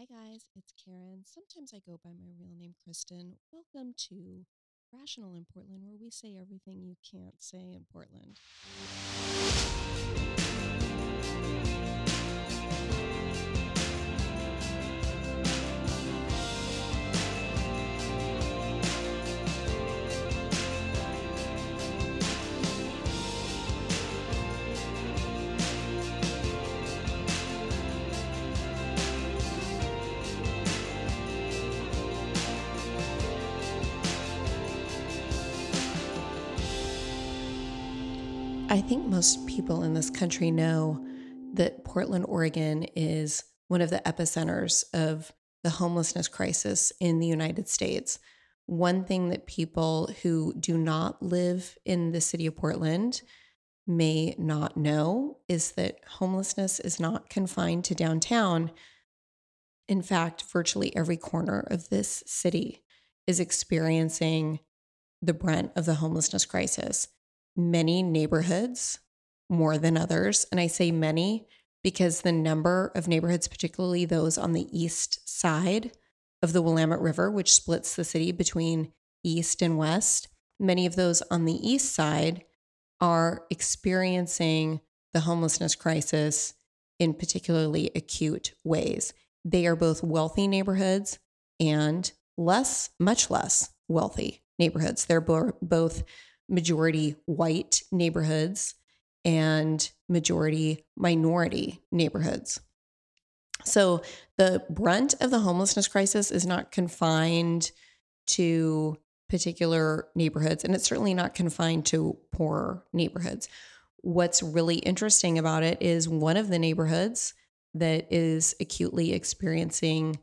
Hi, guys, it's Karen. Sometimes I go by my real name, Kristen. Welcome to Rational in Portland, where we say everything you can't say in Portland. I think most people in this country know that Portland, Oregon is one of the epicenters of the homelessness crisis in the United States. One thing that people who do not live in the city of Portland may not know is that homelessness is not confined to downtown. In fact, virtually every corner of this city is experiencing the brunt of the homelessness crisis many neighborhoods more than others. And I say many because the number of neighborhoods, particularly those on the east side of the Willamette River, which splits the city between east and west, many of those on the east side are experiencing the homelessness crisis in particularly acute ways. They are both wealthy neighborhoods and less, much less wealthy neighborhoods. They're bo- both majority white neighborhoods and majority minority neighborhoods. So the brunt of the homelessness crisis is not confined to particular neighborhoods, and it's certainly not confined to poorer neighborhoods. What's really interesting about it is one of the neighborhoods that is acutely experiencing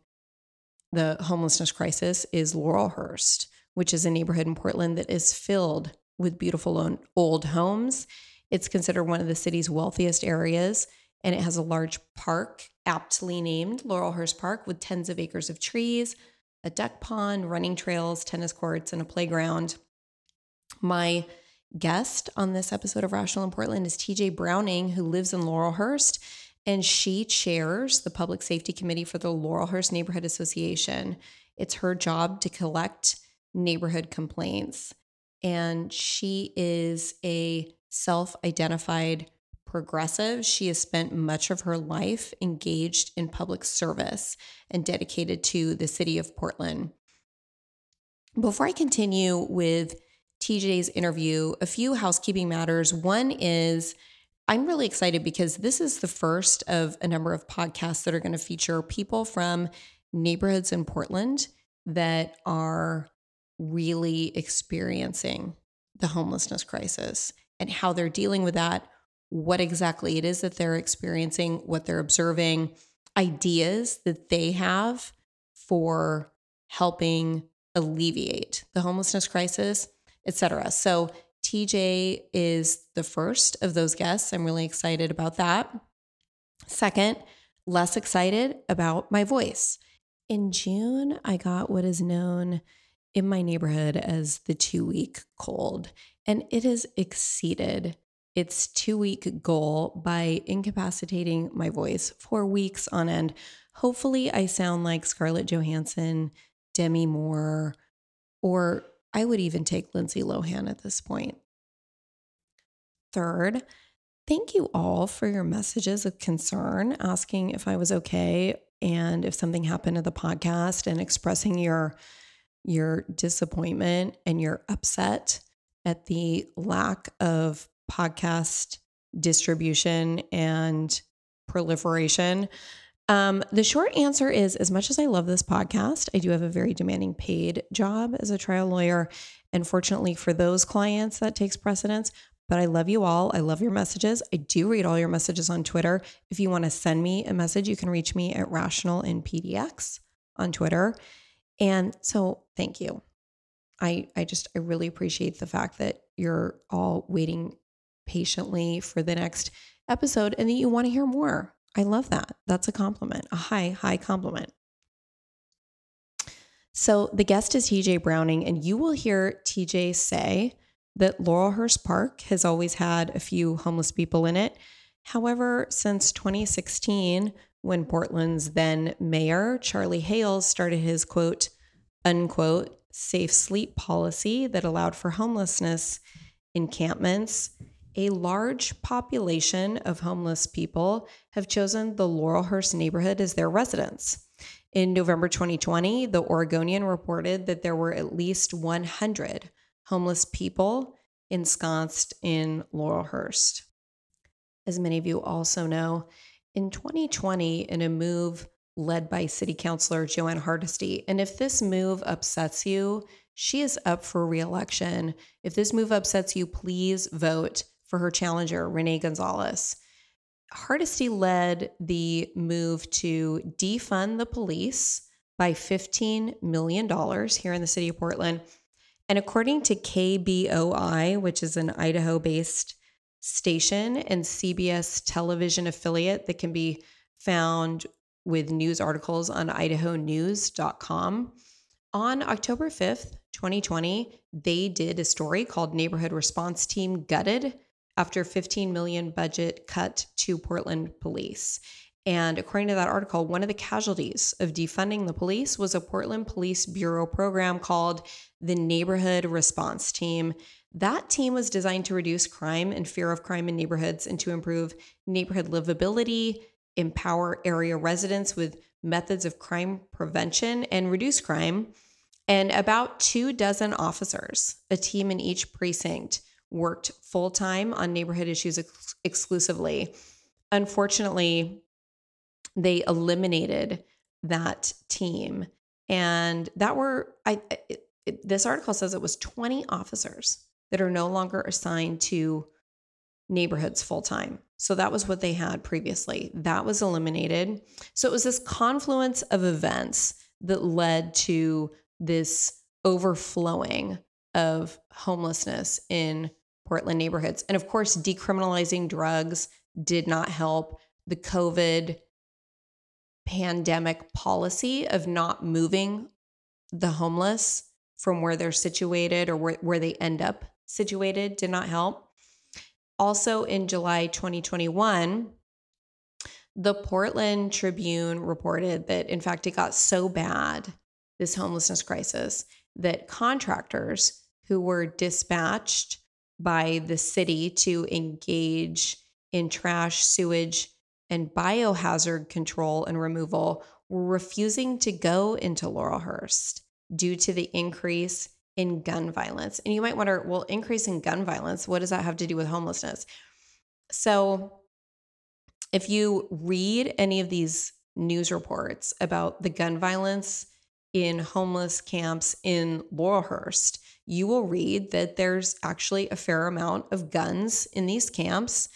the homelessness crisis is Laurelhurst, which is a neighborhood in Portland that is filled with beautiful old homes. It's considered one of the city's wealthiest areas, and it has a large park, aptly named Laurelhurst Park, with tens of acres of trees, a duck pond, running trails, tennis courts, and a playground. My guest on this episode of Rational in Portland is TJ Browning, who lives in Laurelhurst, and she chairs the Public Safety Committee for the Laurelhurst Neighborhood Association. It's her job to collect neighborhood complaints and she is a self identified progressive. She has spent much of her life engaged in public service and dedicated to the city of Portland. Before I continue with TJ's interview, a few housekeeping matters. One is I'm really excited because this is the first of a number of podcasts that are going to feature people from neighborhoods in Portland that are really experiencing the homelessness crisis and how they're dealing with that, what exactly it is that they're experiencing, what they're observing, ideas that they have for helping alleviate the homelessness crisis, etc. So TJ is the first of those guests. I'm really excited about that. Second, less excited about my voice. In June, I got what is known in my neighborhood as the two week cold, and it has exceeded its two week goal by incapacitating my voice for weeks on end. Hopefully, I sound like Scarlett Johansson, Demi Moore, or I would even take Lindsay Lohan at this point. Third, thank you all for your messages of concern, asking if I was okay and if something happened to the podcast and expressing your your disappointment and your upset at the lack of podcast distribution and proliferation. Um, the short answer is as much as I love this podcast, I do have a very demanding paid job as a trial lawyer. And fortunately for those clients, that takes precedence. But I love you all. I love your messages. I do read all your messages on Twitter. If you want to send me a message, you can reach me at rational in PDX on Twitter. And so thank you. I I just I really appreciate the fact that you're all waiting patiently for the next episode and that you want to hear more. I love that. That's a compliment, a high, high compliment. So the guest is TJ Browning, and you will hear TJ say that Laurelhurst Park has always had a few homeless people in it. However, since 2016, when Portland's then mayor, Charlie Hales, started his quote, unquote, safe sleep policy that allowed for homelessness encampments. A large population of homeless people have chosen the Laurelhurst neighborhood as their residence. In November 2020, the Oregonian reported that there were at least 100 homeless people ensconced in Laurelhurst. As many of you also know, in 2020, in a move led by City Councilor Jo Ann Hardesty, and if this move upsets you, she is up for reelection. If this move upsets you, please vote for her challenger, Rene Gonzalez. Hardesty led the move to defund the police by $15 million here in the city of Portland. And according to KBOI, which is an Idaho based station and CBS television affiliate that can be found with news articles on idahonews.com, on October 5th, 2020, they did a story called Neighborhood Response Team Gutted after 15 million budget cut to Portland police. And according to that article, one of the casualties of defunding the police was a Portland Police Bureau program called the Neighborhood Response Team. That team was designed to reduce crime and fear of crime in neighborhoods and to improve neighborhood livability, empower area residents with methods of crime prevention, and reduce crime. And about two dozen officers, a team in each precinct, worked full time on neighborhood issues ex- exclusively. Unfortunately, they eliminated that team, and that were I. It, it, this article says it was 20 officers that are no longer assigned to neighborhoods full time. So that was what they had previously. That was eliminated. So it was this confluence of events that led to this overflowing of homelessness in Portland neighborhoods. And of course, decriminalizing drugs did not help. The COVID pandemic policy of not moving the homeless from where they're situated or where, where they end up situated did not help. Also, in July 2021, the Portland Tribune reported that, in fact, it got so bad, this homelessness crisis, that contractors who were dispatched by the city to engage in trash, sewage, and biohazard control and removal were refusing to go into Laurelhurst due to the increase in gun violence. And you might wonder, well, increase in gun violence, what does that have to do with homelessness? So, if you read any of these news reports about the gun violence in homeless camps in Laurelhurst, you will read that there's actually a fair amount of guns in these camps.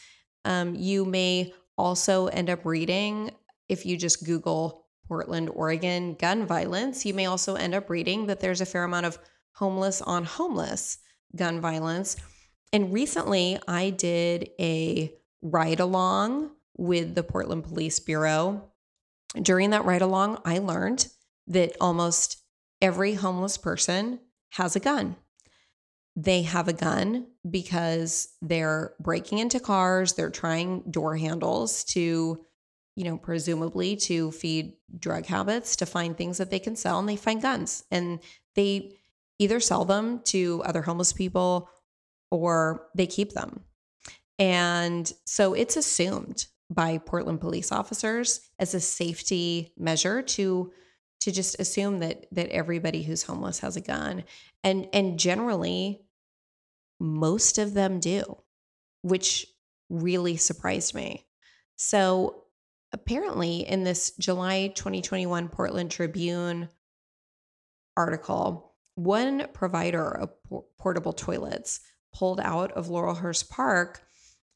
Um, you may also end up reading, if you just Google Portland, Oregon gun violence, you may also end up reading that there's a fair amount of homeless on homeless gun violence. And recently, I did a ride along with the Portland Police Bureau. During that ride along, I learned that almost every homeless person has a gun. They have a gun because they're breaking into cars, they're trying door handles to, you know, presumably to feed drug habits, to find things that they can sell, and they find guns. And they either sell them to other homeless people or they keep them. And so it's assumed by Portland police officers as a safety measure to to just assume that that everybody who's homeless has a gun and and generally most of them do which really surprised me so apparently in this July 2021 Portland Tribune article one provider of portable toilets pulled out of Laurelhurst Park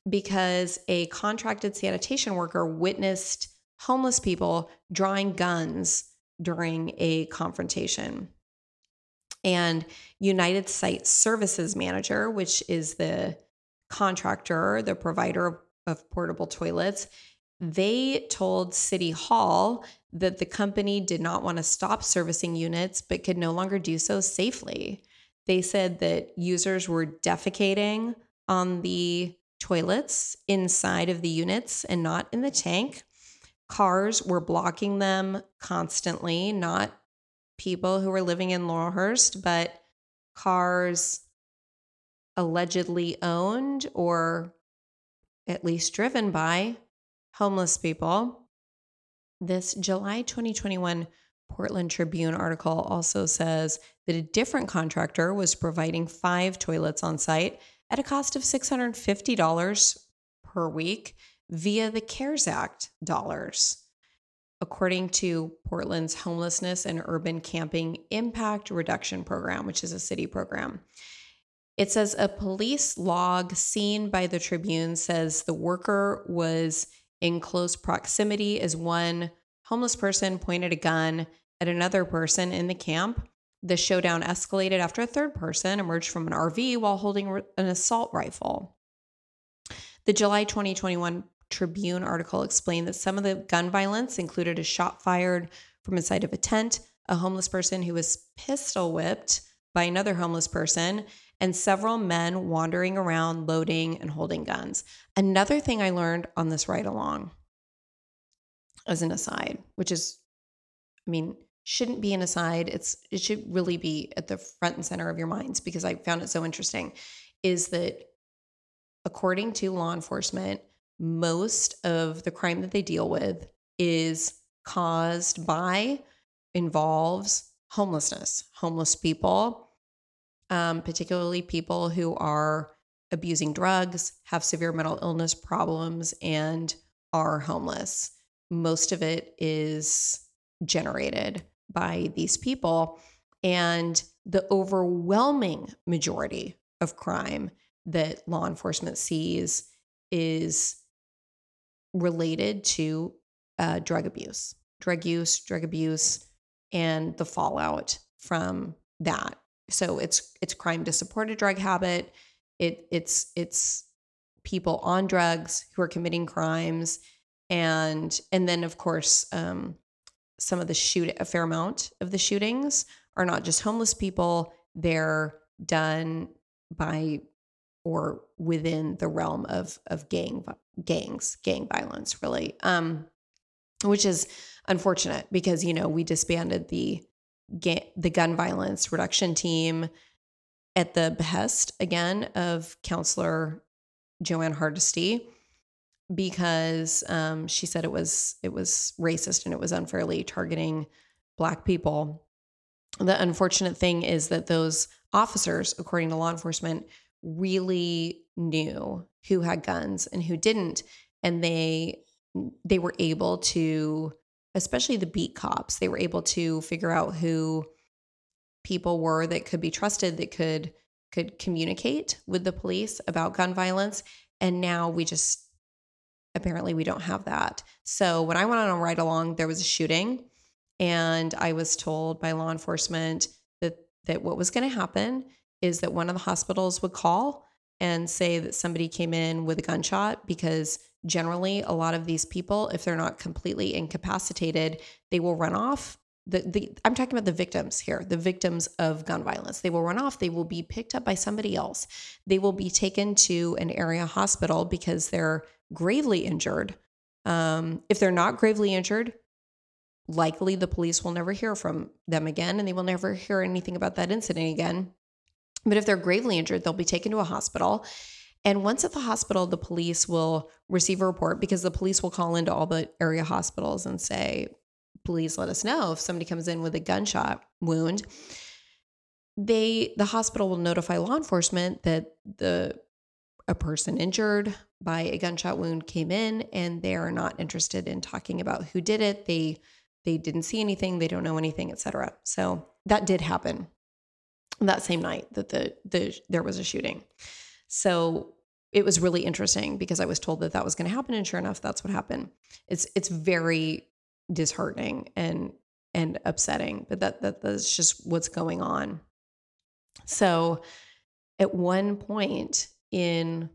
because a contracted sanitation worker witnessed homeless people drawing guns during a confrontation. And United Site Services Manager, which is the contractor, the provider of, of portable toilets, they told City Hall that the company did not want to stop servicing units, but could no longer do so safely. They said that users were defecating on the toilets inside of the units and not in the tank. cars were blocking them constantly, not people who were living in Laurelhurst, but cars allegedly owned or at least driven by homeless people. This July 2021 Portland Tribune article also says that a different contractor was providing five toilets on site at a cost of $650 per week via the CARES Act dollars. According to Portland's Homelessness and Urban Camping Impact Reduction Program, which is a city program. It says a police log seen by the Tribune says the worker was in close proximity as one homeless person pointed a gun at another person in the camp. The showdown escalated after a third person emerged from an RV while holding an assault rifle. The July 2021 Tribune article explained that some of the gun violence included a shot fired from inside of a tent, a homeless person who was pistol whipped by another homeless person, and several men wandering around loading and holding guns. Another thing I learned on this ride along, as an aside, which is, I mean, shouldn't be an aside. It's it should really be at the front and center of your minds because I found it so interesting. Is that according to law enforcement, most of the crime that they deal with is caused by involves homelessness, homeless people, um, particularly people who are abusing drugs, have severe mental illness problems, and are homeless. Most of it is generated by these people. And the overwhelming majority of crime that law enforcement sees is related to uh, drug abuse, drug use, drug abuse, and the fallout from that. So it's it's crime to support a drug habit. It it's it's people on drugs who are committing crimes, and and then of course um, some of the shoot a fair amount of the shootings are not just homeless people; they're done by or within the realm of of gang gangs, gang violence, really, um, which is unfortunate because you know we disbanded the the gun violence reduction team at the behest again of councilor Joanne Hardesty because um, she said it was it was racist and it was unfairly targeting black people. The unfortunate thing is that those officers, according to law enforcement, really knew who had guns and who didn't and they they were able to especially the beat cops they were able to figure out who people were that could be trusted that could could communicate with the police about gun violence. And now we just apparently we don't have that. So when i went on a ride along there was a shooting and i was told by law enforcement that that what was going to happen is that one of the hospitals would call and say that somebody came in with a gunshot because generally a lot of these people if they're not completely incapacitated they will run off. The, the i'm talking about the victims here the victims of gun violence. They will run off. They will be picked up by somebody else. They will be taken to an area hospital because they're gravely injured. Um, if they're not gravely injured likely the police will never hear from them again and they will never hear anything about that incident again but if they're gravely injured, they'll be taken to a hospital. And once at the hospital, the police will receive a report because the police will call into all the area hospitals and say, please let us know if somebody comes in with a gunshot wound. They the hospital will notify law enforcement that the a person injured by a gunshot wound came in and they are not interested in talking about who did it. They they didn't see anything, they don't know anything, etc. So that did happen that same night that the the there was a shooting. So it was really interesting because I was told that that was going to happen, and sure enough, that's what happened. It's it's very disheartening and and upsetting, but that that that's just what's going on. So, at one point in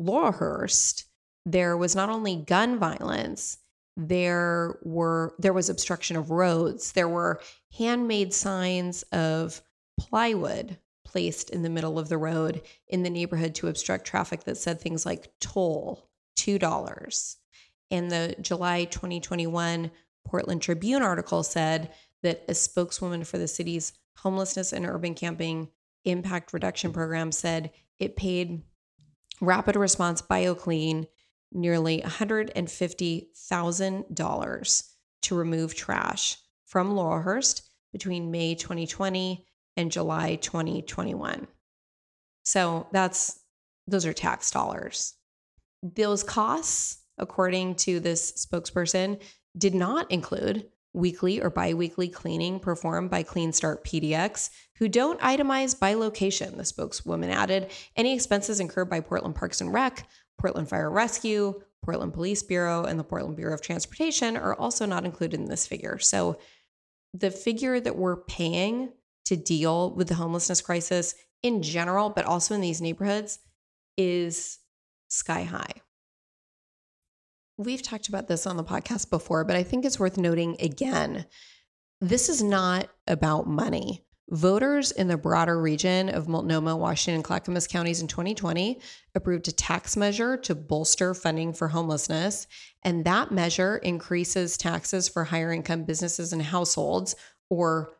Laurelhurst, there was not only gun violence, there were there was obstruction of roads, there were handmade signs of plywood placed in the middle of the road in the neighborhood to obstruct traffic that said things like toll $2 And the July 2021 Portland Tribune article said that a spokeswoman for the city's homelessness and urban camping impact reduction program said it paid Rapid Response BioClean nearly $150,000 to remove trash from Laurelhurst between May 2020 and July 2021. So that's those are tax dollars. Those costs, according to this spokesperson, did not include weekly or biweekly cleaning performed by Clean Start PDX, who don't itemize by location, the spokeswoman added. Any expenses incurred by Portland Parks and Rec, Portland Fire Rescue, Portland Police Bureau, and the Portland Bureau of Transportation are also not included in this figure. So the figure that we're paying to deal with the homelessness crisis in general, but also in these neighborhoods, is sky high. We've talked about this on the podcast before, but I think it's worth noting again. This is not about money. Voters in the broader region of Multnomah, Washington, and Clackamas counties in 2020 approved a tax measure to bolster funding for homelessness. And that measure increases taxes for higher income businesses and households, or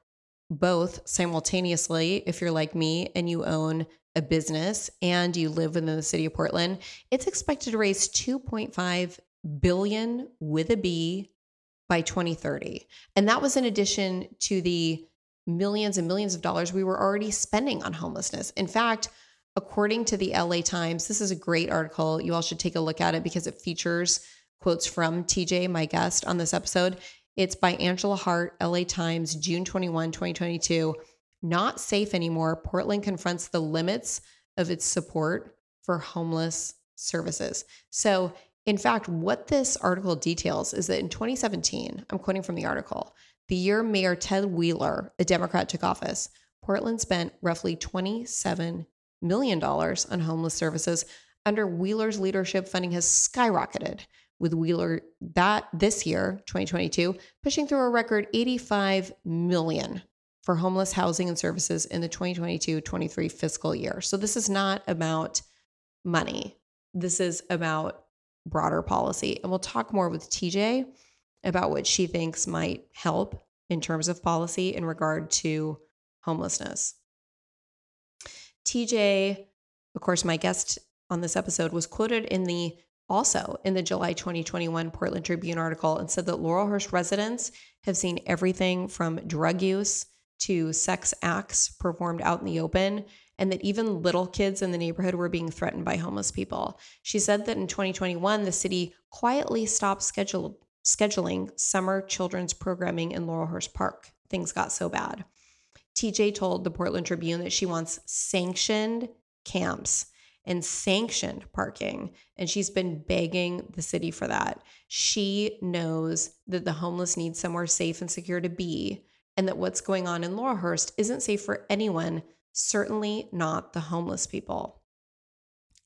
both simultaneously if you're like me and you own a business and you live within the city of Portland, it's expected to raise 2.5 billion with a B by 2030. And that was in addition to the millions and millions of dollars we were already spending on homelessness. In fact, according to the LA Times, this is a great article. You all should take a look at it because it features quotes from TJ, my guest on this episode. It's by Angela Hart, LA Times, June 21, 2022. Not safe anymore. Portland confronts the limits of its support for homeless services. So, in fact, what this article details is that in 2017, I'm quoting from the article, the year Mayor Ted Wheeler, a Democrat, took office, Portland spent roughly $27 million on homeless services. Under Wheeler's leadership, funding has skyrocketed, with Wheeler that this year, 2022, pushing through a record 85 million for homeless housing and services in the 2022-23 fiscal year. So this is not about money. This is about broader policy. And we'll talk more with TJ about what she thinks might help in terms of policy in regard to homelessness. TJ, of course, my guest on this episode was quoted in the also in the July 2021 Portland Tribune article and said that Laurelhurst residents have seen everything from drug use to sex acts performed out in the open, and that even little kids in the neighborhood were being threatened by homeless people. She said that in 2021, the city quietly stopped scheduled scheduling summer children's programming in Laurelhurst Park. Things got so bad. TJ told the Portland Tribune that she wants sanctioned camps and sanctioned parking. And she's been begging the city for that. She knows that the homeless need somewhere safe and secure to be, and that what's going on in Laurelhurst isn't safe for anyone, certainly not the homeless people.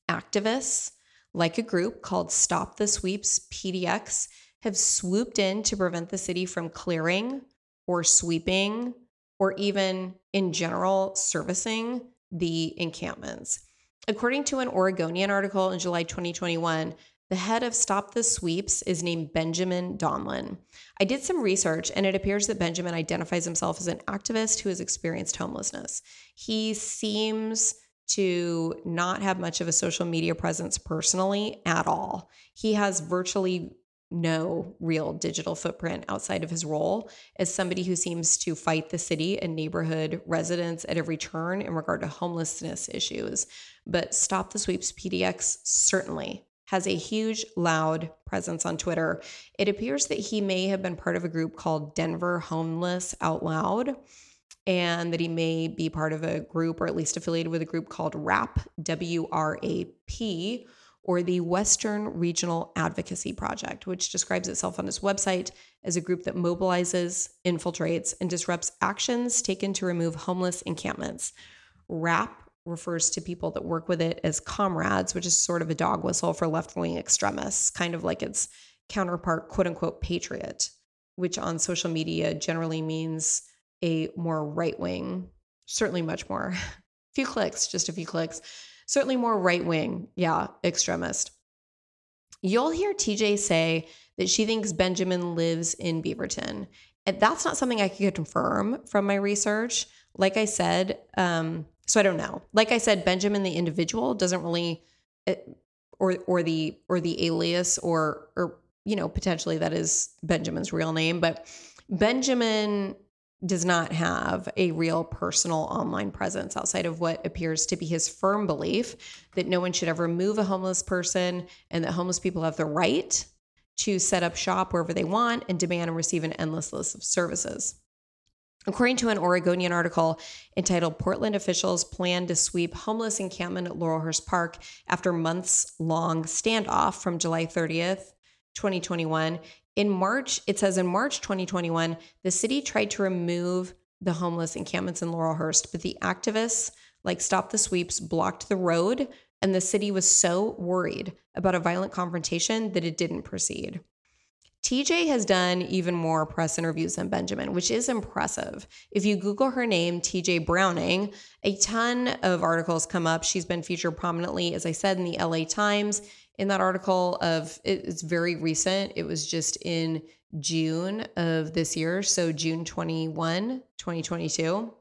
Activists, like a group called Stop the Sweeps PDX, have swooped in to prevent the city from clearing or sweeping or even in general servicing the encampments. According to an Oregonian article in July 2021, the head of Stop the Sweeps is named Benjamin Donlin. I did some research and it appears that Benjamin identifies himself as an activist who has experienced homelessness. He seems to not have much of a social media presence personally at all. He has virtually no real digital footprint outside of his role as somebody who seems to fight the city and neighborhood residents at every turn in regard to homelessness issues. But Stop the Sweeps PDX certainly has a huge, loud presence on Twitter. It appears that he may have been part of a group called Denver Homeless Out Loud, and that he may be part of a group or at least affiliated with a group called WRAP, W R A P, or the Western Regional Advocacy Project, which describes itself on its website as a group that mobilizes, infiltrates, and disrupts actions taken to remove homeless encampments. WRAP refers to people that work with it as comrades, which is sort of a dog whistle for left wing extremists, kind of like its counterpart, quote unquote, patriot, which on social media generally means a more right wing, certainly much more, few clicks, just a few clicks certainly more right wing, yeah, extremist. you'll hear TJ say that she thinks Benjamin lives in Beaverton. And that's not something I could confirm from my research. Like I said, um, so I don't know. Like I said, Benjamin the individual doesn't really, eh, or or the or the alias or or you know potentially that is Benjamin's real name, but Benjamin does not have a real personal online presence outside of what appears to be his firm belief that no one should ever move a homeless person and that homeless people have the right to set up shop wherever they want and demand and receive an endless list of services. According to an Oregonian article entitled Portland Officials Plan to Sweep Homeless Encampment at Laurelhurst Park After Months Long Standoff from July 30th, 2021, in March, it says in March 2021, the city tried to remove the homeless encampments in Laurelhurst, but the activists like Stop the Sweeps blocked the road, and the city was so worried about a violent confrontation that it didn't proceed. TJ has done even more press interviews than Benjamin, which is impressive. If you Google her name, TJ Browning, a ton of articles come up. She's been featured prominently, as I said, in the LA Times, in that article of it's very recent. It was just in June of this year, so June 21, 2022.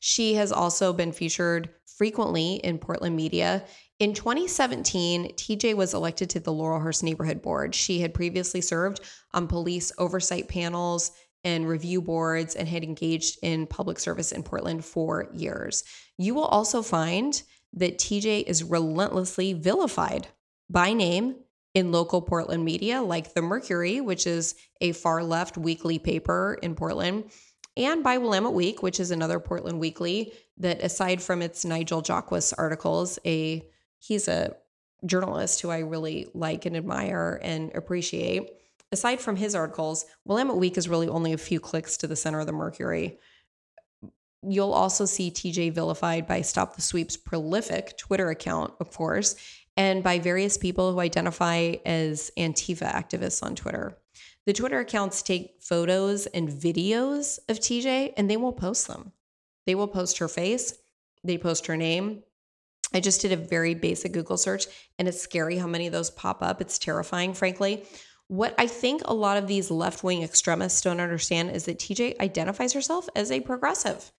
She has also been featured frequently in Portland media. In 2017, TJ was elected to the Laurelhurst Neighborhood Board. She had previously served on police oversight panels and review boards and had engaged in public service in Portland for years. You will also find that TJ is relentlessly vilified by name in local Portland media like the Mercury, which is a far left weekly paper in Portland, and by Willamette Week, which is another Portland weekly that, aside from its Nigel Jaquiss articles, a he's a journalist who I really like and admire and appreciate. Aside from his articles, Willamette Week is really only a few clicks to the center of the Mercury. You'll also see TJ vilified by Stop the Sweep's prolific Twitter account, of course, and by various people who identify as Antifa activists on Twitter. The Twitter accounts take photos and videos of TJ and they will post them. They will post her face, they post her name. I just did a very basic Google search and it's scary how many of those pop up. It's terrifying, frankly. What I think a lot of these left wing extremists don't understand is that TJ identifies herself as a progressive.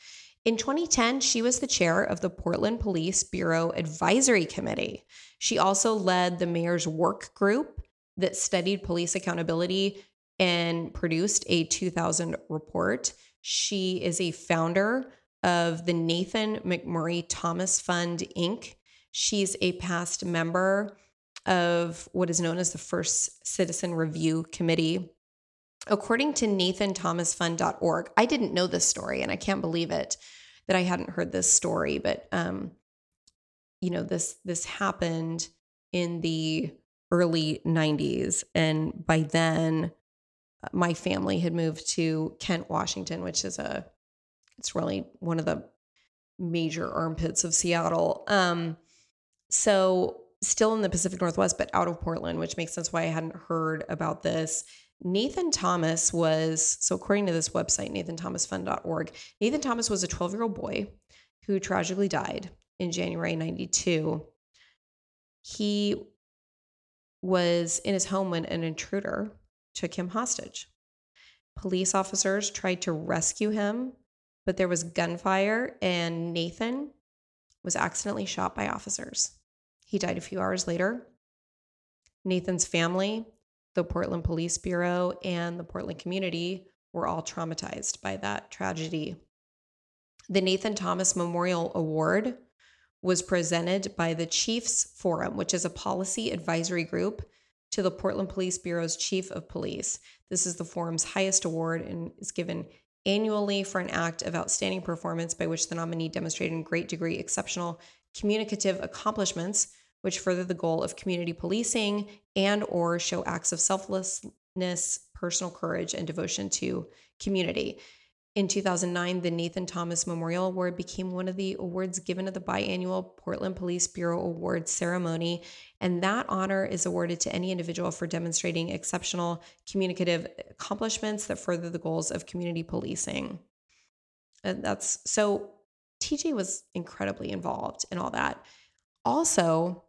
In 2010, she was the chair of the Portland Police Bureau Advisory Committee. She also led the mayor's work group that studied police accountability and produced a 2000 report. She is a founder of the Nathan McMurray Thomas Fund, Inc. She's a past member of what is known as the First Citizen Review Committee. According to nathanthomasfund.org, I didn't know this story and I can't believe it that I hadn't heard this story, but um, you know, this this happened in the early 90s and by then uh, my family had moved to Kent, Washington, which is a it's really one of the major armpits of Seattle. Um, so still in the Pacific Northwest, but out of Portland, which makes sense why I hadn't heard about this. Nathan Thomas was, so according to this website, nathanthomasfund.org, Nathan Thomas was a 12 year old boy who tragically died in January 92. He was in his home when an intruder took him hostage. Police officers tried to rescue him, but there was gunfire, and Nathan was accidentally shot by officers. He died a few hours later. Nathan's family the Portland Police Bureau and the Portland community were all traumatized by that tragedy. The Nathan Thomas Memorial Award was presented by the Chiefs Forum, which is a policy advisory group to the Portland Police Bureau's Chief of Police. This is the forum's highest award and is given annually for an act of outstanding performance by which the nominee demonstrated in great degree exceptional communicative accomplishments which further the goal of community policing and or show acts of selflessness, personal courage and devotion to community. In 2009, the Nathan Thomas Memorial Award became one of the awards given at the biannual Portland Police Bureau Awards ceremony. And that honor is awarded to any individual for demonstrating exceptional communicative accomplishments that further the goals of community policing. And that's so TJ was incredibly involved in all that. Also,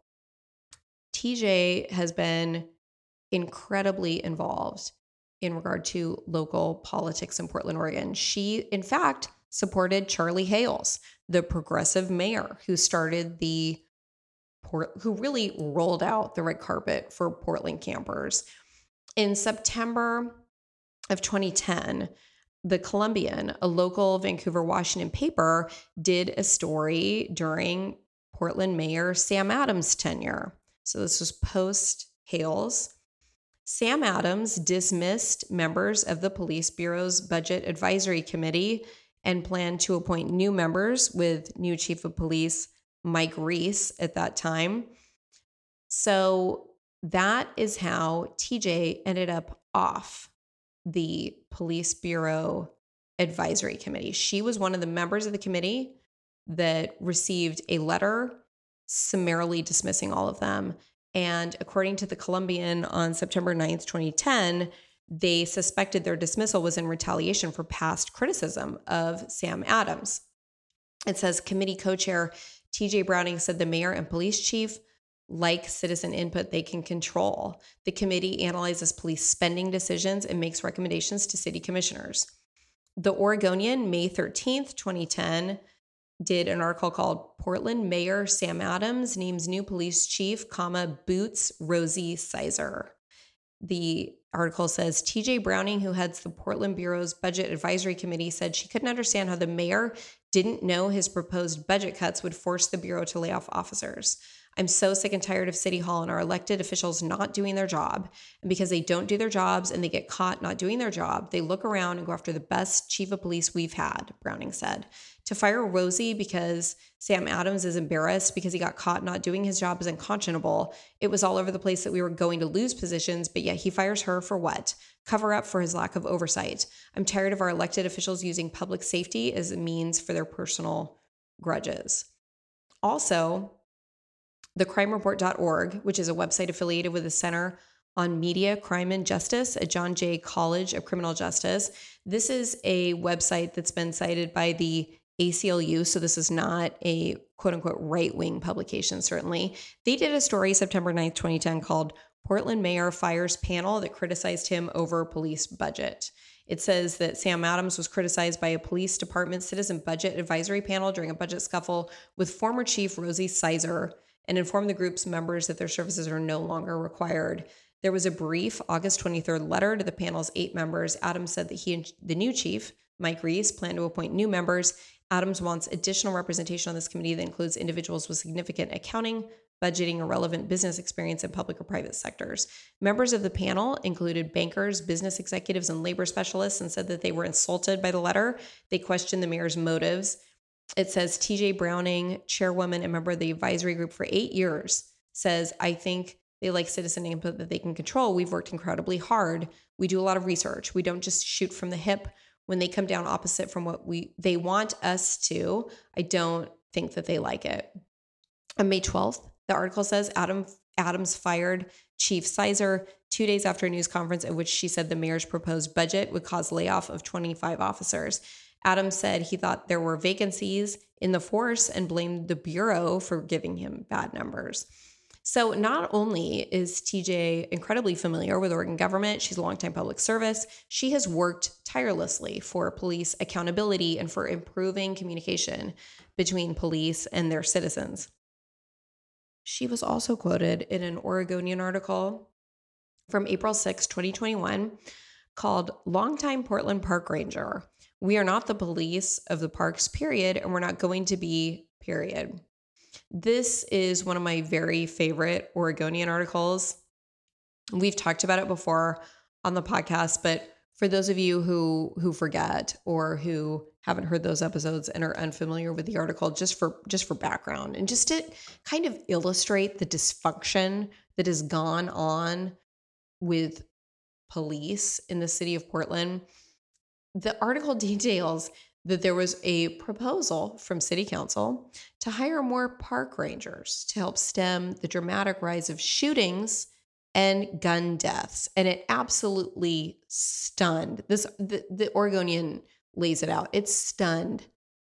TJ has been incredibly involved in regard to local politics in Portland, Oregon. She, in fact, supported Charlie Hales, the progressive mayor who started the Port, who really rolled out the red carpet for Portland campers. In September of 2010, the Columbian, a local Vancouver, Washington paper, did a story during Portland Mayor Sam Adams' tenure. So this was post Hales. Sam Adams dismissed members of the Police Bureau's Budget Advisory Committee and planned to appoint new members with new Chief of Police Mike Reese at that time. So that is how TJ ended up off the Police Bureau Advisory Committee. She was one of the members of the committee that received a letter summarily dismissing all of them. And according to the Columbian on September 9th, 2010, they suspected their dismissal was in retaliation for past criticism of Sam Adams. It says committee co chair TJ Browning said the mayor and police chief like citizen input they can control. The committee analyzes police spending decisions and makes recommendations to city commissioners. The Oregonian, May 13th, 2010, did an article called Portland Mayor Sam Adams names new police chief, comma, boots Rosie Sizer. The article says TJ Browning, who heads the Portland Bureau's Budget Advisory Committee, said she couldn't understand how the mayor didn't know his proposed budget cuts would force the Bureau to lay off officers. I'm so sick and tired of City Hall and our elected officials not doing their job. And because they don't do their jobs and they get caught not doing their job, they look around and go after the best chief of police we've had, Browning said. To fire Rosie because Sam Adams is embarrassed because he got caught not doing his job is unconscionable. It was all over the place that we were going to lose positions, but yet he fires her for what? Cover up for his lack of oversight. I'm tired of our elected officials using public safety as a means for their personal grudges. Also, thecrimereport.org, which is a website affiliated with the Center on Media, Crime, and Justice at John Jay College of Criminal Justice. This is a website that's been cited by the ACLU, so this is not a quote unquote right wing publication, certainly. They did a story September 9th, 2010 called Portland Mayor Fires Panel that criticized him over police budget. It says that Sam Adams was criticized by a police department citizen budget advisory panel during a budget scuffle with former chief Rosie Sizer and informed the group's members that their services are no longer required. There was a brief August 23rd letter to the panel's eight members. Adams said that he and the new chief, Mike Reese, planned to appoint new members. Adams wants additional representation on this committee that includes individuals with significant accounting, budgeting, or relevant business experience in public or private sectors. Members of the panel included bankers, business executives, and labor specialists and said that they were insulted by the letter. They questioned the mayor's motives it says TJ Browning, chairwoman and member of the advisory group for eight years, says, I think they like citizen input that they can control. We've worked incredibly hard. We do a lot of research. We don't just shoot from the hip when they come down opposite from what we they want us to. I don't think that they like it. On May 12th, the article says Adam Adams fired Chief Sizer two days after a news conference at which she said the mayor's proposed budget would cause layoff of 25 officers. Adams said he thought there were vacancies in the force and blamed the Bureau for giving him bad numbers. So, not only is TJ incredibly familiar with Oregon government, she's a longtime public service, she has worked tirelessly for police accountability and for improving communication between police and their citizens. She was also quoted in an Oregonian article from April 6, 2021, called Longtime Portland Park Ranger we are not the police of the parks, period, and we're not going to be, period. This is one of my very favorite Oregonian articles. We've talked about it before on the podcast, but for those of you who who forget or who haven't heard those episodes and are unfamiliar with the article just for just for background and just to kind of illustrate the dysfunction that has gone on with police in the city of Portland the article details that there was a proposal from city council to hire more park rangers to help stem the dramatic rise of shootings and gun deaths. And it absolutely stunned this the, the oregonian lays it out it stunned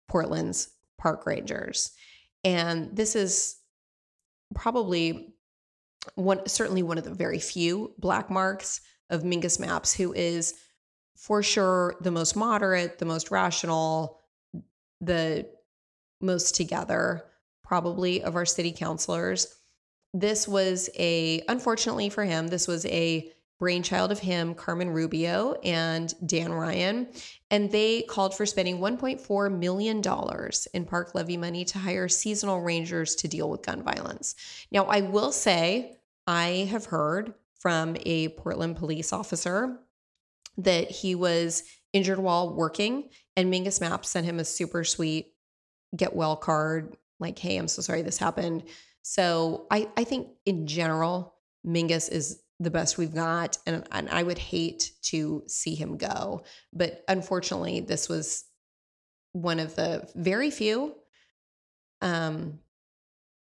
portland's park rangers. And this is probably one certainly one of the very few black marks of Mingus Mapps, who is for sure the most moderate, the most rational, the most together, probably of our city councilors. This was a, unfortunately for him, this was a brainchild of him, Carmen Rubio and Dan Ryan. And they called for spending $1.4 million in park levy money to hire seasonal rangers to deal with gun violence. Now, I will say, I have heard from a Portland police officer that he was injured while working, and Mingus Mapps sent him a super sweet get well card like, hey, I'm so sorry this happened. So I, I think in general, Mingus is the best we've got. And, and I would hate to see him go. But unfortunately, this was one of the very few um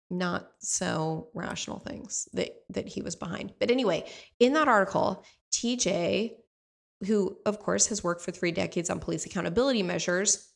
not so rational things that that he was behind. But anyway, in that article, TJ, who of course has worked for 3 decades on police accountability measures,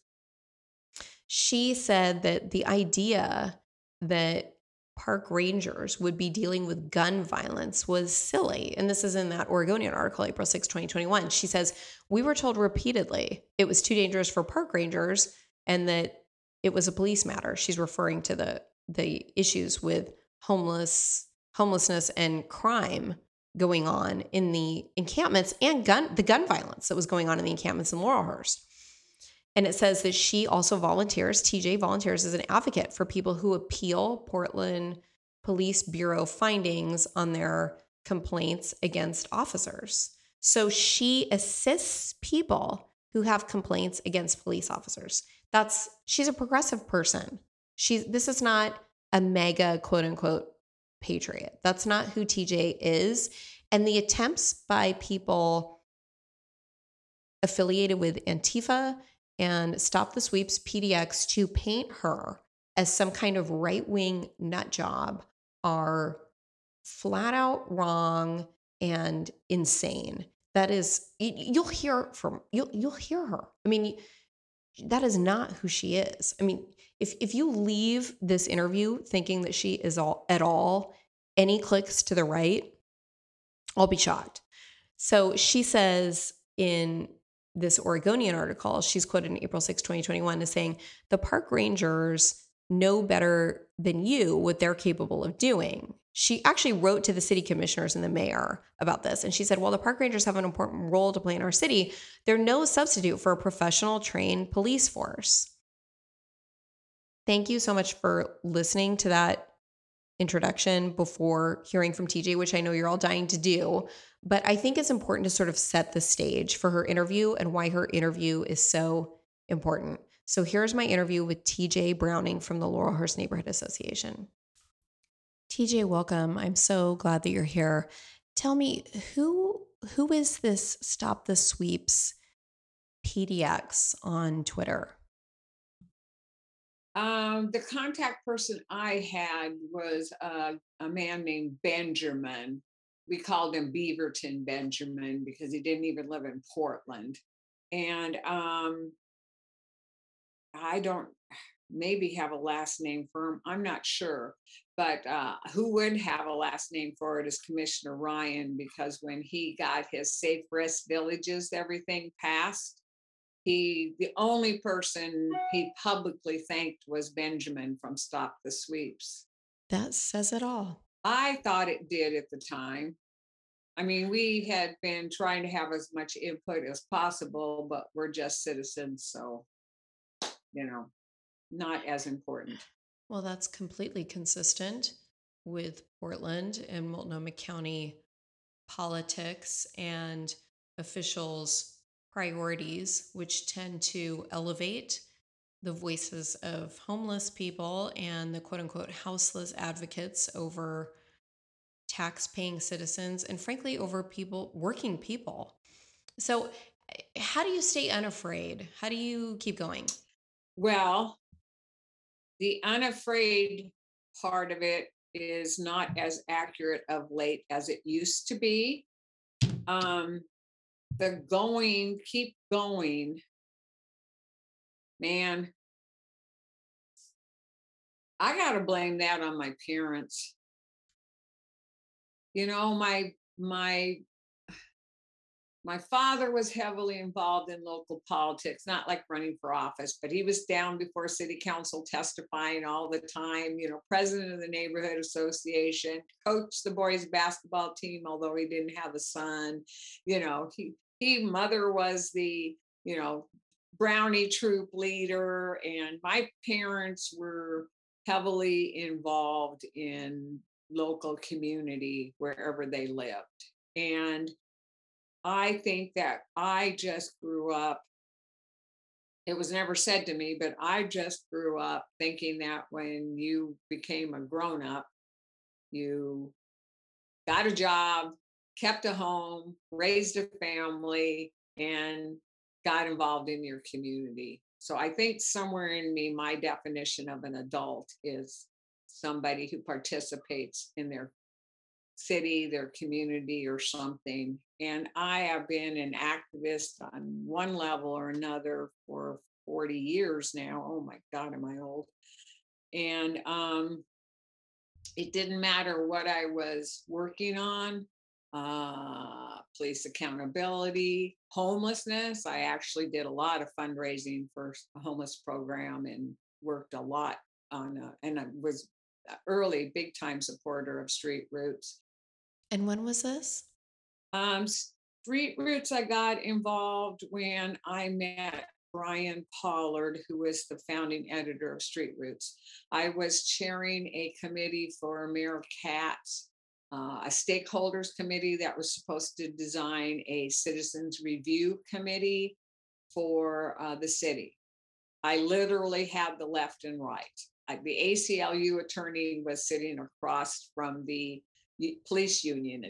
she said that the idea that park rangers would be dealing with gun violence was silly. And this is in that Oregonian article, April 6, 2021. She says, We were told repeatedly it was too dangerous for park rangers and that it was a police matter. She's referring to the the issues with homeless homelessness and crime going on in the encampments and gun the gun violence that was going on in the encampments in Laurelhurst. And it says that she also volunteers, TJ volunteers as an advocate for people who appeal Portland Police Bureau findings on their complaints against officers. So she assists people who have complaints against police officers. That's she's a progressive person. She's this is not a mega quote unquote patriot. That's not who TJ is. And the attempts by people affiliated with Antifa and Stop the Sweeps PDX to paint her as some kind of right wing nut job are flat out wrong and insane. That is, you'll hear from you'll you'll hear her. I mean, that is not who she is. I mean, if if you leave this interview thinking that she is all at all any clicks to the right, I'll be shocked. So she says in this Oregonian article, she's quoted in April 6, 2021, as saying, the park rangers know better than you what they're capable of doing. She actually wrote to the city commissioners and the mayor about this. And she said, while the park rangers have an important role to play in our city, they're no substitute for a professional, trained police force. Thank you so much for listening to that introduction before hearing from TJ, which I know you're all dying to do. But I think it's important to sort of set the stage for her interview and why her interview is so important. So here's my interview with TJ Browning from the Laurelhurst Neighborhood Association. TJ, welcome. I'm so glad that you're here. Tell me who who is this Stop the Sweeps PDX on Twitter? Um, the contact person I had was a man named Benjamin. We called him Beaverton Benjamin because he didn't even live in Portland. And um, I don't maybe have a last name for him. I'm not sure. But uh, who would have a last name for it is Commissioner Ryan because when he got his safe rest villages, everything passed he the only person he publicly thanked was benjamin from stop the sweeps that says it all i thought it did at the time i mean we had been trying to have as much input as possible but we're just citizens so you know not as important well that's completely consistent with portland and multnomah county politics and officials priorities, which tend to elevate the voices of homeless people and the quote unquote houseless advocates over tax paying citizens and frankly over people working people. So eh, how do you stay unafraid? How do you keep going? Well, the unafraid part of it is not as accurate of late as it used to be. Um, the going, keep going, man, I got to blame that on my parents. you know, my my my father was heavily involved in local politics, not like running for office, but he was down before city council testifying all the time, you know, president of the neighborhood association, coached the boys basketball team, although he didn't have a son. You know, he he mother was the, you know, brownie troop leader and my parents were heavily involved in local community wherever they lived. And I think that I just grew up. It was never said to me, but I just grew up thinking that when you became a grown up, you got a job, kept a home, raised a family, and got involved in your community. So I think somewhere in me, my definition of an adult is somebody who participates in their city, their community, or something. And I have been an activist on one level or another for 40 years now. Oh my God, am I old? And um, it didn't matter what I was working on uh, police accountability, homelessness. I actually did a lot of fundraising for a homeless program and worked a lot on, uh, and I was early big time supporter of Street Roots. And when was this? Um, Street Roots, I got involved when I met Bryan Pollard, who was the founding editor of Street Roots. I was chairing a committee for Mayor Katz, uh, a stakeholders committee that was supposed to design a citizens review committee for uh, the city. I literally had the left and right. I, the ACLU attorney was sitting across from the police union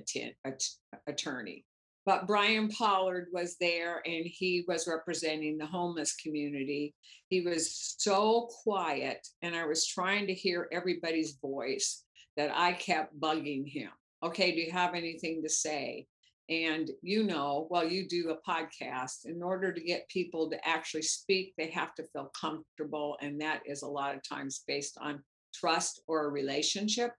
attorney. But Bryan Pollard was there and he was representing the homeless community. He was so quiet, and I was trying to hear everybody's voice that I kept bugging him. Okay, do you have anything to say? And you know, well, you do a podcast. In order to get people to actually speak, they have to feel comfortable. And that is a lot of times based on trust or a relationship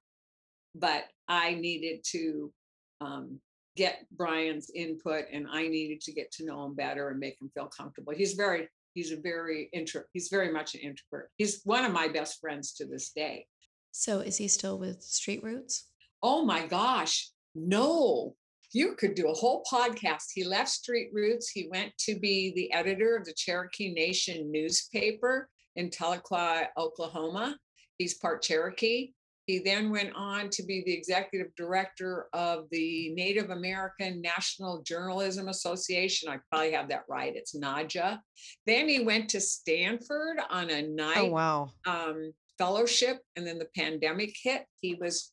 but I needed to um, get Bryan's input and I needed to get to know him better and make him feel comfortable. He's very, he's a very intro, he's very much an introvert. He's one of my best friends to this day. So is he still with Street Roots? Oh my gosh, no. You could do a whole podcast. He left Street Roots. He went to be the editor of the Cherokee Nation newspaper in Tahlequah, Oklahoma. He's part Cherokee. He then went on to be the executive director of the Native American National Journalism Association. I probably have that right. It's NAJA. Then he went to Stanford on a Knight oh, wow. um, fellowship, and then the pandemic hit. He was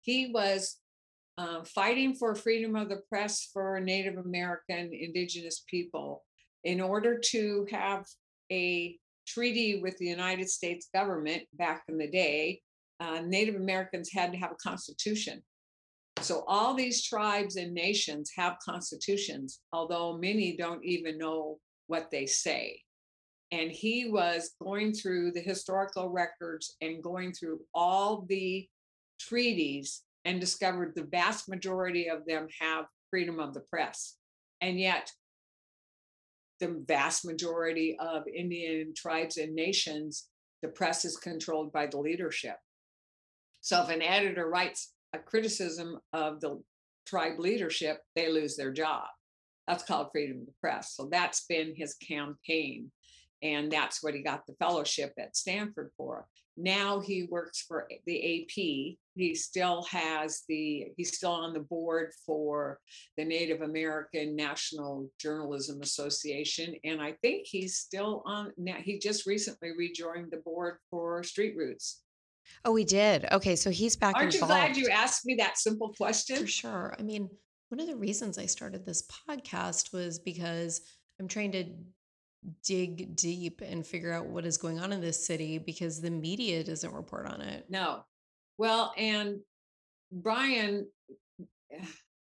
he was uh, fighting for freedom of the press for Native American Indigenous people in order to have a treaty with the United States government back in the day uh, Native Americans had to have a constitution. So all these tribes and nations have constitutions, although many don't even know what they say. And he was going through the historical records and going through all the treaties and discovered the vast majority of them have freedom of the press. And yet, the vast majority of Indian tribes and nations, the press is controlled by the leadership. So if an editor writes a criticism of the tribe leadership, they lose their job. That's called freedom of the press. So that's been his campaign. And that's what he got the fellowship at Stanford for. Now he works for the AP. He still has the, he's still on the board for the Native American National Journalism Association. And I think he's still on, now he just recently rejoined the board for Street Roots. Oh, we did. Okay, so he's back Aren't you glad you asked me that simple question? For sure. I mean, one of the reasons I started this podcast was because I'm trying to dig deep and figure out what is going on in this city because the media doesn't report on it. No. Well, and Bryan,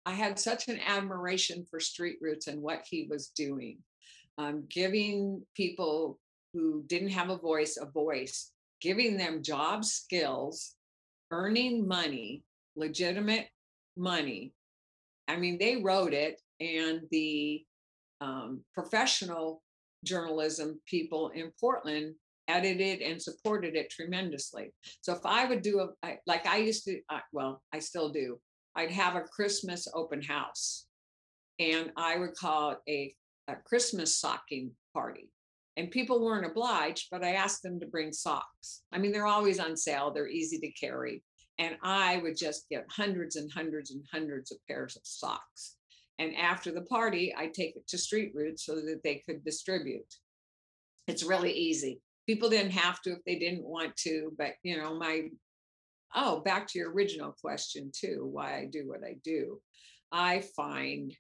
I had such an admiration for Street Roots and what he was doing, um, giving people who didn't have a voice a voice giving them job skills, earning money, legitimate money. I mean, they wrote it, and the um, professional journalism people in Portland edited and supported it tremendously. So if I would do a I, like I used to, uh, well, I still do. I'd have a Christmas open house, and I would call it a, a Christmas socking party. And people weren't obliged, but I asked them to bring socks. I mean, they're always on sale. They're easy to carry. And I would just get hundreds and hundreds and hundreds of pairs of socks. And after the party, I take it to Street Roots so that they could distribute. It's really easy. People didn't have to if they didn't want to, but you know, my oh, back to your original question too, why I do what I do. I find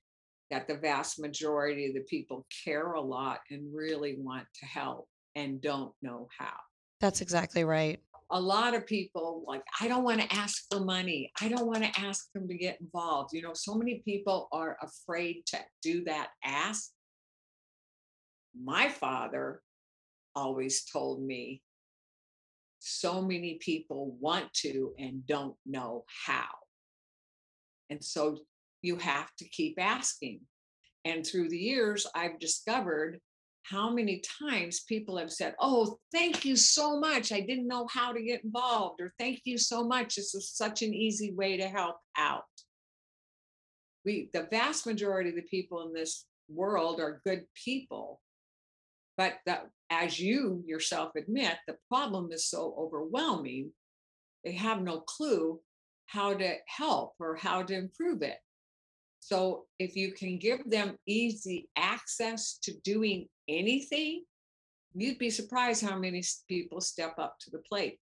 that the vast majority of the people care a lot and really want to help and don't know how. That's exactly right. A lot of people like, I don't want to ask for money. I don't want to ask them to get involved. You know, so many people are afraid to do that ask. My father always told me so many people want to and don't know how. And so you have to keep asking. And through the years, I've discovered how many times people have said, Oh, thank you so much. I didn't know how to get involved, or thank you so much. This is such an easy way to help out. We, the vast majority of the people in this world are good people. But that, as you yourself admit, the problem is so overwhelming, they have no clue how to help or how to improve it. So if you can give them easy access to doing anything, you'd be surprised how many people step up to the plate.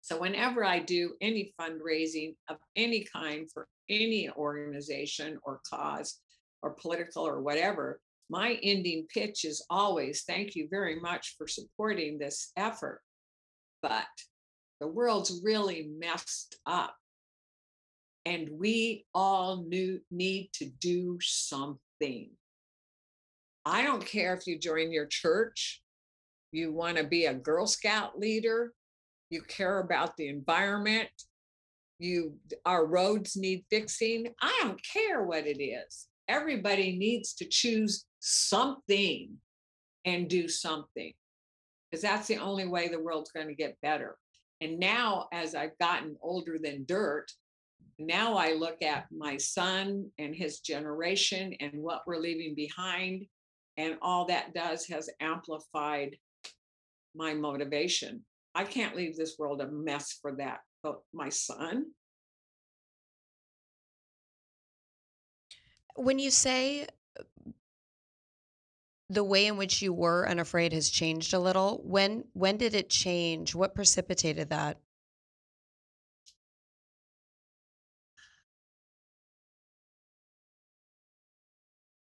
So whenever I do any fundraising of any kind for any organization or cause or political or whatever, my ending pitch is always thank you very much for supporting this effort. But the world's really messed up and we all need to do something. I don't care if you join your church, you want to be a Girl Scout leader, you care about the environment, you our roads need fixing. I don't care what it is. Everybody needs to choose something and do something because that's the only way the world's going to get better. And now, as I've gotten older than dirt, now I look at my son and his generation and what we're leaving behind. And all that does has amplified my motivation. I can't leave this world a mess for that. But my son. When you say uh, the way in which you were unafraid has changed a little, when when did it change? What precipitated that?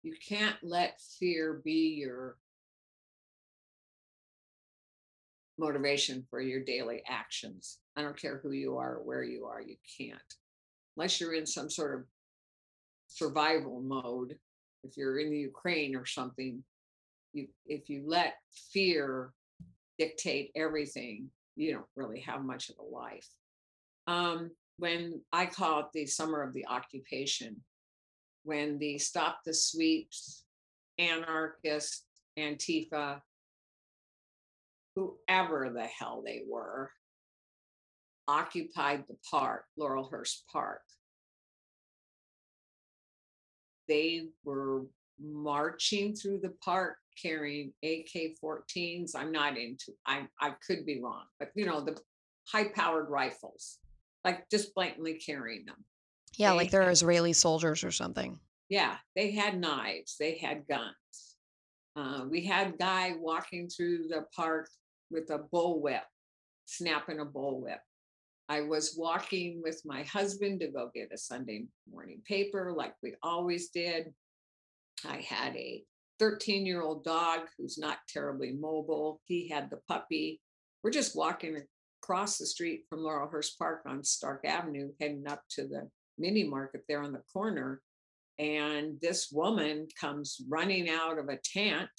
You can't let fear be your motivation for your daily actions. I don't care who you are or where you are, you can't. Unless you're in some sort of survival mode. If you're in the Ukraine or something, you if you let fear dictate everything, you don't really have much of a life. Um, when I call it the summer of the occupation, when the Stop the Sweeps, anarchists, Antifa, whoever the hell they were, occupied the park, Laurelhurst Park. They were marching through the park carrying AK-14s. I'm not into. I I could be wrong, but you know the high-powered rifles, like just blatantly carrying them. Yeah, like they're Israeli soldiers or something. Yeah, they had knives, they had guns. Uh, we had guy walking through the park with a bullwhip, snapping a bullwhip. I was walking with my husband to go get a Sunday morning paper, like we always did. I had a 13 year old dog who's not terribly mobile. He had the puppy. We're just walking across the street from Laurelhurst Park on Stark Avenue, heading up to the mini market there on the corner. And this woman comes running out of a tent,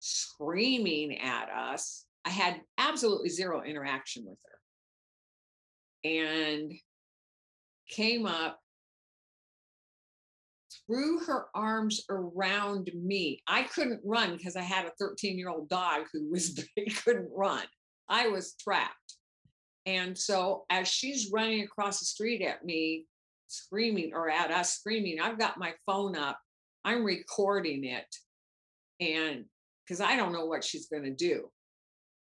screaming at us. I had absolutely zero interaction with her. And came up, threw her arms around me. I couldn't run because I had a 13 year old dog who was couldn't run. I was trapped. And so as she's running across the street at me, screaming or at us screaming, I've got my phone up. I'm recording it. And because I don't know what she's going to do.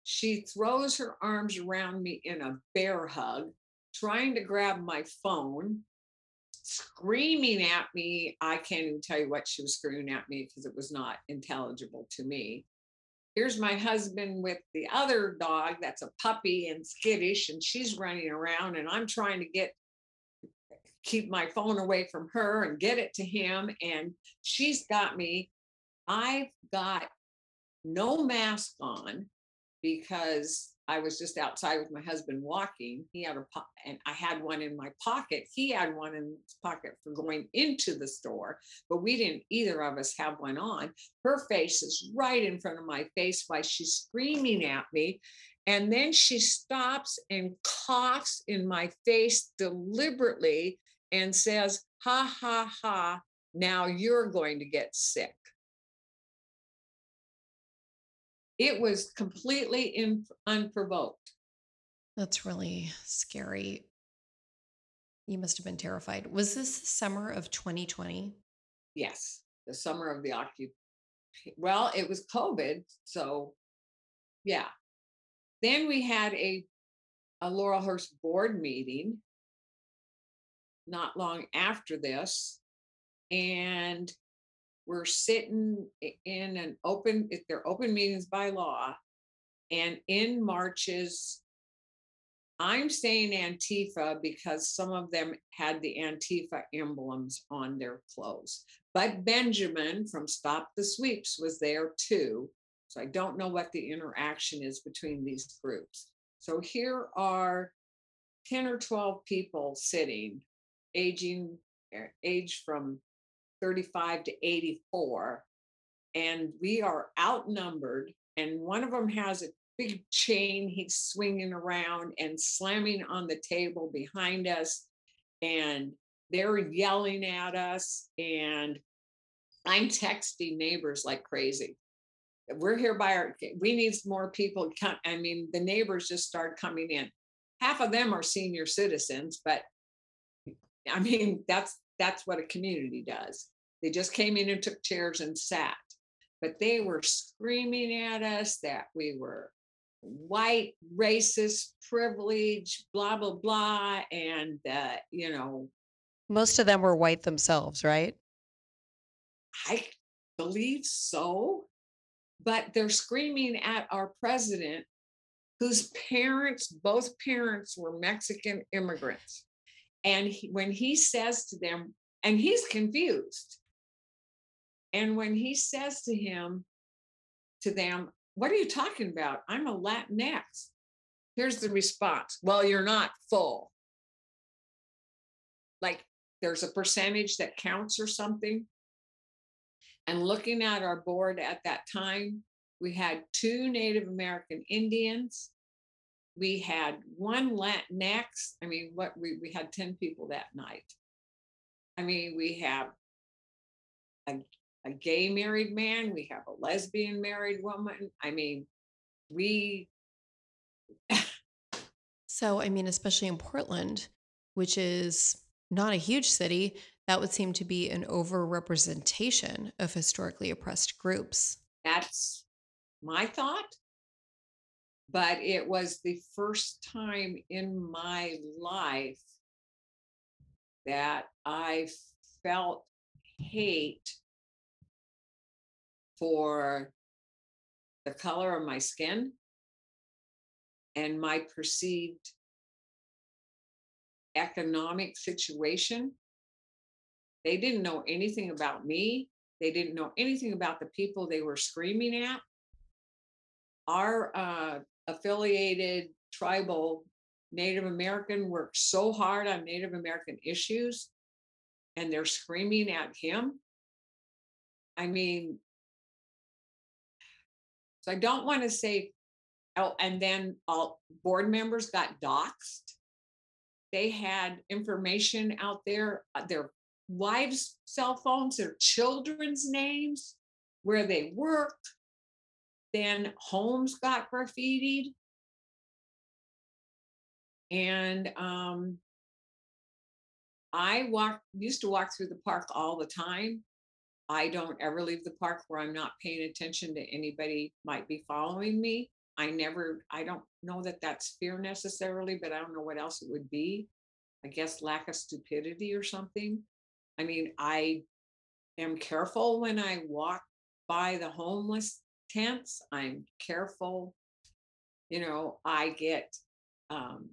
She throws her arms around me in a bear hug, trying to grab my phone, screaming at me. I can't even tell you what she was screaming at me because it was not intelligible to me. Here's my husband with the other dog that's a puppy and skittish, and she's running around, and I'm trying to get keep my phone away from her and get it to him. And she's got me. I've got no mask on because I was just outside with my husband walking. He had a po- and I had one in my pocket. He had one in his pocket for going into the store, but we didn't either of us have one on. Her face is right in front of my face while she's screaming at me. And then she stops and coughs in my face deliberately and says, Ha ha ha, now you're going to get sick. It was completely in, unprovoked. That's really scary. You must have been terrified. Was this the summer of 2020? Yes, the summer of the occupation. Well, it was COVID, so yeah. Then we had a a Laurelhurst board meeting not long after this, and we're sitting in an open, they're open meetings by law, and in marches, I'm saying Antifa because some of them had the Antifa emblems on their clothes. But Benjamin from Stop the Sweeps was there too. So I don't know what the interaction is between these groups. So here are 10 or 12 people sitting, aging, eh, age from 35 to 84. And we are outnumbered. And one of them has a big chain he's swinging around and slamming on the table behind us. And they're yelling at us. And I'm texting neighbors like crazy. We're here by our, we need more people. Come, I mean, the neighbors just start coming in. Half of them are senior citizens, but I mean, that's that's what a community does. They just came in and took chairs and sat, but they were screaming at us that we were white, racist, privileged, blah, blah, blah. And, uh, you know, Most of them were white themselves, right? I believe so. But they're screaming at our president, whose parents, both parents were Mexican immigrants. And he, when he says to them, and he's confused, and when he says to him, to them, What are you talking about? I'm a Latinx. Here's the response Well, you're not full. Like there's a percentage that counts or something. And looking at our board at that time, we had two Native American Indians. We had one Latinx. I mean, what we, we had 10 people that night. I mean, we have a a gay married man, we have a lesbian married woman. I mean, we So, I mean, especially in Portland, which is not a huge city, that would seem to be an overrepresentation of historically oppressed groups. that's my thought. But it was the first time in my life that I felt hate for the color of my skin and my perceived economic situation. They didn't know anything about me. They didn't know anything about the people they were screaming at. Our uh, affiliated tribal Native American worked so hard on Native American issues, and they're screaming at him. I mean, so I don't want to say, oh, and then all board members got doxxed. they had information out there, uh, their wives' cell phones, their children's names, where they work. Then homes got graffitied. And um, I walk used to walk through the park all the time. I don't ever leave the park where I'm not paying attention to anybody might be following me. I never, I don't know that that's fear necessarily, but I don't know what else it would be. I guess lack of stupidity or something. I mean, I am careful when I walk by the homeless tents. I'm careful. You know, I get um,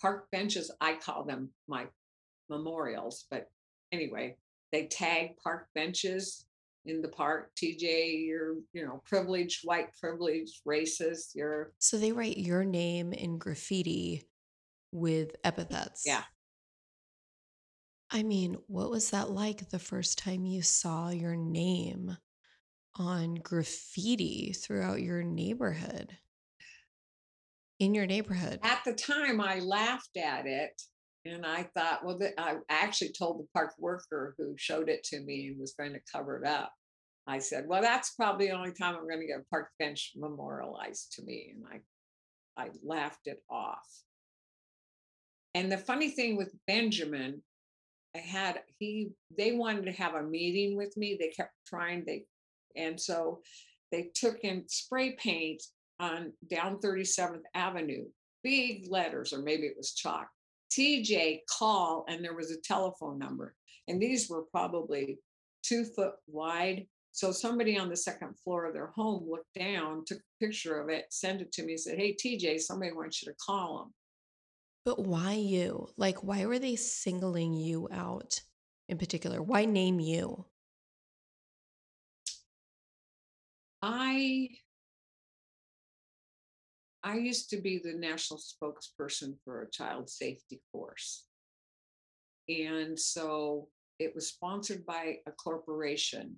park benches. I call them my memorials, but anyway, they tag park benches in the park. TJ, you're, you know, privileged, white privileged, racist. You're, So they write your name in graffiti with epithets. yeah. I mean, what was that like the first time you saw your name on graffiti throughout your neighborhood? In your neighborhood. At the time, I laughed at it. And I thought, well, I actually told the park worker who showed it to me and was going to cover it up. I said, well, that's probably the only time I'm going to get a park bench memorialized to me. And I, I laughed it off. And the funny thing with Benjamin, I had he they wanted to have a meeting with me. They kept trying, they and so they took in spray paint on down 37th Avenue, big letters, or maybe it was chalk. TJ call, and there was a telephone number. And these were probably two foot wide. So somebody on the second floor of their home looked down, took a picture of it, sent it to me, said, Hey, TJ, somebody wants you to call them. But why you? Like, why were they singling you out in particular? Why name you? I I used to be the national spokesperson for a child safety course. And so it was sponsored by a corporation.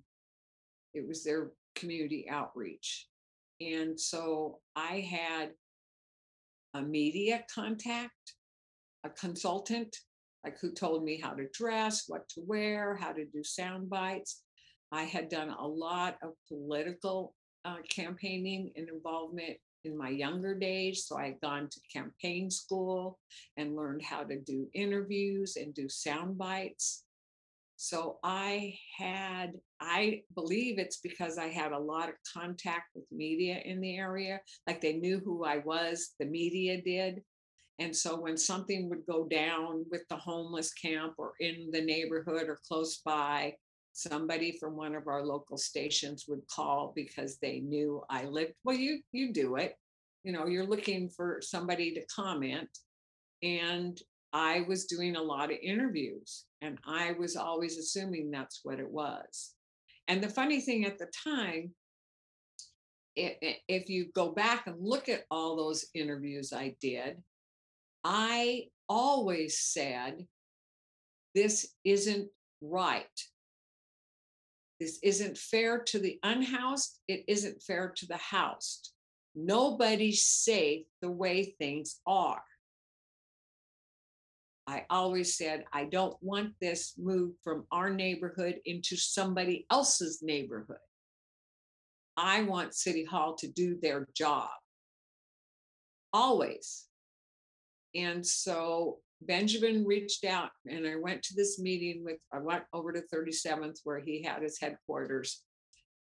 It was their community outreach. And so I had a media contact, a consultant, like who told me how to dress, what to wear, how to do sound bites. I had done a lot of political uh, campaigning and involvement in my younger days. So I had gone to campaign school and learned how to do interviews and do sound bites. So I had, I believe it's because I had a lot of contact with media in the area. Like they knew who I was, the media did. And so when something would go down with the homeless camp or in the neighborhood or close by, somebody from one of our local stations would call because they knew I lived. Well, you you do it. You know, you're looking for somebody to comment. And I was doing a lot of interviews and I was always assuming that's what it was. And the funny thing at the time, if you go back and look at all those interviews I did, I always said, this isn't right. This isn't fair to the unhoused. It isn't fair to the housed. Nobody's safe the way things are. I always said, I don't want this moved from our neighborhood into somebody else's neighborhood. I want City Hall to do their job. Always. And so Benjamin reached out, and I went to this meeting with, I went over to 37th where he had his headquarters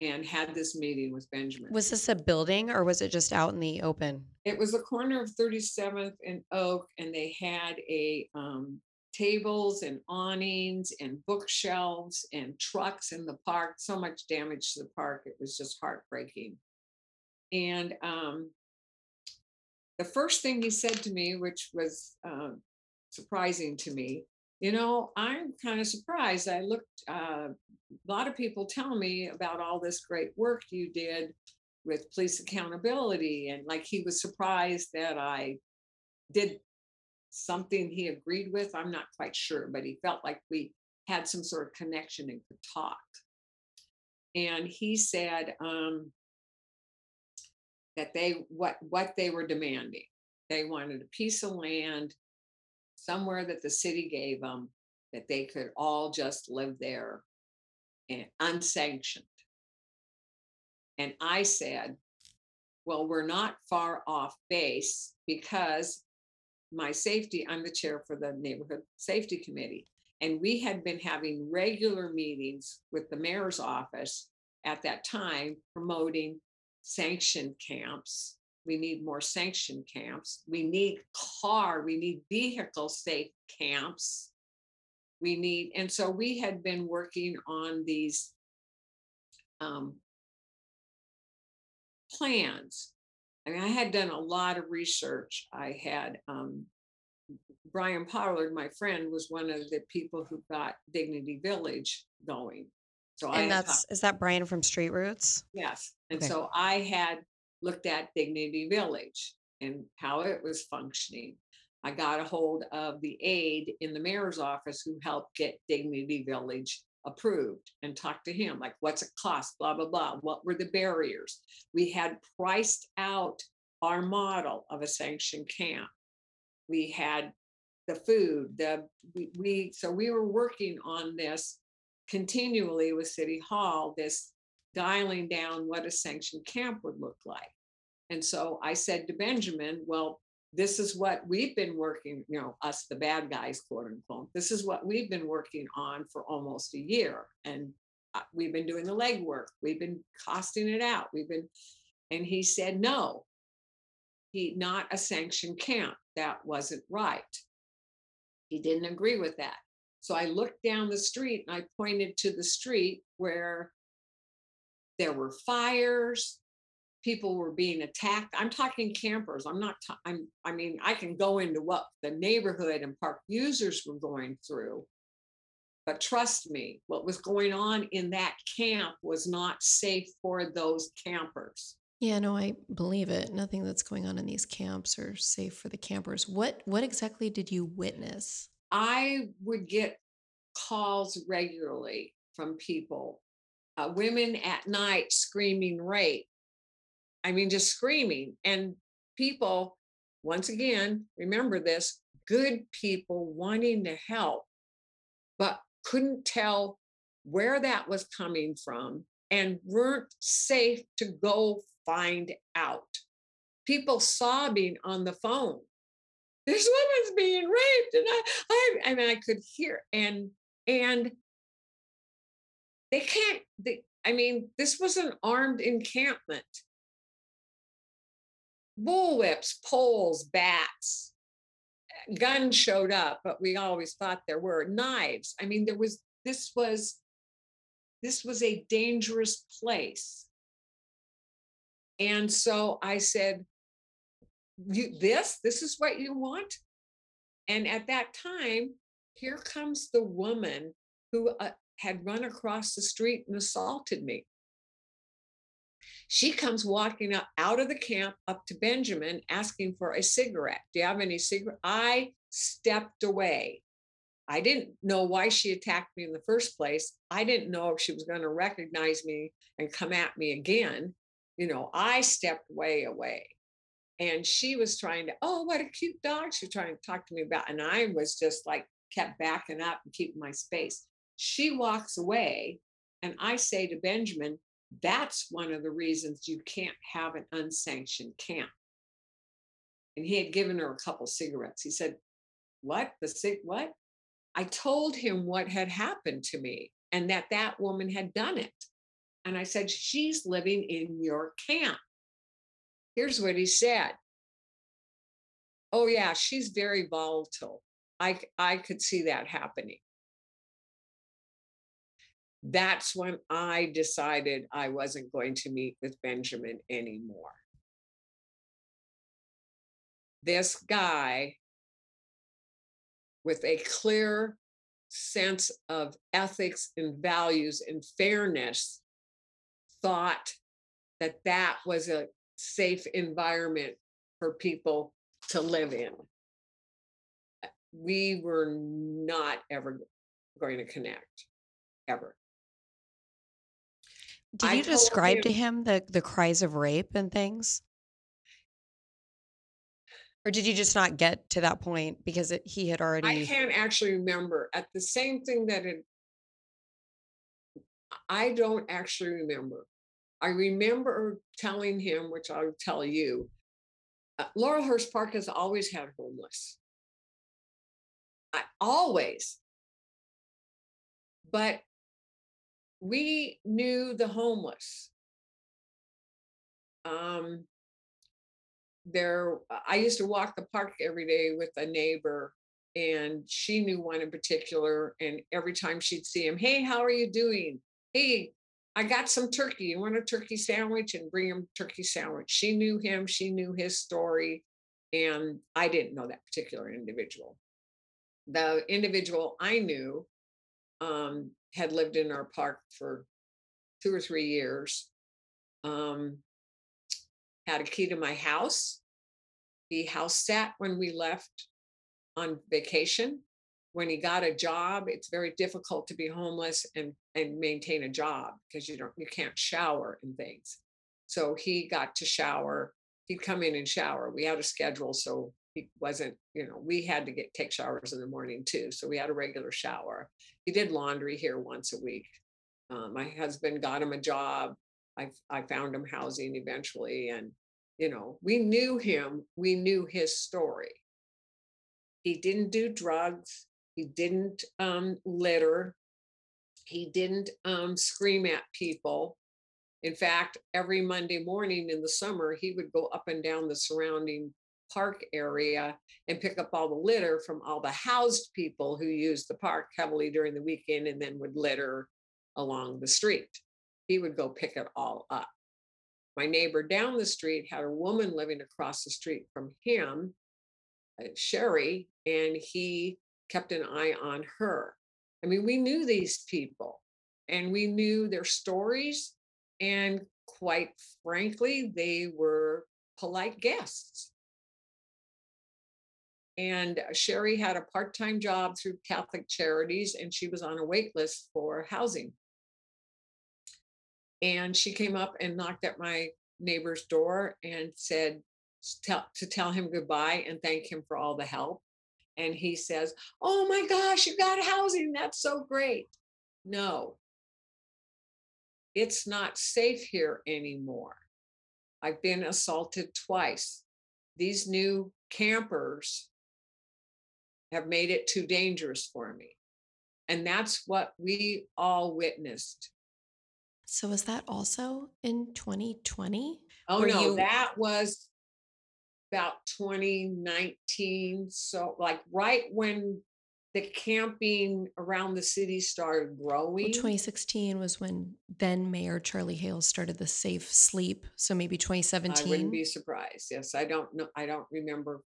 and had this meeting with Benjamin. Was this a building or was it just out in the open? It was the corner of 37th and Oak, and they had a um, tables and awnings and bookshelves and trucks in the park. So much damage to the park; it was just heartbreaking. And um, the first thing he said to me, which was uh, surprising to me, you know, I'm kind of surprised. I looked. Uh, a lot of people tell me about all this great work you did with police accountability and like he was surprised that i did something he agreed with i'm not quite sure but he felt like we had some sort of connection and could talk and he said um, that they what what they were demanding they wanted a piece of land somewhere that the city gave them that they could all just live there and unsanctioned. And I said, well, we're not far off base because my safety, I'm the chair for the neighborhood safety committee. And we had been having regular meetings with the mayor's office at that time promoting sanctioned camps. We need more sanctioned camps. We need car, we need vehicle safe camps. We need, and so we had been working on these um, plans. I mean, I had done a lot of research. I had um, Bryan Pollard, my friend, was one of the people who got Dignity Village going. So And had that's talked- is that Bryan from Street Roots? yes, and Okay. so I had looked at Dignity Village and how it was functioning. I got a hold of the aide in the mayor's office who helped get Dignity Village approved and talked to him like what's it cost? blah blah blah. What were the barriers? We had priced out our model of a sanctioned camp. We had the food the we, we so we were working on this continually with city hall this dialing down what a sanctioned camp would look like. And so i said to benjamin well this is what we've been working you know us the bad guys quote unquote this is what we've been working on for almost a year and uh, we've been doing the legwork we've been costing it out we've been and he said no. He not a sanctioned camp. That wasn't right. He didn't agree with that. So i looked down the street and i pointed to the street where there were fires people were being attacked i'm talking campers i'm not ta- i'm i mean i can go into what the neighborhood and park users were going through but trust me what was going on in that camp was not safe for those campers Yeah, no, I believe it. Nothing that's going on in these camps are safe for the campers. What what exactly did you witness? I would get calls regularly from people, uh, women at night screaming rape. I mean, just screaming. And people, once again, remember this good people wanting to help, but couldn't tell where that was coming from and weren't safe to go find out. People sobbing on the phone this woman's being raped and I, I I mean I could hear and and they can't they, I mean this was an armed encampment. Bullwhips poles bats guns showed up but we always thought there were knives. I mean there was this was this was a dangerous place. And so I said you this this is what you want? And at that time here comes the woman who uh, had run across the street and assaulted me. She comes walking up out of the camp up to benjamin asking for a cigarette. Do you have any cigarette i stepped away. I didn't know why she attacked me in the first place. I didn't know if she was going to recognize me and come at me again. You know i stepped way away. And she was trying to oh what a cute dog she was trying to talk to me about and i was just like kept backing up and keeping my space she walks away and i say to benjamin that's one of the reasons you can't have an unsanctioned camp and he had given her a couple cigarettes he said what the cig what i told him what had happened to me and that that woman had done it and i said she's living in your camp Here's what he said. Oh yeah, she's very volatile. I, I could see that happening. That's when I decided I wasn't going to meet with Benjamin anymore. This guy with a clear sense of ethics and values and fairness thought that that was a safe environment for people to live in. We were not ever going to connect, ever. Did I you describe to him- him the the cries of rape and things? Or did you just not get to that point because it he had already? I can't actually remember at the same thing that it I don't actually remember. I remember telling him, which I'll tell you, uh, Laurelhurst Park has always had homeless. I, always. But we knew the homeless. Um, there, I used to walk the park every day with a neighbor, and she knew one in particular. And every time she'd see him, hey, how are you doing? Hey, I got some turkey. You want a turkey sandwich? And bring him turkey sandwich. She knew him, she knew his story. And I didn't know that particular individual. The individual I knew um, had lived in our park for two or three years. Um, had a key to my house. He house sat when we left on vacation. When he got a job, it's very difficult to be homeless and and maintain a job because you don't you can't shower and things. So he got to shower. He'd come in and shower. We had a schedule, so he wasn't, you know, we had to get take showers in the morning too. So we had a regular shower. He did laundry here once a week. Uh, my husband got him a job. I I found him housing eventually, and you know, we knew him. We knew his story. He didn't do drugs. He didn't um, litter. He didn't um, scream at people. In fact, every Monday morning in the summer, he would go up and down the surrounding park area and pick up all the litter from all the housed people who used the park heavily during the weekend and then would litter along the street. He would go pick it all up. My neighbor down the street had a woman living across the street from him, uh, Sherry, and he kept an eye on her. I mean, we knew these people and we knew their stories. And quite frankly, they were polite guests. And uh, Sherry had a part time job through Catholic Charities, and she was on a wait list for housing. And she came up and knocked at my neighbor's door and said to tell him goodbye and thank him for all the help. And he says, Oh my gosh, you got housing. That's so great. No, it's not safe here anymore. I've been assaulted twice. These new campers have made it too dangerous for me. And that's what we all witnessed. So was that also in 2020? Oh Were no, you that was about 2019. So like right when the camping around the city started well, growing. 2016 was when then Mayor Charlie Hales started the Safe Sleep. So maybe 2017. I wouldn't be surprised. Yes, I don't know. I don't remember.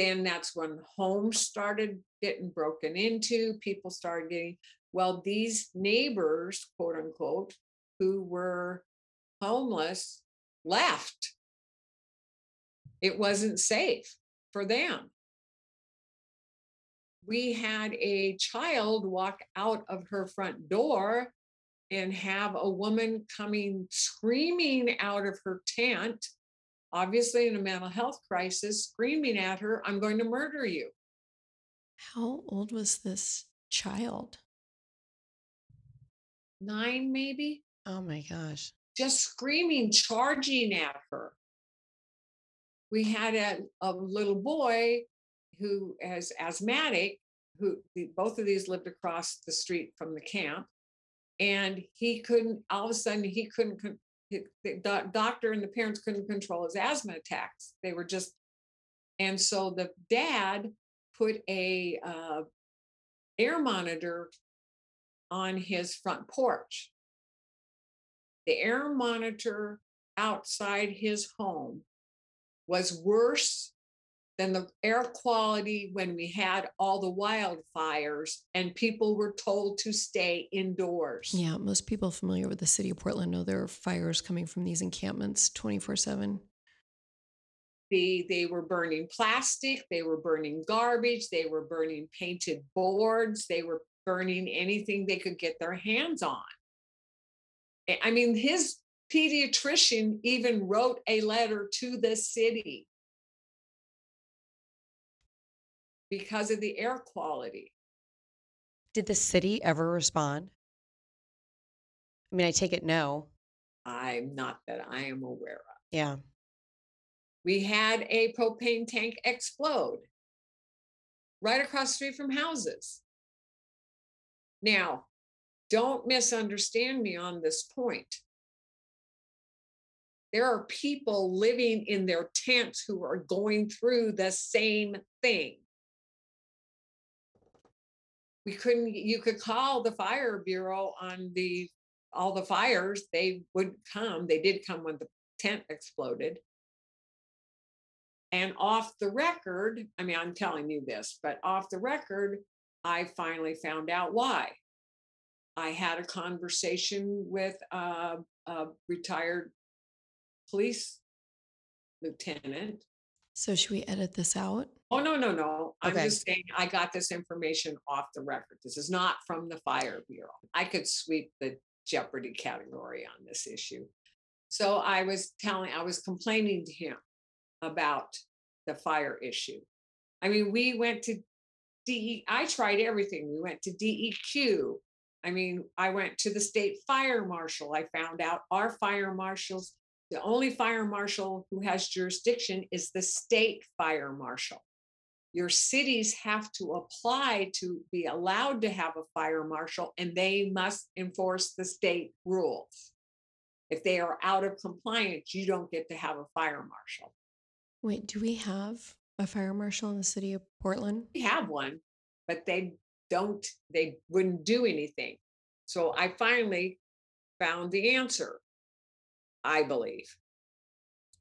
Then that's when homes started getting broken into. People started getting, well, these neighbors, quote unquote, who were homeless left. It wasn't safe for them. We had a child walk out of her front door and have a woman coming screaming out of her tent, obviously in a mental health crisis, screaming at her, I'm going to murder you. How old was this child? Nine, maybe, Oh my gosh. just screaming, charging at her. We had a, a little boy who is asthmatic, who both of these lived across the street from the camp. And he couldn't, all of a sudden, he couldn't, the doctor and the parents couldn't control his asthma attacks. They were just, and so the dad put a uh, air monitor on his front porch. The air monitor outside his home was worse than the air quality when we had all the wildfires and people were told to stay indoors. Yeah, most people familiar with the city of Portland know there are fires coming from these encampments 24 7. The, they were burning plastic, they were burning garbage, they were burning painted boards, they were burning anything they could get their hands on. I- I mean, his pediatrician even wrote a letter to the city because of the air quality. Did the city ever respond? I mean, I take it no. I'm not that I am aware of. Yeah. We had a propane tank explode right across the street from houses. Now, don't misunderstand me on this point. There are people living in their tents who are going through the same thing. We couldn't, you could call the fire bureau on the all the fires, they would come. They did come when the tent exploded. And off the record, I mean, I'm telling you this, but off the record, I finally found out why. I had a conversation with a, a retired police lieutenant. So, should we edit this out? Oh, no, no, no. I'm okay. just saying I got this information off the record. This is not from the Fire Bureau. I could sweep the Jeopardy category on this issue. So I was telling, I was complaining to him about the fire issue. I mean, we went to DE, I tried everything. We went to DEQ. I mean, I went to the state fire marshal. I found out our fire marshals, the only fire marshal who has jurisdiction is the state fire marshal. Your cities have to apply to be allowed to have a fire marshal and they must enforce the state rules. If they are out of compliance, you don't get to have a fire marshal. Wait, do we have a fire marshal in the city of Portland? We have one, but they don't, they wouldn't do anything. So I finally found the answer, I believe.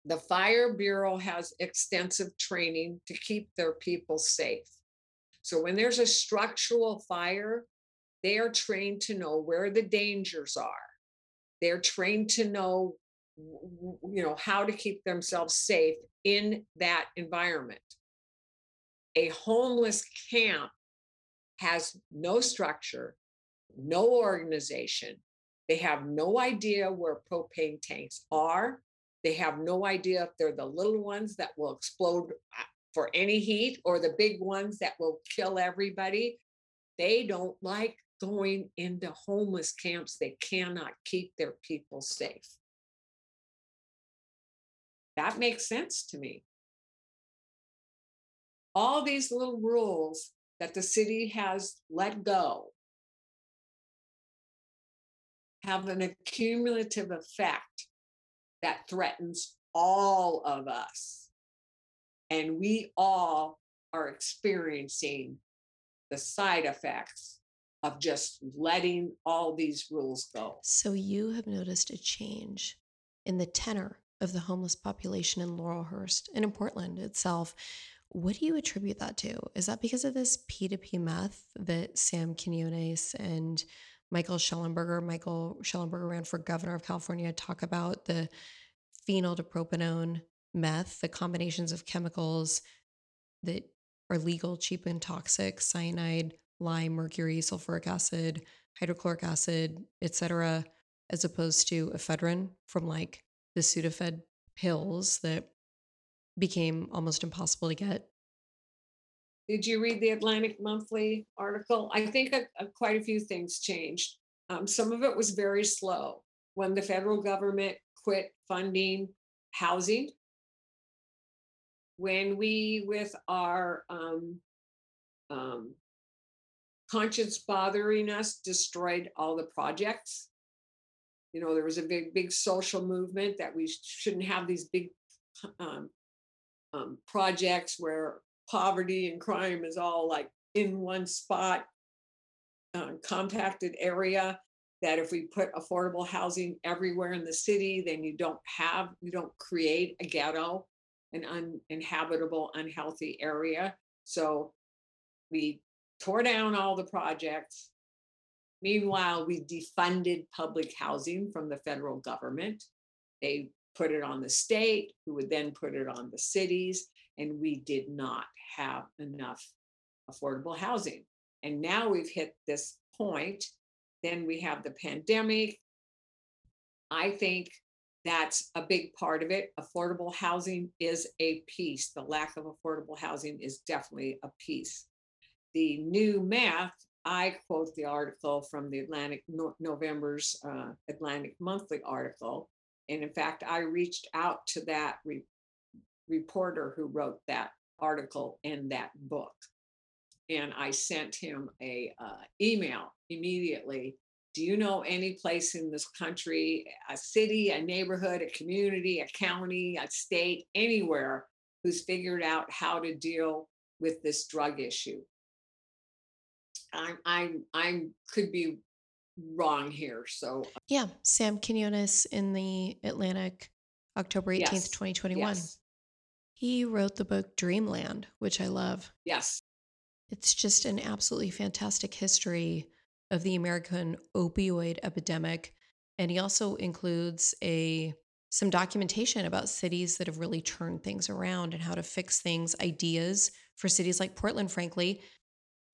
The Fire Bureau has extensive training to keep their people safe. So when there's a structural fire, they are trained to know where the dangers are. They're trained to know you know how to keep themselves safe in that environment. A homeless camp has no structure, no organization. They have no idea where propane tanks are. They have no idea if they're the little ones that will explode uh, for any heat or the big ones that will kill everybody. They don't like going into homeless camps. They cannot keep their people safe. That makes sense to me. All these little rules that the city has let go have an accumulative effect that threatens all of us. And we all are experiencing the side effects of just letting all these rules go. So, you have noticed a change in the tenor of the homeless population in Laurelhurst and in Portland itself. What do you attribute that to? Is that because of this P2P meth that Sam Quinones and Michael Shellenberger. Michael Shellenberger ran for governor of California, talk about the phenylpropanone meth, the combinations of chemicals that are legal, cheap, and toxic, cyanide, lime, mercury, sulfuric acid, hydrochloric acid, etc., as opposed to ephedrine from like the Sudafed pills that became almost impossible to get. Did you read the Atlantic Monthly article? I think a, a, quite a few things changed. Um, some of it was very slow. When the federal government quit funding housing. When we, with our um, um, conscience bothering us, destroyed all the projects. You know, there was a big, big social movement that we shouldn't have these big um, um, projects where poverty and crime is all like in one spot, uh, compacted area that if we put affordable housing everywhere in the city, then you don't have, you don't create a ghetto, an uninhabitable, unhealthy area. So we tore down all the projects. Meanwhile, we defunded public housing from the federal government. They put it on the state, who would then put it on the cities, and we did not have enough affordable housing. And now we've hit this point then we have the pandemic. I think That's a big part of it. Affordable housing is a piece. The lack of affordable housing is definitely a piece. The new math, I quote the article from the Atlantic no- November's uh, Atlantic Monthly article. And in fact, I reached out to that re- reporter who wrote that article in that book. And I sent him a uh, email immediately. Do you know any place in this country, a city, a neighborhood, a community, a county, a state, anywhere who's figured out how to deal with this drug issue? I'm I'm I'm could be wrong here. So Yeah, Sam Quinones in the Atlantic, October 18th, yes, 2021. yes, He wrote the book Dreamland, which I love. yes, It's just an absolutely fantastic history of the American opioid epidemic. And he also includes a some documentation about cities that have really turned things around and how to fix things, ideas for cities like Portland, frankly.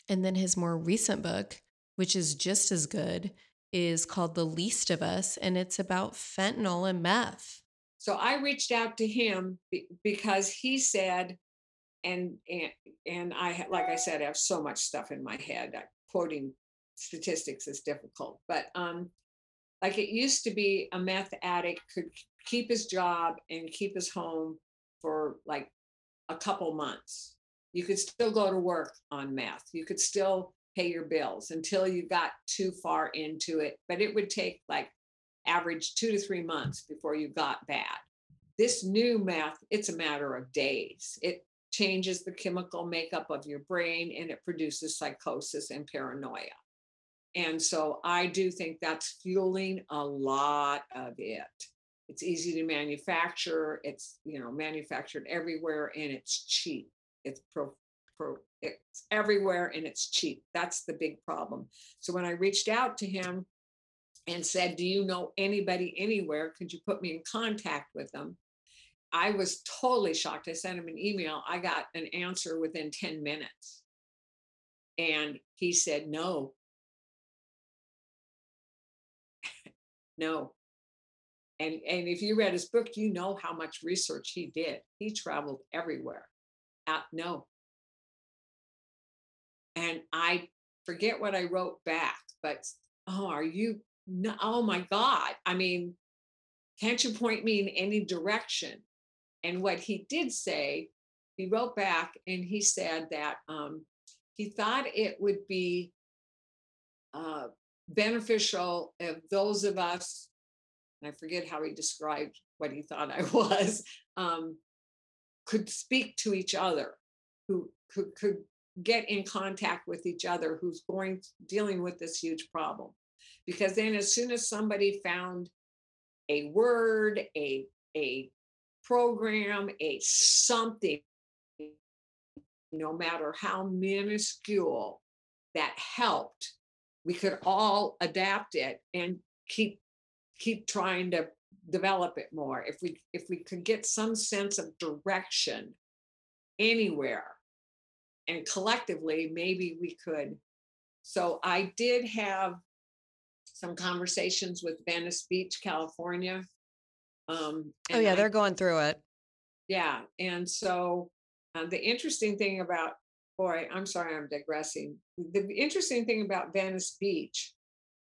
And then his more recent book, which is just as good, is called The Least of Us, and it's about fentanyl and meth. So I reached out to him because he said, and and and I like I said, I have so much stuff in my head. I, quoting statistics is difficult, but um, like it used to be, a meth addict could keep his job and keep his home for like a couple months. You could still go to work on meth. You could still pay your bills until you got too far into it, but it would take like average two to three months before you got bad. This new meth, it's a matter of days. It changes the chemical makeup of your brain and it produces psychosis and paranoia. And so I do think that's fueling a lot of it. It's easy to manufacture. It's you know manufactured everywhere and it's cheap. It's pro, pro it's everywhere and it's cheap. That's the big problem. So when I reached out to him and said, "Do you know anybody anywhere? Could you put me in contact with them?" I was totally shocked. I sent him an email. I got an answer within 10 minutes. And he said, "No, no." And and if you read his book, you know how much research he did. He traveled everywhere. Uh, no. And I forget what I wrote back, but oh, are you no, oh my God. I mean, can't you point me in any direction? And what he did say, he wrote back and he said that um, he thought it would be uh, beneficial if those of us, I forget how he described what he thought I was, um, could speak to each other, who could, could get in contact with each other who's going dealing with this huge problem. Because then as soon as somebody found a word, a a program, a something, no matter how minuscule that helped, we could all adapt it and keep keep trying to develop it more. If we if we could get some sense of direction anywhere and collectively maybe we could so i did have some conversations with venice beach california um Oh, yeah, i they're going through it. yeah and so uh, the interesting thing about boy i'm sorry i'm digressing. The interesting thing about venice beach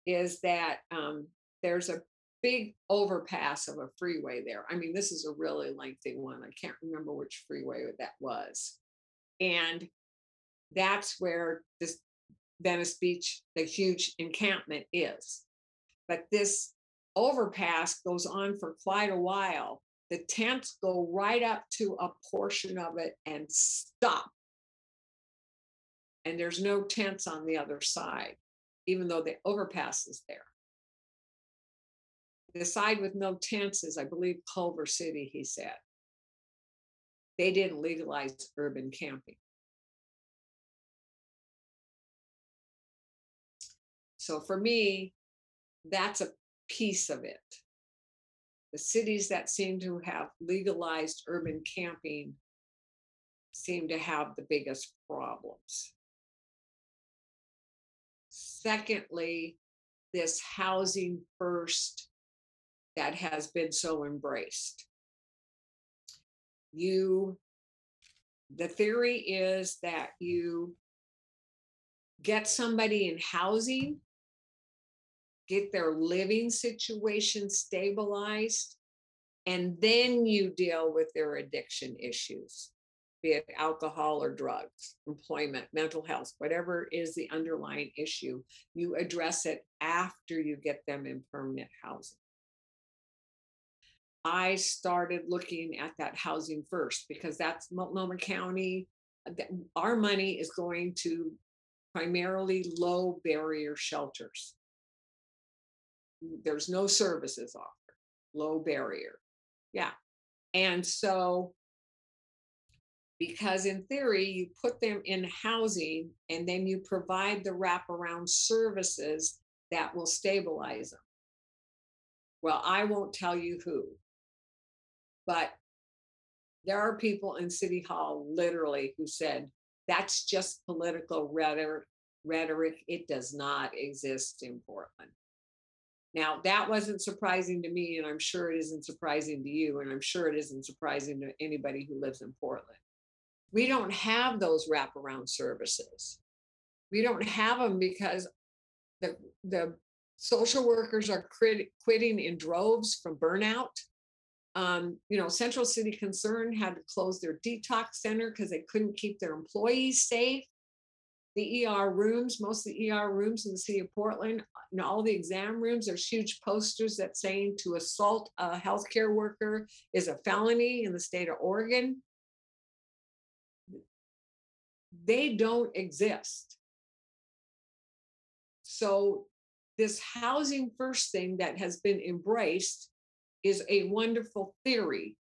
is that um, there's a big overpass of a freeway there. I mean this is a really lengthy one. I can't remember which freeway that was. And that's where this Venice Beach, the huge encampment is. But this overpass goes on for quite a while. The tents go right up to a portion of it and stop. And there's no tents on the other side, even though the overpass is there. The side with no tents is, I believe, Culver City, he said. They didn't legalize urban camping. So for me, that's a piece of it. The cities that seem to have legalized urban camping seem to have the biggest problems. Secondly, this housing first that has been so embraced. You, the theory is that you get somebody in housing, get their living situation stabilized, and then you deal with their addiction issues be it alcohol or drugs, employment, mental health, whatever is the underlying issue, you address it after you get them in permanent housing. I started looking at that housing first because that's Multnomah County. Uh, our money is going to primarily low barrier shelters. There's no services offered, low barrier. Yeah. And so because in theory you put them in housing and then you provide the wraparound services that will stabilize them well i won't tell you who but there are people in city hall literally who said that's just political rhetoric rhetoric it does not exist in portland now that wasn't surprising to me and i'm sure it isn't surprising to you and i'm sure it isn't surprising to anybody who lives in portland we don't have those wraparound services. We don't have them because the, the social workers are crit- quitting in droves from burnout. Um, you know, Central City Concern had to close their detox center because they couldn't keep their employees safe. The ER rooms, most of the ER rooms in the city of Portland, and all the exam rooms, there's huge posters that saying to assault a healthcare worker is a felony in the state of Oregon they don't exist. So, this housing first thing that has been embraced is a wonderful theory,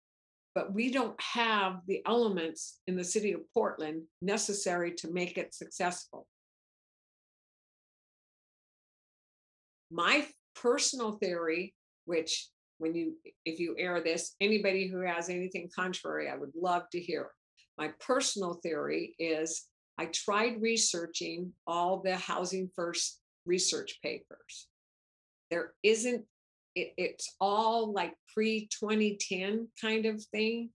but we don't have the elements in the city of Portland necessary to make it successful. My personal theory, which when you if you air this anybody who has anything contrary i would love to hear my personal theory is I tried researching all the Housing First research papers. There isn't, it, it's all like pre 2010 kind of thing.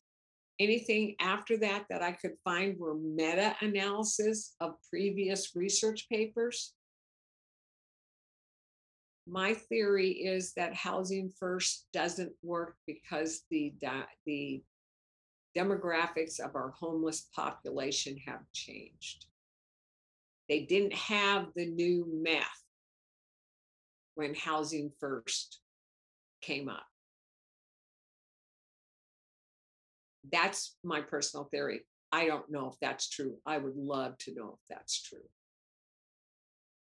Anything after that that I could find were meta analysis of previous research papers. My theory is that Housing First doesn't work because the, the demographics of our homeless population have changed. They didn't have the new math when housing first came up. That's my personal theory. I don't know if that's true. I would love to know if that's true.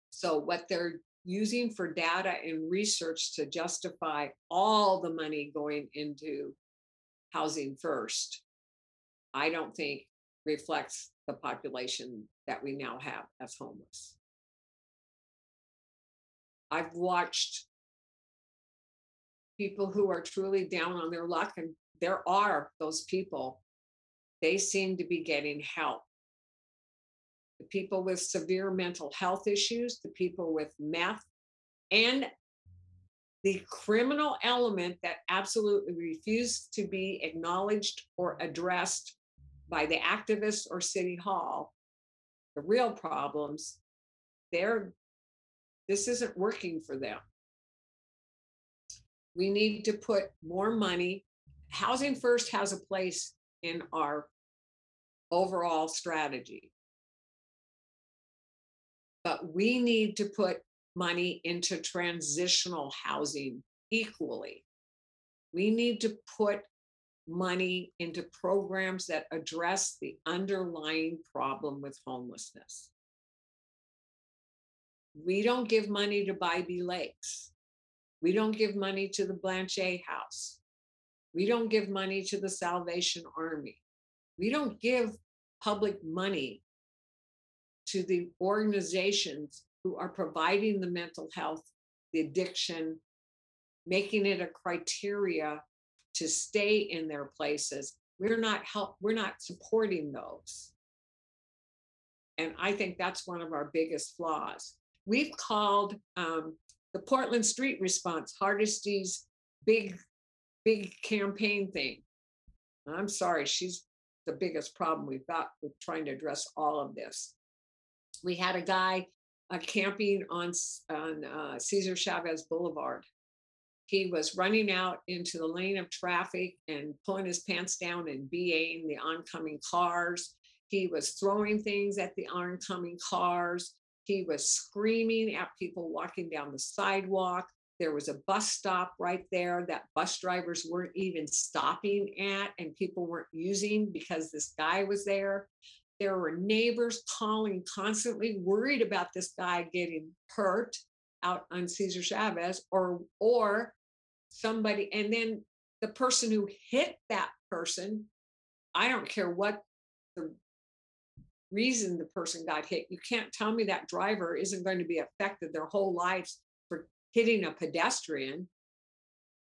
So, what they're using for data and research to justify all the money going into housing first I don't think reflects the population that we now have as homeless. I've watched people who are truly down on their luck, and there are those people, they seem to be getting help. The people with severe mental health issues, the people with meth, and the criminal element that absolutely refused to be acknowledged or addressed by the activists or city hall the real problems they're this isn't working for them we need to put more money housing first has a place in our overall strategy but we need to put money into transitional housing equally we need to put money into programs that address the underlying problem with homelessness. We don't give money to Bybee Lakes. We don't give money to the Blanchet House. We don't give money to the Salvation Army. We don't give public money to the organizations who are providing the mental health, the addiction, making it a criteria to stay in their places we're not help we're not supporting those and i think that's one of our biggest flaws we've called um, the portland street response hardesty's big, big campaign thing. I'm sorry, she's the biggest problem we've got with trying to address all of this. We had a guy uh, camping on on uh, Cesar Chavez Boulevard. He was running out into the lane of traffic and pulling his pants down and BAing the oncoming cars. He was throwing things at the oncoming cars. He was screaming at people walking down the sidewalk. There was a bus stop right there that bus drivers weren't even stopping at and people weren't using because this guy was there. There were neighbors calling constantly, worried about this guy getting hurt out on Cesar Chavez or or somebody and then the person who hit that person i don't care what the reason the person got hit. You can't tell me that driver isn't going to be affected their whole lives for hitting a pedestrian.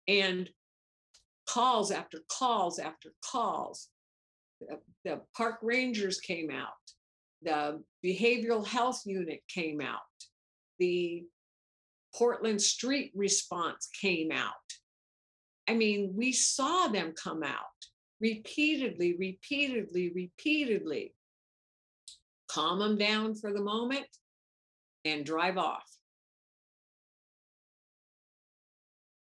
And calls after calls after calls. The, the park rangers came out. The behavioral health unit came out. The Portland Street response came out. I mean, we saw them come out repeatedly, repeatedly, repeatedly. Calm them down for the moment and drive off.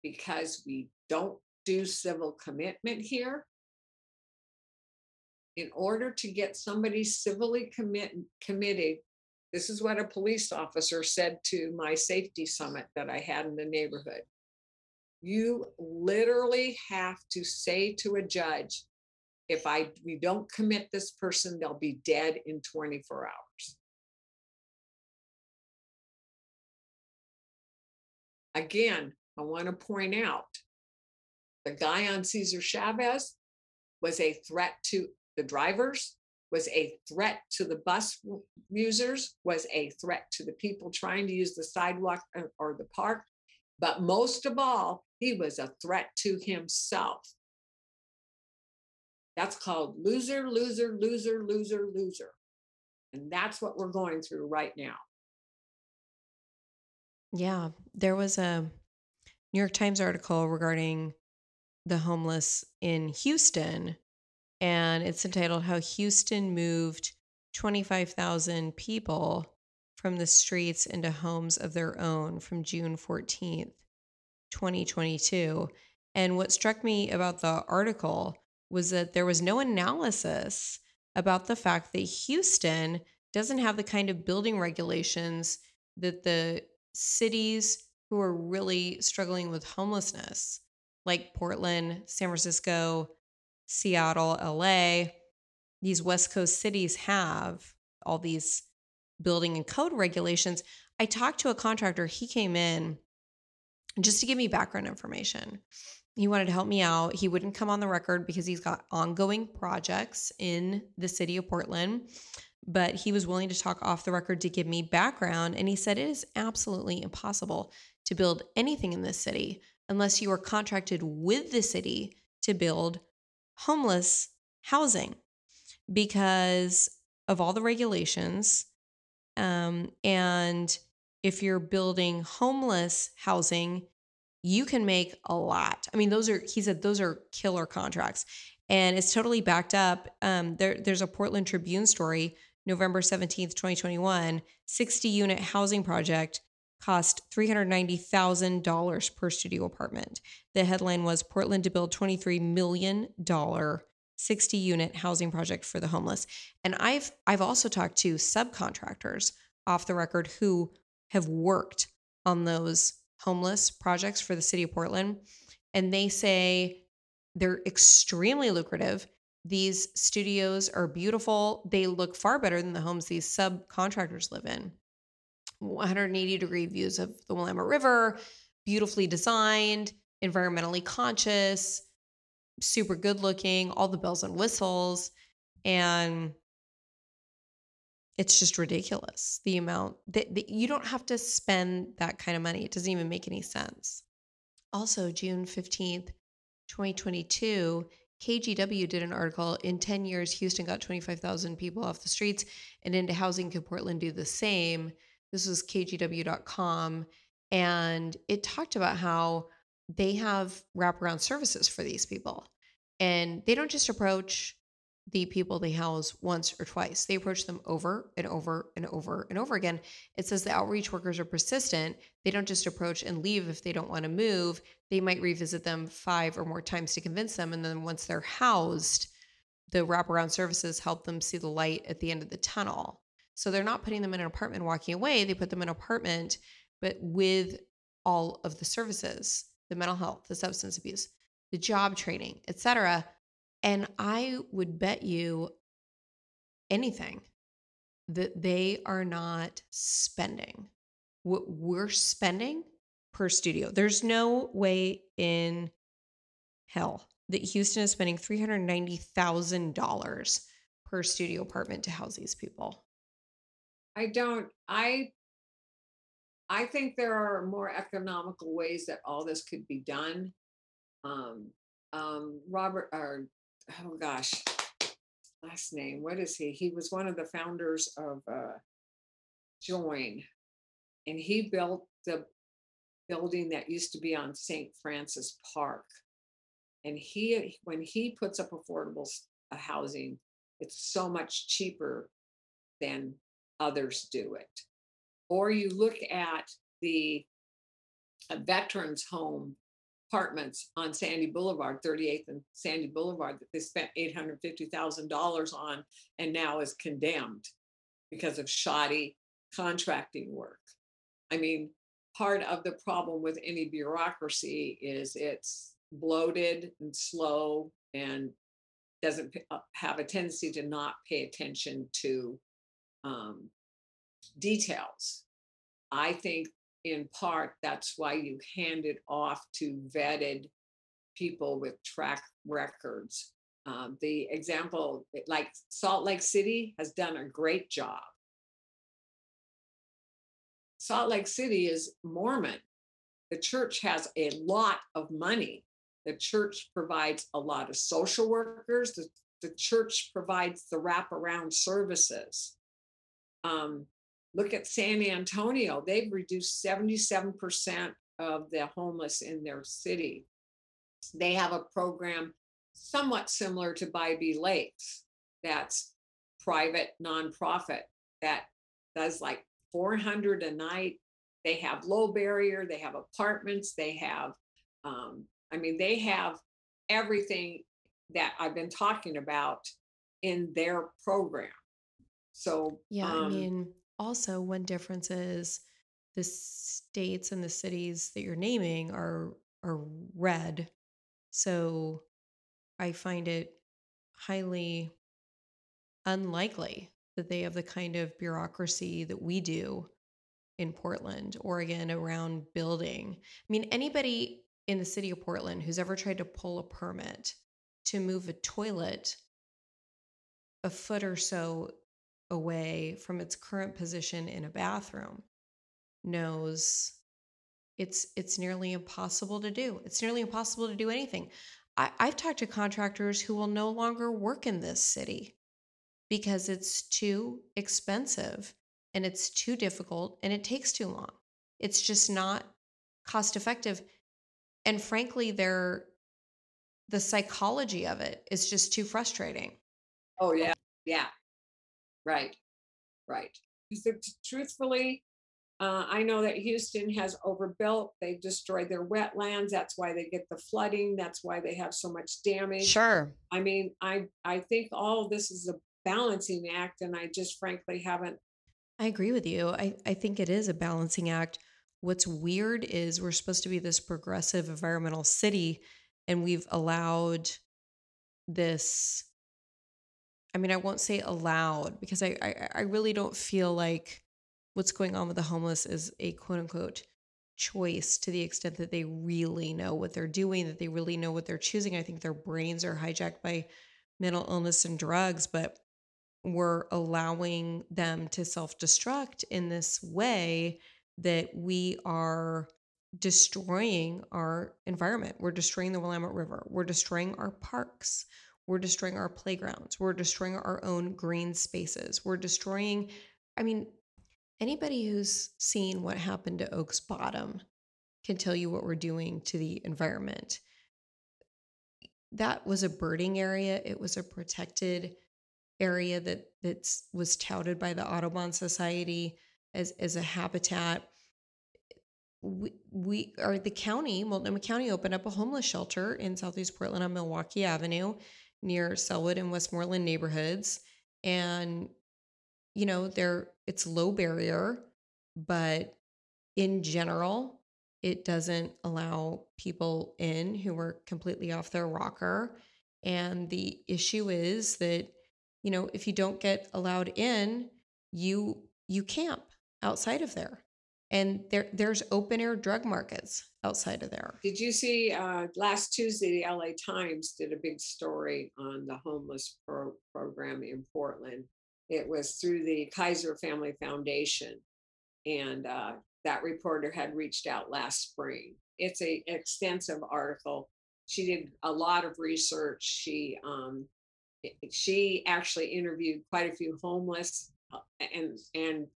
Because we don't do civil commitment here. In order to get somebody civilly commit, committed this is what a police officer said to my safety summit that I had in the neighborhood. You literally have to say to a judge, if I we don't commit this person, they'll be dead in 24 hours. Again, I want to point out the guy on Cesar Chavez was a threat to the drivers, was a threat to the bus users, was a threat to the people trying to use the sidewalk uh, or the park. But most of all, he was a threat to himself. That's called loser, loser, loser, loser, loser. And that's what we're going through right now. Yeah, there was a New York Times article regarding the homeless in Houston and it's entitled How Houston Moved 25,000 People from the Streets into Homes of Their Own from June 14th, 2022. And what struck me about the article was that there was no analysis about the fact that Houston doesn't have the kind of building regulations that the cities who are really struggling with homelessness, like Portland, San Francisco, Seattle, LA, these West Coast cities have all these building and code regulations. I talked to a contractor, he came in just to give me background information. He wanted to help me out. He wouldn't come on the record because he's got ongoing projects in the city of Portland, but he was willing to talk off the record to give me background. And he said it is absolutely impossible to build anything in this city unless you are contracted with the city to build homeless housing because of all the regulations. Um, and if you're building homeless housing, you can make a lot. I mean, those are, he said, those are killer contracts. And it's totally backed up. Um, there, there's a Portland Tribune story, November 17th, 2021, 60 unit housing project cost $390,000 per studio apartment. The headline was Portland to build $23 million 60 unit housing project for the homeless. And I've I've also talked to subcontractors off the record who have worked on those homeless projects for the city of Portland and they say they're extremely lucrative. These studios are beautiful. They look far better than the homes these subcontractors live in. 180 degree views of the Willamette River, beautifully designed, environmentally conscious, super good looking, all the bells and whistles. And it's just ridiculous the amount that, that, you don't have to spend that kind of money. It doesn't even make any sense. Also, June 15th, 2022, KGW did an article in 10 years, Houston got 25,000 people off the streets and into housing. Could Portland do the same? This was kgw.com. And it talked about how they have wraparound services for these people. And they don't just approach the people they house once or twice. They approach them over and over and over and over again. It says the outreach workers are persistent. They don't just approach and leave if they don't want to move. They might revisit them five or more times to convince them. And then once they're housed, the wraparound services help them see the light at the end of the tunnel. So they're not putting them in an apartment walking away. They put them in an apartment, but with all of the services, the mental health, the substance abuse, the job training, etc and I would bet you anything that they are not spending what we're spending per studio. There's no way in hell that Houston is spending $390,000 per studio apartment to house these people. I don't I I think there are more economical ways that all this could be done. Um, um, Robert or oh gosh, last name. What is he? He was one of the founders of uh, Join, and he built the building that used to be on St. Francis Park. And he, when he puts up affordable uh, housing, it's so much cheaper than others do it. Or you look at the a veterans home apartments on Sandy Boulevard, 38th and Sandy Boulevard, that they spent $850,000 on and now is condemned because of shoddy contracting work. I mean, part of the problem with any bureaucracy is it's bloated and slow and doesn't uh, have a tendency to not pay attention to um, details. I think in part, that's why you hand it off to vetted people with track records. Um, the example, like Salt Lake City, has done a great job. Salt Lake City is Mormon. The church has a lot of money. The church provides a lot of social workers. The, the church provides the wraparound services. Um, Look at San Antonio, they've reduced 77% of the homeless in their city. They have a program somewhat similar to Bybee Lakes that's private nonprofit that does like 400 a night. They have low barrier, they have apartments, they have, um, I mean, they have everything that I've been talking about in their program. So, yeah, um, I mean, also one difference is the states and the cities that you're naming are are red so i find it highly unlikely that they have the kind of bureaucracy that we do in Portland, Oregon around building. I mean, anybody in the city of Portland who's ever tried to pull a permit to move a toilet a foot or so away from its current position in a bathroom knows it's it's nearly impossible to do. It's nearly impossible to do anything. I, I've talked to contractors who will no longer work in this city because it's too expensive and it's too difficult and it takes too long. It's just not cost effective. And frankly, they're the psychology of it is just too frustrating. Oh yeah. Yeah. Right, right. truthfully, uh, I know that Houston has overbuilt. They've destroyed their wetlands. That's why they get the flooding. That's why they have so much damage. Sure. I mean, I I think all of this is a balancing act, and I just frankly haven't. I agree with you. I, I think it is a balancing act. What's weird is we're supposed to be this progressive environmental city, and we've allowed this I mean, I won't say allowed because I, I, I really don't feel like what's going on with the homeless is a quote unquote choice to the extent that they really know what they're doing, that they really know what they're choosing. I think their brains are hijacked by mental illness and drugs, but we're allowing them to self destruct in this way that we are destroying our environment. We're destroying the Willamette River. We're destroying our parks. We're destroying our playgrounds. We're destroying our own green spaces. We're destroying, I mean, anybody who's seen what happened to Oaks Bottom can tell you what we're doing to the environment. That was a birding area. It was a protected area that that was touted by the Audubon Society as as a habitat. We, we are the county, Multnomah County opened up a homeless shelter in Southeast Portland on Milwaukie Avenue near Sellwood and Westmoreland neighborhoods. And, you know, there it's low barrier, but in general, it doesn't allow people in who are completely off their rocker. And the issue is that you know, if you don't get allowed in, you you camp outside of there. And there there's open air drug markets outside of there. Did you see uh, last Tuesday the LA Times did a big story on the homeless pro- program in Portland. It was through the Kaiser Family Foundation, and uh, that reporter had reached out last spring. It's a extensive article. She did a lot of research. She um, she actually interviewed quite a few homeless uh, and and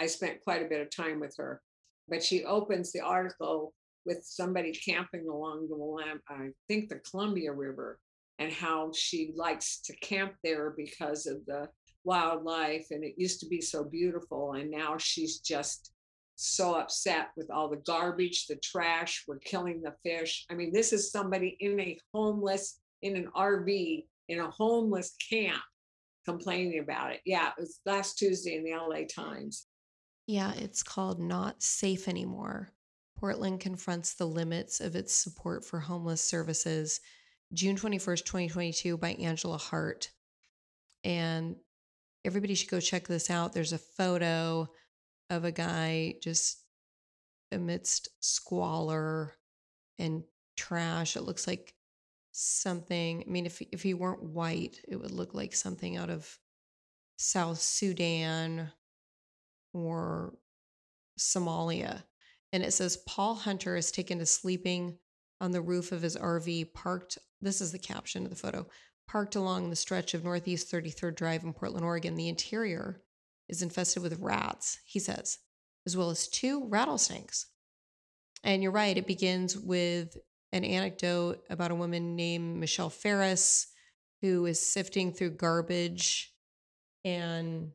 I spent quite a bit of time with her. But she opens the article with somebody camping along the I think the Columbia River, and how she likes to camp there because of the wildlife and it used to be so beautiful and now she's just so upset with all the garbage the trash we're killing the fish i mean this is somebody in a homeless in an rv in a homeless camp complaining about it. Yeah, it was last Tuesday in the LA Times. Yeah, it's called Not Safe Anymore. Portland confronts the limits of its support for homeless services. June 21st, 2022, by Angela Hart. And everybody should go check this out. There's a photo of a guy just amidst squalor and trash. It looks like something. I mean, if if he weren't white, it would look like something out of South Sudan or Somalia. And it says Paul Hunter is taken to sleeping on the roof of his RV parked. This is the caption of the photo parked along the stretch of Northeast 33rd Drive in Portland, Oregon. The interior is infested with rats, he says, as well as two rattlesnakes. And you're right, it begins with an anecdote about a woman named Michelle Ferris who is sifting through garbage and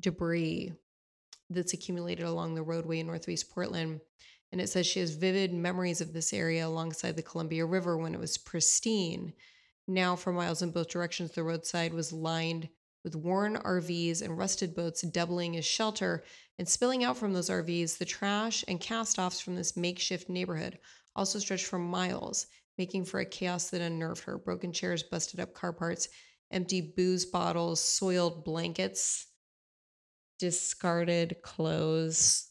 debris that's accumulated along the roadway in Northwest Portland. And it says she has vivid memories of this area alongside the Columbia River when it was pristine. Now, for miles in both directions, the roadside was lined with worn RVs and rusted boats doubling as shelter and spilling out from those RVs, the trash and cast offs from this makeshift neighborhood also stretched for miles, making for a chaos that unnerved her. Broken chairs, busted up car parts, empty booze bottles, soiled blankets, discarded clothes,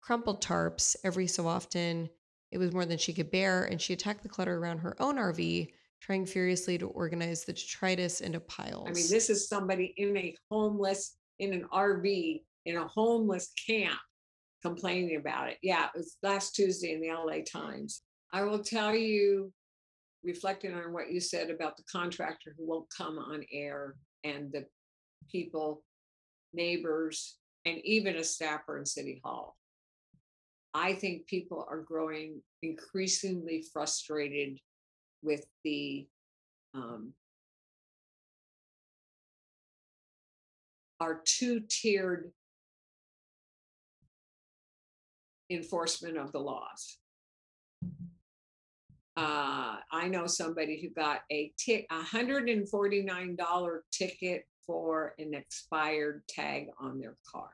crumpled tarps every so often. It was more than she could bear, and she attacked the clutter around her own RV, trying furiously to organize the detritus into piles. I mean, this is somebody in a homeless, in an RV in a homeless camp complaining about it. Yeah, it was last Tuesday in the LA Times. I will tell you, reflecting on what you said about the contractor who won't come on air and the people, neighbors, and even a staffer in City Hall. I think people are growing increasingly frustrated with the um, our two tiered enforcement of the laws. Uh, I know somebody who got a tick, $149 ticket for an expired tag on their car.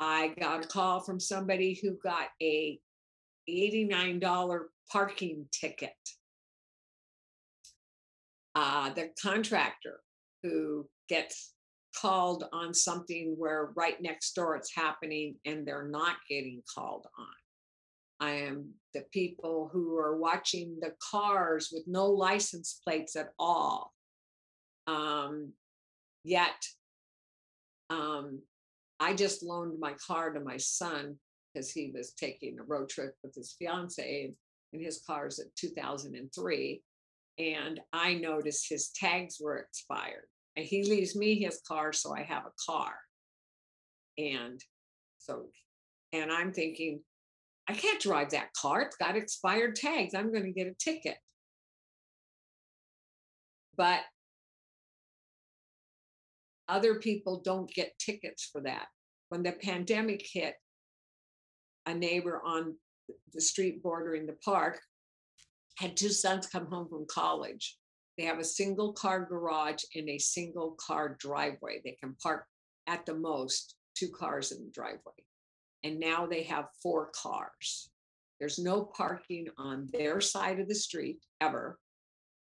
I got a call from somebody who got a $89 parking ticket. Uh, the contractor who gets called on something where right next door it's happening and they're not getting called on. I am the people who are watching the cars with no license plates at all. Um, yet, um, I just loaned my car to my son because he was taking a road trip with his fiance, and his car's at 2003. And I noticed his tags were expired and he leaves me his car so i have a car And so, and I'm thinking, I can't drive that car. It's got expired tags. I'm going to get a ticket. But other people don't get tickets for that. When the pandemic hit, a neighbor on the street bordering the park had two sons come home from college. They have a single car garage and a single car driveway. They can park at the most two cars in the driveway. And now they have four cars. There's no parking on their side of the street ever.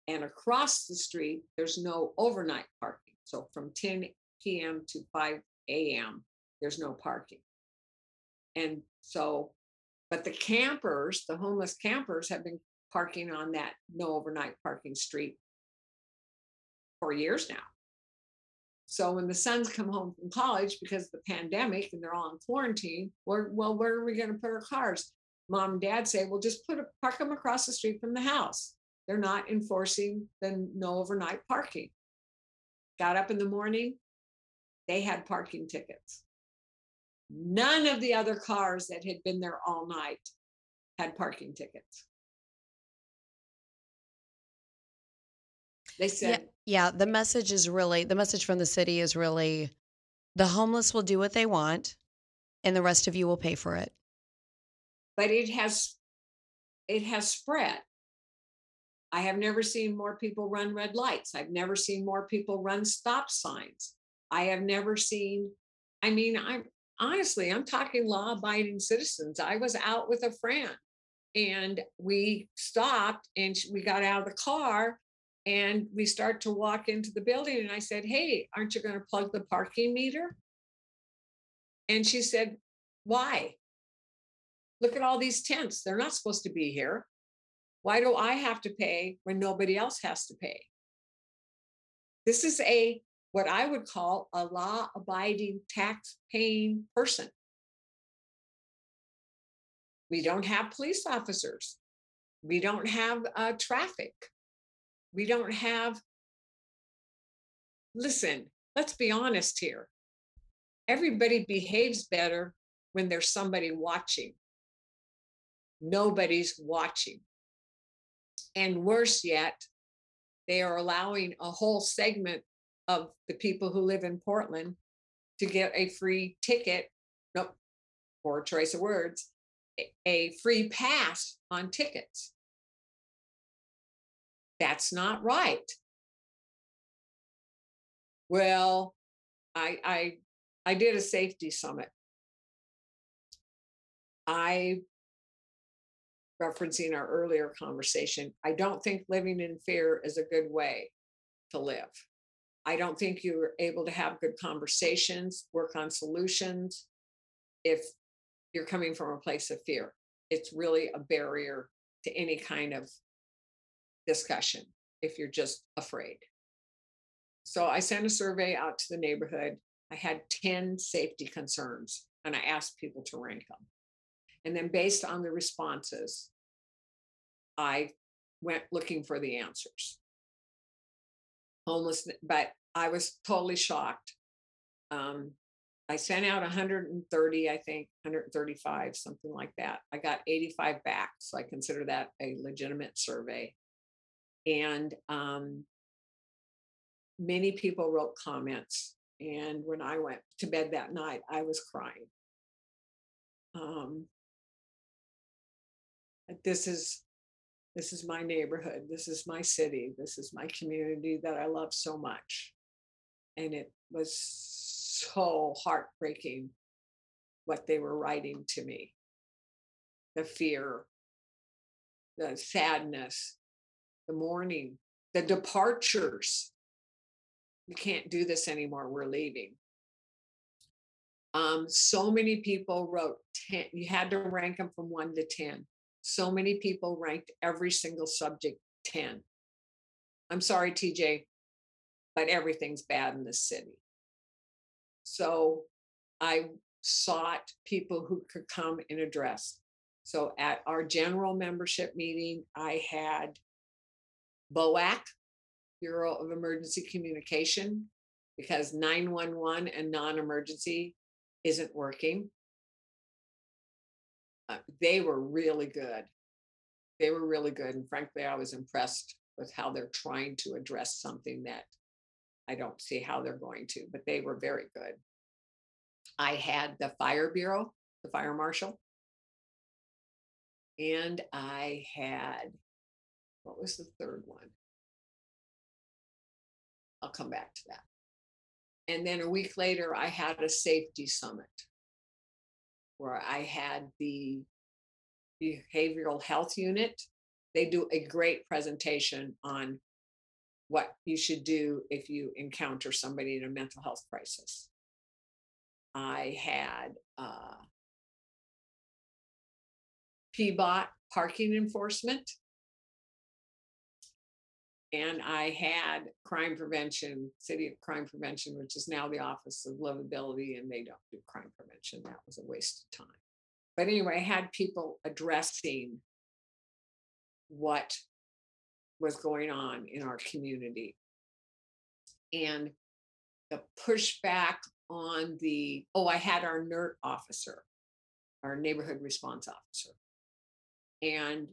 And across the street, there's no overnight parking. So from 10 p.m. to 5 a.m., there's no parking. And so, but the campers, the homeless campers, have been parking on that no overnight parking street for years now. So when the sons come home from college because of the pandemic and they're all in quarantine, well, where are we going to put our cars? Mom and dad say, well, just put a, park them across the street from the house. They're not enforcing the no overnight parking. Got up in the morning, they had parking tickets. None of the other cars that had been there all night had parking tickets. They Yeah, said, yeah, the message is really the message from the city is really the homeless will do what they want and the rest of you will pay for it. but it has it has spread. I have never seen more people run red lights. I've never seen more people run stop signs. I have never seen, I mean, I'm honestly, I'm talking law abiding citizens. I was out with a friend and we stopped and we got out of the car and we start to walk into the building and I said, "Hey, aren't you going to plug the parking meter?" And she said, "Why? Look at all these tents. They're not supposed to be here. Why do I have to pay when nobody else has to pay?" This is a what I would call a law abiding tax paying person. We don't have police officers. We don't have uh, traffic. We don't have, listen, let's be honest here. Everybody behaves better when there's somebody watching. Nobody's watching. And worse yet, they are allowing a whole segment of the people who live in Portland to get a free ticket. Nope, poor choice of words, a free pass on tickets. That's not right. Well, I I I did a safety summit. I referencing our earlier conversation, I don't think living in fear is a good way to live. I don't think you're able to have good conversations, work on solutions if you're coming from a place of fear. It's really a barrier to any kind of discussion if you're just afraid. So I sent a survey out to the neighborhood. I had 10 safety concerns and I asked people to rank them. And then based on the responses, I went looking for the answers. Homeless, but I was totally shocked. Um, I sent out 130, I think, 135, something like that. I got 85 back. So I consider that a legitimate survey. And um, many people wrote comments. And when I went to bed that night, I was crying. Um, this is this is my neighborhood this is my city this is my community that i love so much. And it was so heartbreaking what they were writing to me. The fear the sadness the mourning the departures. We can't do this anymore we're leaving. Um, so many people wrote 10 you had to rank them from 1 to 10 so many people ranked every single subject 10 i'm sorry tj but everything's bad in this city. So i sought people who could come and address. So at our general membership meeting i had BOEC bureau of emergency communication because 911 and non-emergency isn't working. Uh, they were really good. They were really good. And frankly, I was impressed with how they're trying to address something that I don't see how they're going to, but they were very good. I had the fire bureau, the fire marshal, and I had what was the third one? I'll come back to that. And then a week later, I had a safety summit where I had the behavioral health unit. They do a great presentation on what you should do if you encounter somebody in a mental health crisis. I had uh, PBOT parking enforcement. And I had crime prevention, city of crime prevention, which is now the Office of Livability, and they don't do crime prevention. That was a waste of time. But anyway, I had people addressing what was going on in our community. And the pushback on the, oh, I had our NERT officer, our neighborhood response officer. And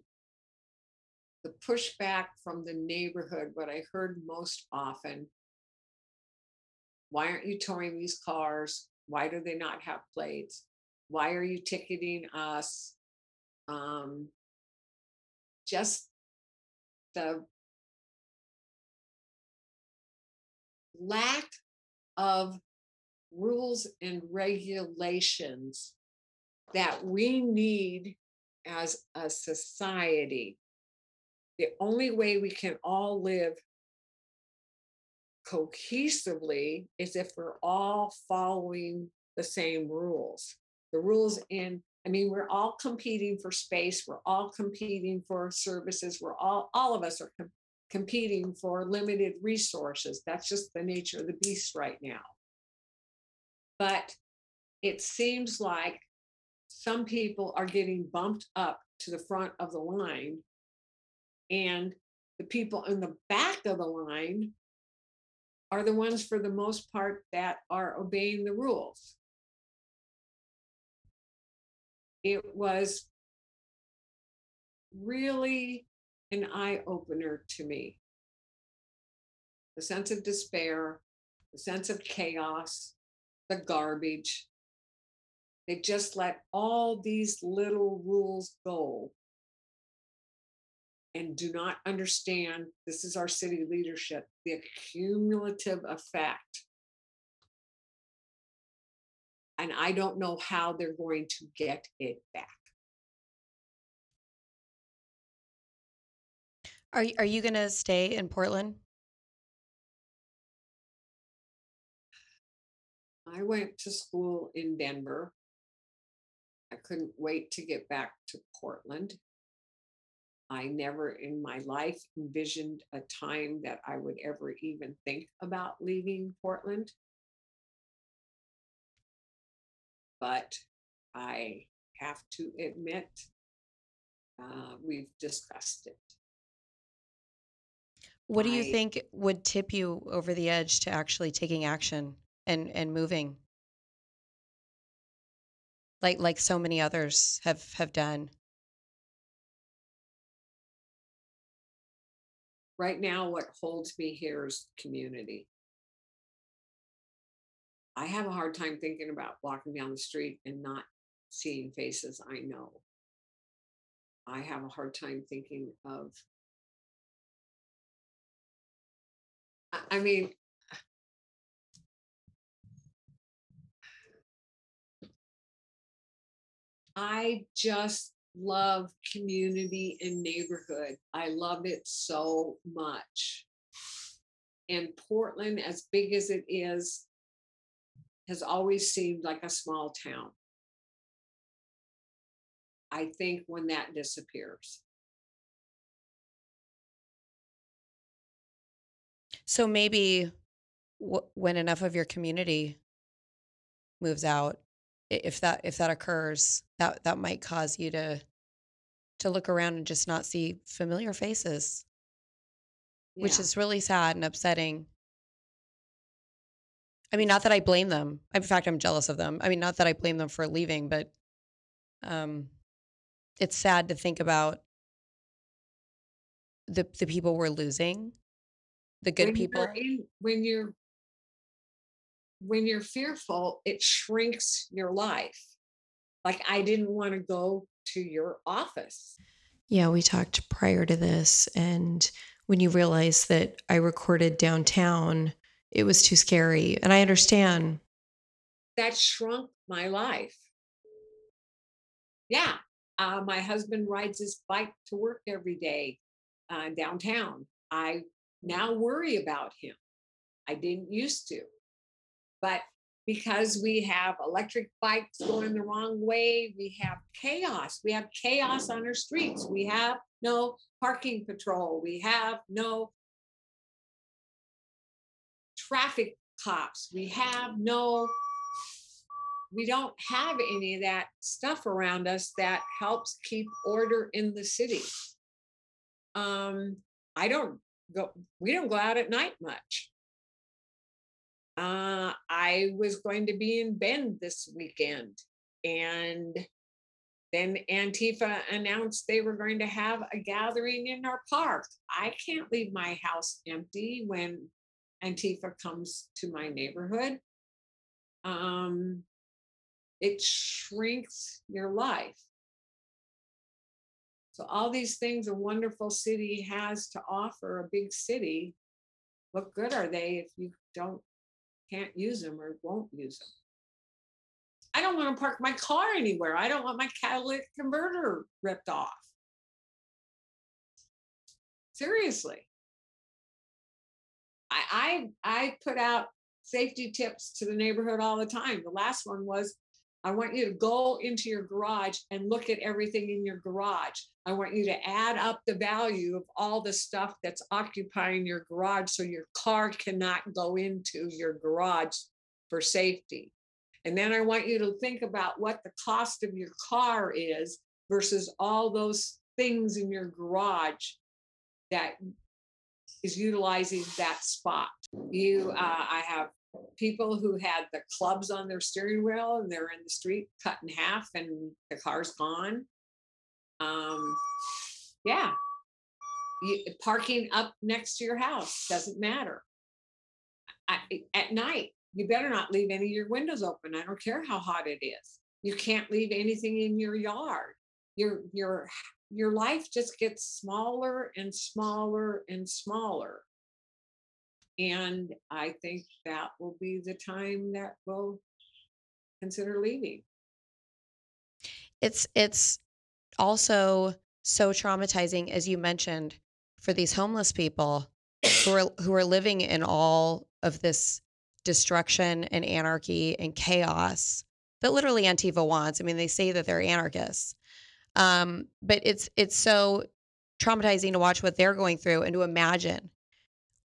the pushback from the neighborhood, what I heard most often why aren't you towing these cars? Why do they not have plates? Why are you ticketing us? Um, just the lack of rules and regulations that we need as a society. The only way we can all live cohesively is if we're all following the same rules. The rules in I mean, we're all competing for space. We're all competing for services. We're all, all of us are com- competing for limited resources. That's just the nature of the beast right now. But it seems like some people are getting bumped up to the front of the line, and the people in the back of the line are the ones, for the most part, that are obeying the rules it was really an eye opener to me. The sense of despair, the sense of chaos, the garbage. They just let all these little rules go and do not understand this is our city leadership, the cumulative effect and I don't know how they're going to get it back. Are are you going to stay in Portland? I went to school in Denver. I couldn't wait to get back to Portland. I never in my life envisioned a time that I would ever even think about leaving Portland. but I have to admit, uh, we've discussed it. What do you I, think would tip you over the edge to actually taking action and, and moving? Like like so many others have have done. Right now, what holds me here is community. I have a hard time thinking about walking down the street and not seeing faces I know. I have a hard time thinking of, I mean, I just love community and neighborhood. I love it so much. And Portland, as big as it is, has always seemed like a small town. I think when that disappears. So maybe w- when enough of your community moves out, if that if that occurs, that that might cause you to to look around and just not see familiar faces, yeah. which is really sad and upsetting I mean, not that I blame them. In fact, I'm jealous of them. I mean, not that I blame them for leaving, but um, it's sad to think about the the people we're losing, the good when people. in when you're when you're fearful, it shrinks your life. Like I didn't want to go to your office. Yeah, we talked prior to this, and when you realize that I recorded downtown, it was too scary. And I understand. That shrunk my life. Yeah. Uh, my husband rides his bike to work every day uh, downtown. I now worry about him. I didn't used to. But because we have electric bikes going the wrong way, we have chaos. We have chaos on our streets. We have no parking patrol. We have no traffic cops. We have no, we don't have any of that stuff around us that helps keep order in the city. Um, I don't go, we don't go out at night much. Uh, I was going to be in Bend this weekend, and then Antifa announced they were going to have a gathering in our park. I can't leave my house empty when Antifa comes to my neighborhood. Um, it shrinks your life. So, all these things a wonderful city has to offer a big city, what good are they if you don't can't use them or won't use them? I don't want to park my car anywhere. I don't want my catalytic converter ripped off. Seriously. I, I I put out safety tips to the neighborhood all the time. The last one was I want you to go into your garage and look at everything in your garage. I want you to add up the value of all the stuff that's occupying your garage so your car cannot go into your garage for safety. And then I want you to think about what the cost of your car is versus all those things in your garage that is utilizing that spot. You, uh, I have people who had the clubs on their steering wheel and they're in the street cut in half and the car's gone. Um, yeah, you, parking up next to your house doesn't matter. I, at night, you better not leave any of your windows open. I don't care how hot it is. You can't leave anything in your yard. Your your your life just gets smaller and smaller and smaller. And I think that will be the time that we'll consider leaving. It's it's also so traumatizing as you mentioned for these homeless people who are who are living in all of this destruction and anarchy and chaos that literally Antifa wants. I mean, they say that they're anarchists. Um, but it's it's so traumatizing to watch what they're going through and to imagine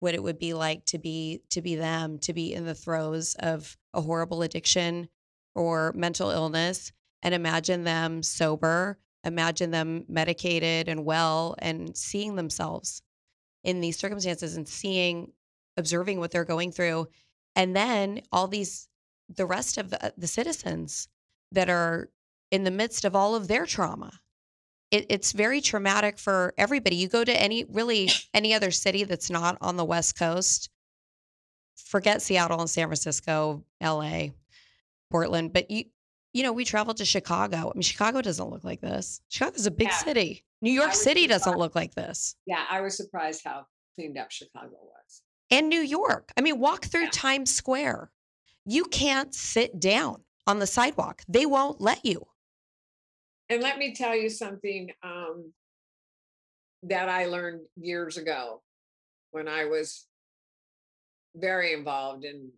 what it would be like to be to be them, to be in the throes of a horrible addiction or mental illness and imagine them sober, imagine them medicated and well and seeing themselves in these circumstances and seeing observing what they're going through. And then all these the rest of the, the citizens that are in the midst of all of their trauma it, it's very traumatic for everybody you go to any really any other city that's not on the west coast forget seattle and san francisco la portland but you you know we traveled to chicago i mean chicago doesn't look like this chicago's a big Yeah, city new york city doesn't look like this Yeah, I was surprised how cleaned up Chicago was. and New York. I mean, walk through Yeah. Times Square. You can't sit down on the sidewalk. They won't let you. And let me tell you something um, that I learned years ago when I was very involved in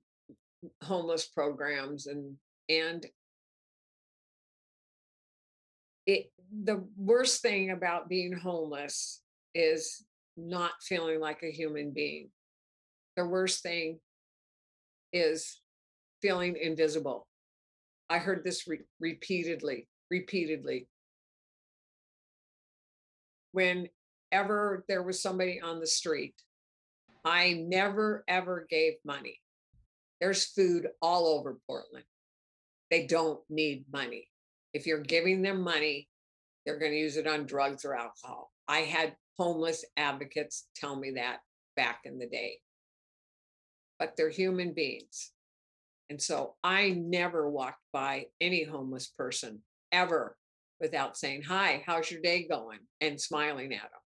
homeless programs and and it the worst thing about being homeless is not feeling like a human being. The worst thing is feeling invisible. I heard this re- repeatedly, repeatedly. Whenever there was somebody on the street, I never ever gave money. There's food all over Portland. They don't need money. If you're giving them money, they're going to use it on drugs or alcohol. I had homeless advocates tell me that back in the day. But they're human beings. And so I never walked by any homeless person ever without saying, Hi, how's your day going? and smiling at them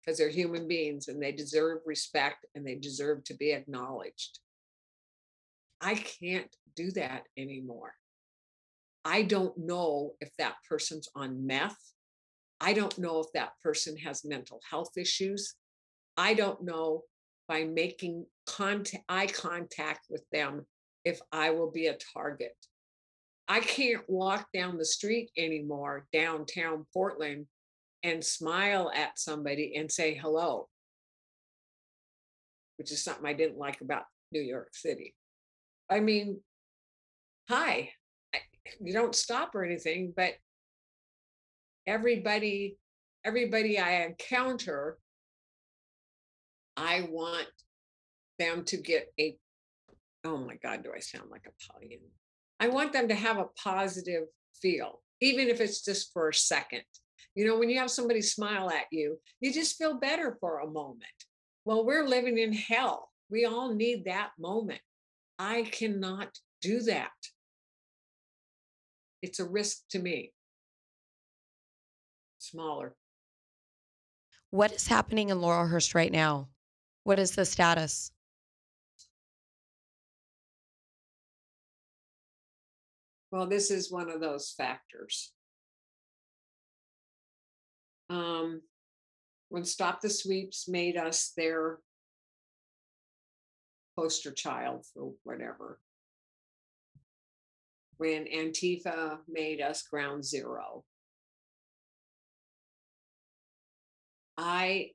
because they're human beings and they deserve respect and they deserve to be acknowledged. I can't do that anymore. I don't know if that person's on meth. I don't know if that person has mental health issues. I don't know by making contact, eye contact with them if I will be a target. I can't walk down the street anymore downtown Portland and smile at somebody and say hello, which is something I didn't like about New York City. I mean, hi, you don't stop or anything, but everybody, everybody I encounter, I want them to get a, oh my God, do I sound like a Pollyanna? I want them to have a positive feel, even if it's just for a second. You know, when you have somebody smile at you, you just feel better for a moment. Well, we're living in hell. We all need that moment. I cannot do that. It's a risk to me. Smaller. What is happening in Laurelhurst right now? What is the status? Well, this is one of those factors. Um, when Stop the Sweeps made us their poster child for whatever, when Antifa made us ground zero, I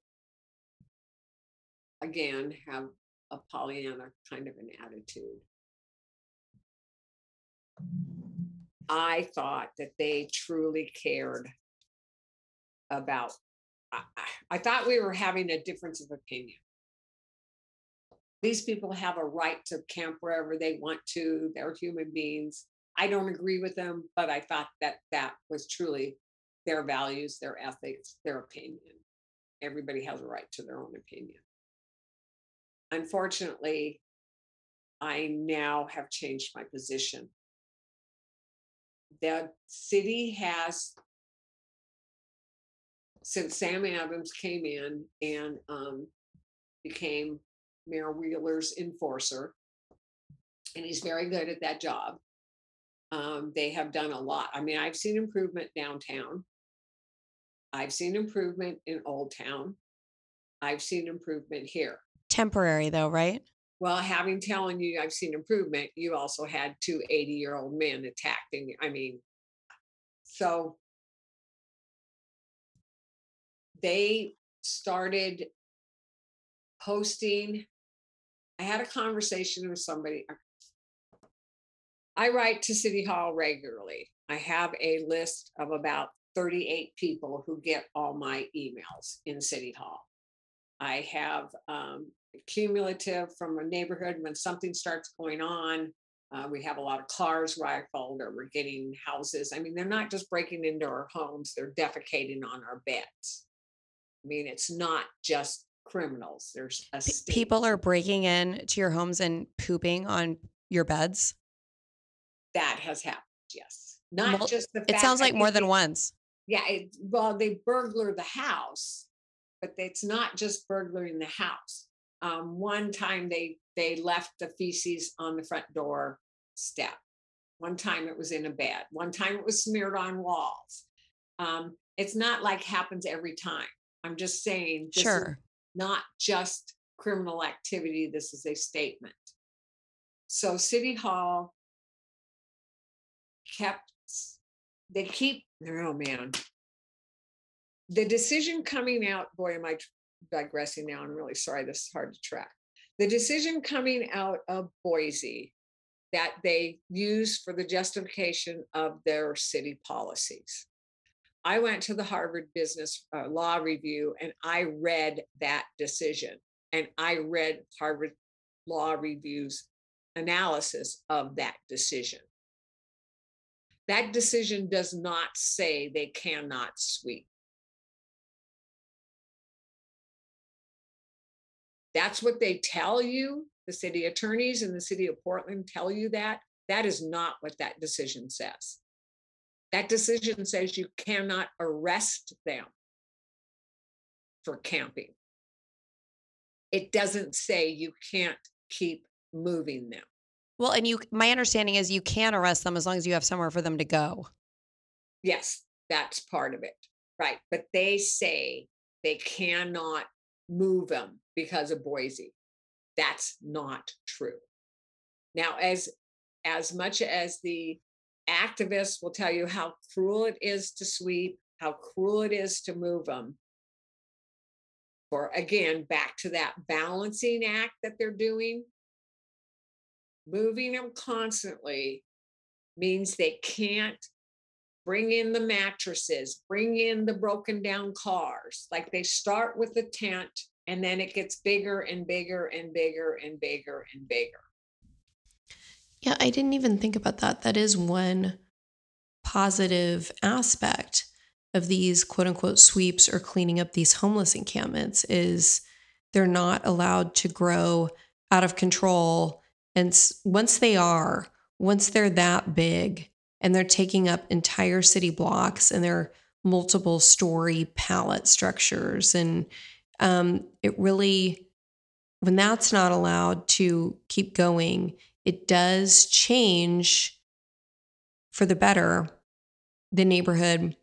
again have a Pollyanna kind of an attitude. I thought that they truly cared about, I, I thought we were having a difference of opinion. These people have a right to camp wherever they want to. They're human beings. I don't agree with them, but I thought that that was truly their values, their ethics, their opinion. Everybody has a right to their own opinion. Unfortunately, I now have changed my position the city has since Sam Adams came in and um, became Mayor Wheeler's enforcer, and he's very good at that job. Um, they have done a lot. I mean, I've seen improvement downtown. I've seen improvement in Old Town. I've seen improvement here. Temporary, though, right? Well, having telling you I've seen improvement, you also had two 80 year old men attacking. I mean, so they started posting. I had a conversation with somebody. I write to City Hall regularly. I have a list of about 38 people who get all my emails in City Hall. I have um, cumulative from a neighborhood when something starts going on. Uh, we have a lot of cars rifled or we're getting houses. I mean, they're not just breaking into our homes, they're defecating on our beds. I mean, it's not just criminals. There's a people are breaking in to your homes and pooping on your beds. That has happened, yes. Not well, just the It sounds like more than once. Yeah, it, well, they burglar the house, but it's not just burglaring the house um, one time they they left the feces on the front door step. One time it was in a bed. One time it was smeared on walls. Um, it's not like happens every time. I'm just saying sure. not just criminal activity. This is a statement. So City Hall kept they keep oh man the decision coming out boy am i digressing now. I'm really sorry. This is hard to track. The decision coming out of Boise that they use for the justification of their city policies. I went to the Harvard Business uh, Law Review and I read that decision. And I read Harvard Law Review's analysis of that decision. That decision does not say they cannot sweep. That's what they tell you. The city attorneys in the city of Portland tell you that. That is not what that decision says. That decision says you cannot arrest them for camping. It doesn't say you can't keep moving them. Well, and you my understanding is you can arrest them as long as you have somewhere for them to go. Yes, that's part of it. Right. But they say they cannot move them because of Boise. That's not true. Now, as as much as the activists will tell you how cruel it is to sweep, how cruel it is to move them, or again, back to that balancing act that they're doing, moving them constantly means they can't bring in the mattresses, bring in the broken down cars. Like they start with the tent and then it gets bigger and bigger and bigger and bigger and bigger. Yeah, I didn't even think about that. That is one positive aspect of these quote unquote sweeps or cleaning up these homeless encampments is they're not allowed to grow out of control and once they are once they're that big and they're taking up entire city blocks and they're multiple story pallet structures. And um, it really when that's not allowed to keep going it does change for the better the neighborhood.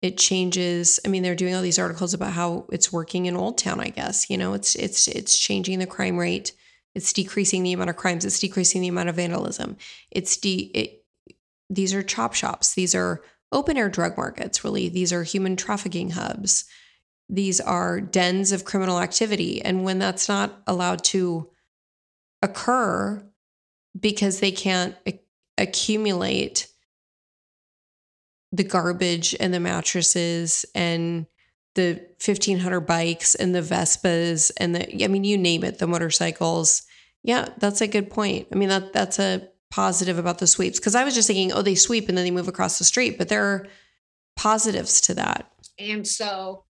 It changes i mean they're doing all these articles about how it's working in old town i guess you know it's it's it's changing the crime rate. It's decreasing the amount of crimes. It's decreasing the amount of vandalism. It's de it, these are chop shops these are open air drug markets really these are human trafficking hubs these are dens of criminal activity and when that's not allowed to occur because they can't accumulate the garbage and the mattresses and the 1500 bikes and the Vespas and the I mean you name it the motorcycles. Yeah, that's a good point. I mean that that's a positive about the sweeps because I was just thinking oh they sweep and then they move across the street, but there are positives to that. And so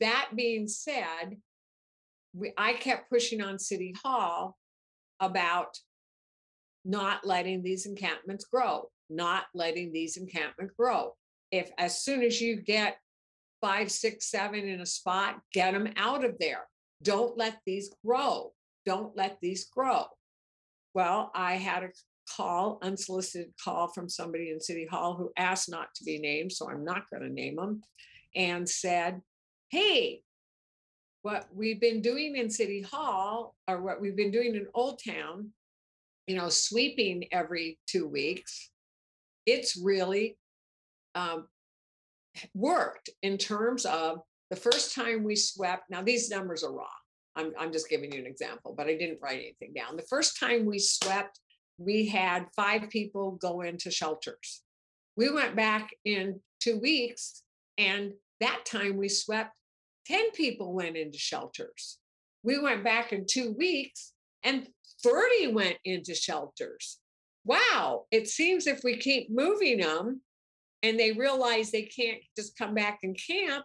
that being said, we, I kept pushing on City Hall about not letting these encampments grow not letting these encampments grow. If as soon as you get five, six, seven in a spot, get them out of there. Don't let these grow. Don't let these grow. Well, I had a call, unsolicited call from somebody in City Hall who asked not to be named, so I'm not going to name them, and said, Hey, what we've been doing in City Hall, or what we've been doing in Old Town, you know, sweeping every two weeks, it's really um, worked in terms of the first time we swept. Now, these numbers are wrong. I'm, I'm just giving you an example, but I didn't write anything down. The first time we swept, we had five people go into shelters. We went back in two weeks, and that time we swept, 10 people went into shelters. We went back in two weeks, and 30 went into shelters wow, it seems if we keep moving them and they realize they can't just come back and camp,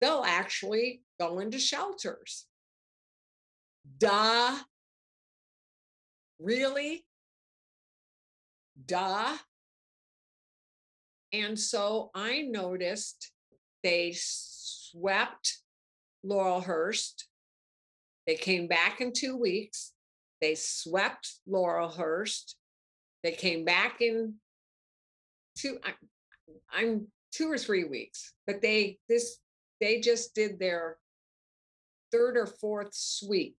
they'll actually go into shelters. Duh. Really? Duh. And so I noticed they swept Laurelhurst. They came back in two weeks. They swept Laurelhurst. They came back in two, I, I'm two or three weeks, but they, this, they just did their third or fourth sweep.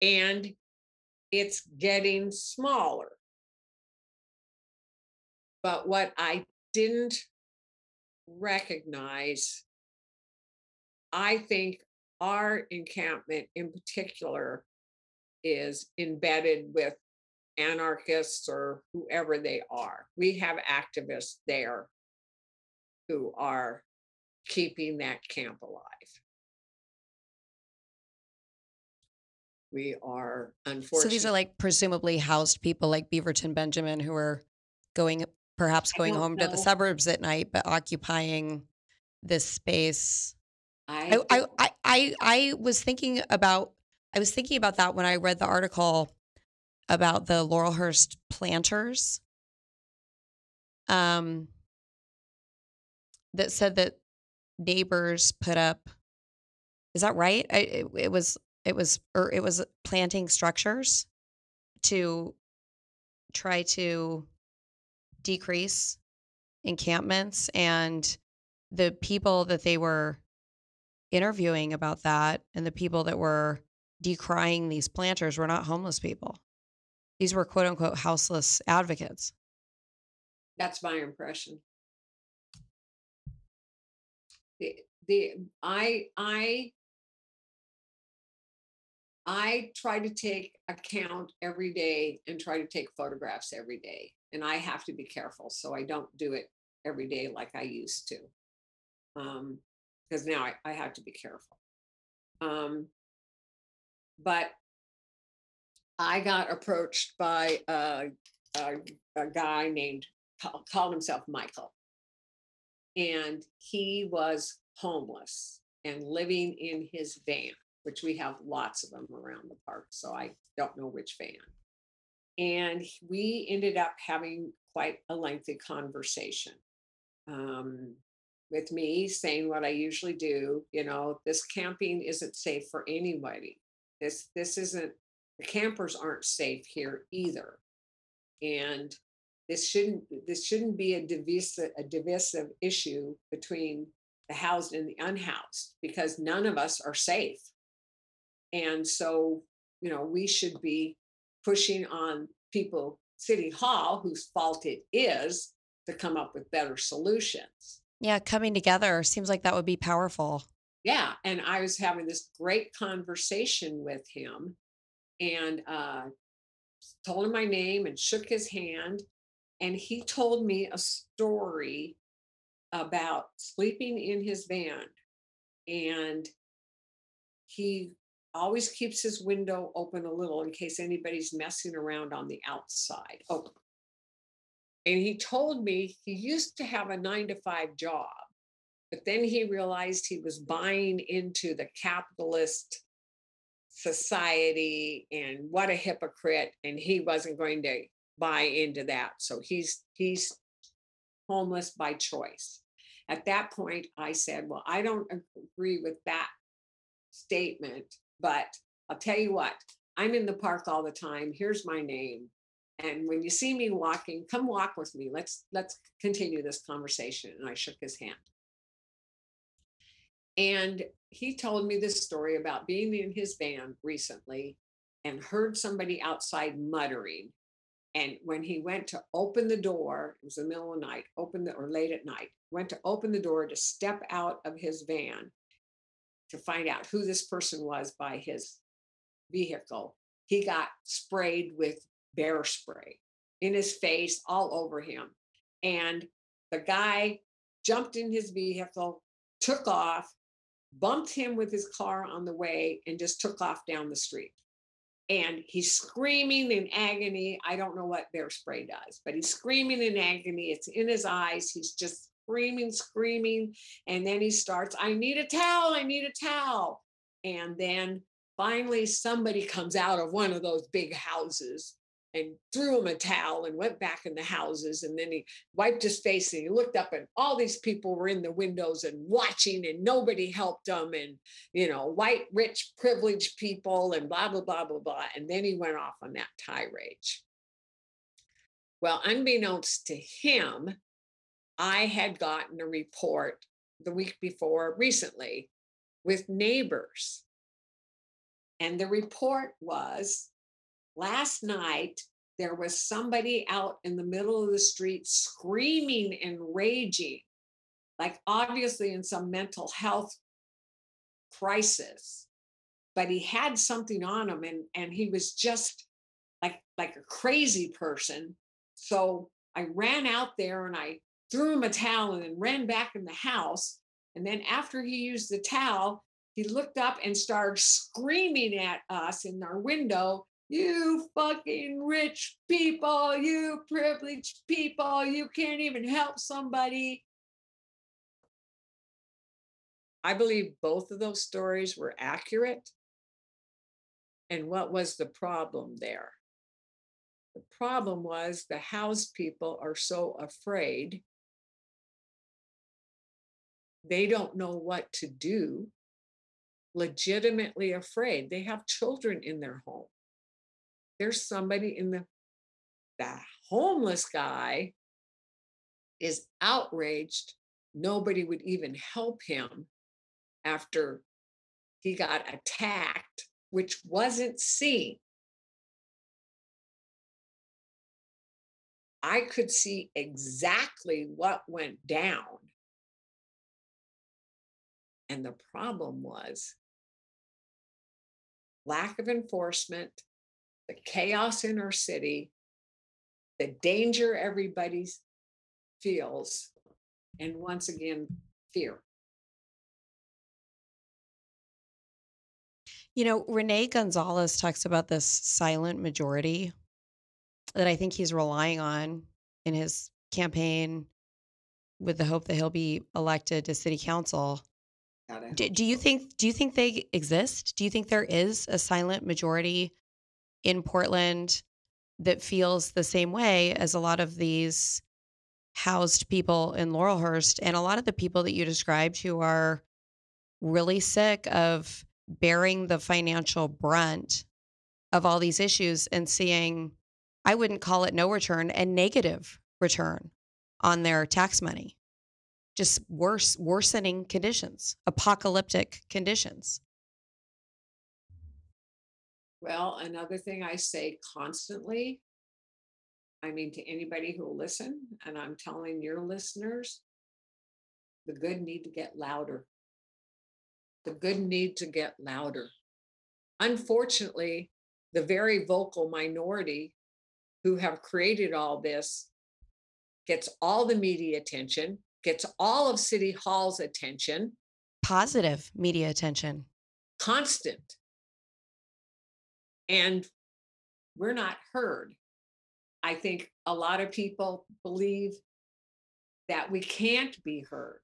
And it's getting smaller. But what I didn't recognize, I think our encampment in particular is embedded with anarchists or whoever they are. We have activists there who are keeping that camp alive. We are unfortunately. So these are like presumably housed people like Beaverton Benjamin who are going perhaps going home to the suburbs at night, but occupying this space. I I I I I, I was thinking about I was thinking about that when I read the article about the Laurelhurst planters um, that said that neighbors put up. Is that right? I, it, it was it was or it was planting structures to try to decrease encampments and the people that they were interviewing about that and the people that were decrying these planters were not homeless people. These were quote unquote houseless advocates. that's my impression. The, the I I I try to take account every day and try to take photographs every day. And I have to be careful so I don't do it every day like I used to. Um, because now I, I have to be careful. Um, but I got approached by a, a, a guy named ca- called himself Michael, and he was homeless and living in his van, which we have lots of them around the park. So I don't know which van. And we ended up having quite a lengthy conversation um, with me saying what I usually do. You know, this camping isn't safe for anybody. This this isn't the campers aren't safe here either and this shouldn't this shouldn't be a divisive a divisive issue between the housed and the unhoused because none of us are safe and so you know we should be pushing on people city hall whose fault it is to come up with better solutions Yeah, coming together seems like that would be powerful. yeah and i was having this great conversation with him and uh told him my name and shook his hand and he told me a story about sleeping in his van and he always keeps his window open a little in case anybody's messing around on the outside. Open and he told me he used to have a 9 to 5 job but then he realized he was buying into the capitalist society and what a hypocrite and he wasn't going to buy into that. So he's he's homeless by choice. At that point i said well i don't agree with that statement but i'll tell you what i'm in the park all the time here's my name and when you see me walking come walk with me let's let's continue this conversation and i shook his hand and he told me this story about being in his van recently and heard somebody outside muttering. And when he went to open the door, it was the middle of the night, open the or late at night, went to open the door to step out of his van to find out who this person was by his vehicle. He got sprayed with bear spray in his face, all over him. And the guy jumped in his vehicle, took off, bumped him with his car on the way, and just took off down the street. And he's screaming in agony. I don't know what bear spray does, but he's screaming in agony. It's in his eyes. He's just screaming, screaming. And then he starts, I need a towel. I need a towel. And then finally, somebody comes out of one of those big houses and threw him a towel and went back in the houses. And then he wiped his face and he looked up, and all these people were in the windows and watching, and nobody helped him. And, you know, white, rich, privileged people, and blah, blah, blah, blah, blah. And then he went off on that tirade. Well, unbeknownst to him, I had gotten a report the week before recently with neighbors. And the report was last night there was somebody out in the middle of the street screaming and raging, like obviously in some mental health crisis. But he had something on him and, and he was just like like a crazy person. So I ran out there and I threw him a towel and then ran back in the house. And then after he used the towel, he looked up and started screaming at us in our window you fucking rich people, you privileged people, you can't even help somebody. I believe both of those stories were accurate. And what was the problem there? The problem was the house people are so afraid. They don't know what to do, legitimately afraid. They have children in their home. There's somebody in the, the homeless guy is outraged. Nobody would even help him after he got attacked, which wasn't seen. I could see exactly what went down. And the problem was lack of enforcement, the chaos in our city, the danger everybody feels, and once again, fear. You know, Rene Gonzalez talks about this silent majority that I think he's relying on in his campaign with the hope that he'll be elected to city council. Do, do you think do you think they exist? Do you think there is a silent majority in Portland that feels the same way as a lot of these housed people in Laurelhurst and a lot of the people that you described who are really sick of bearing the financial brunt of all these issues and seeing I wouldn't call it no return and negative return on their tax money. Just worse, worsening conditions, apocalyptic conditions. Well, another thing I say constantly, I mean, to anybody who will listen, and I'm telling your listeners, the good need to get louder. The good need to get louder. Unfortunately, the very vocal minority who have created all this gets all the media attention, gets all of City Hall's attention, positive media attention, constant. And we're not heard. I think a lot of people believe that we can't be heard,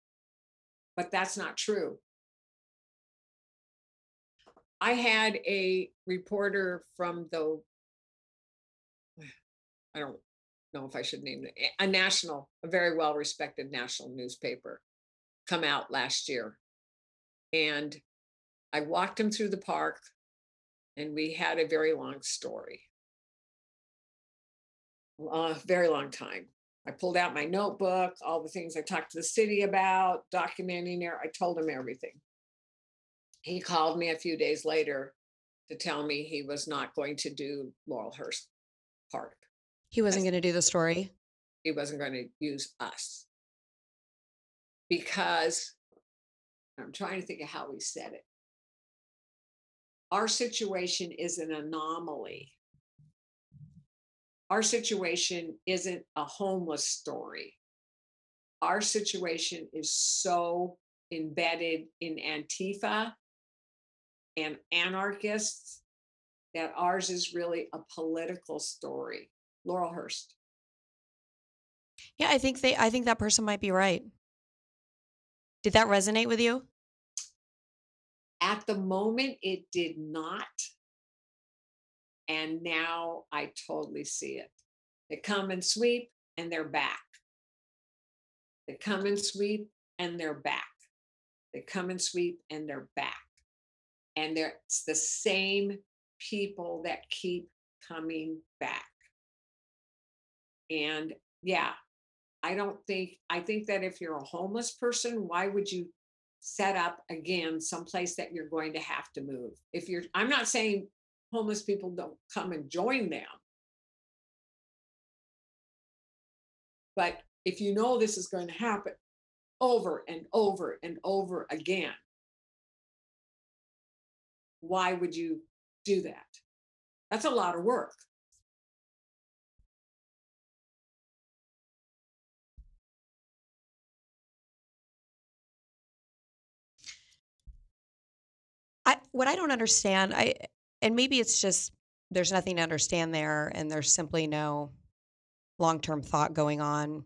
but that's not true. I had a reporter from the I don't know if I should name it, a national, a very well respected national newspaper come out last year. And I walked him through the park and we had a very long story. A very long time. I pulled out my notebook, all the things I talked to the city about, documenting there. I told him everything. He called me a few days later to tell me he was not going to do Laurelhurst Park. He wasn't going to do the story. He wasn't going to use us because I'm trying to think of how he said it. Our situation is an anomaly. Our situation isn't a homeless story. Our situation is so embedded in Antifa and anarchists that ours is really a political story. Laurelhurst. Yeah, I think they I think that person might be right. Did that resonate with you? At the moment it did not. And now I totally see it. They come and sweep and they're back. They come and sweep and they're back. They come and sweep and they're back. And they're, it's the same people that keep coming back. And yeah, I don't think, I think that if you're a homeless person, why would you set up again someplace that you're going to have to move? If you're, I'm not saying homeless people don't come and join them. But if you know this is going to happen over and over and over again, why would you do that? That's a lot of work. I what I don't understand, I and maybe it's just there's nothing to understand there, and there's simply no long-term thought going on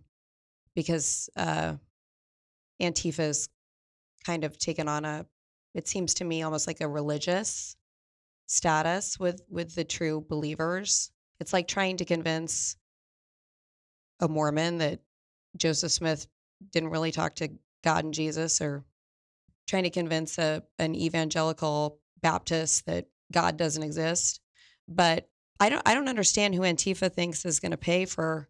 because, uh, Antifa's kind of taken on a it seems to me almost like a religious status with with the true believers. It's like trying to convince a Mormon that Joseph Smith didn't really talk to God and Jesus or trying to convince a an evangelical Baptist that God doesn't exist. But I don't I don't understand who Antifa thinks is going to pay for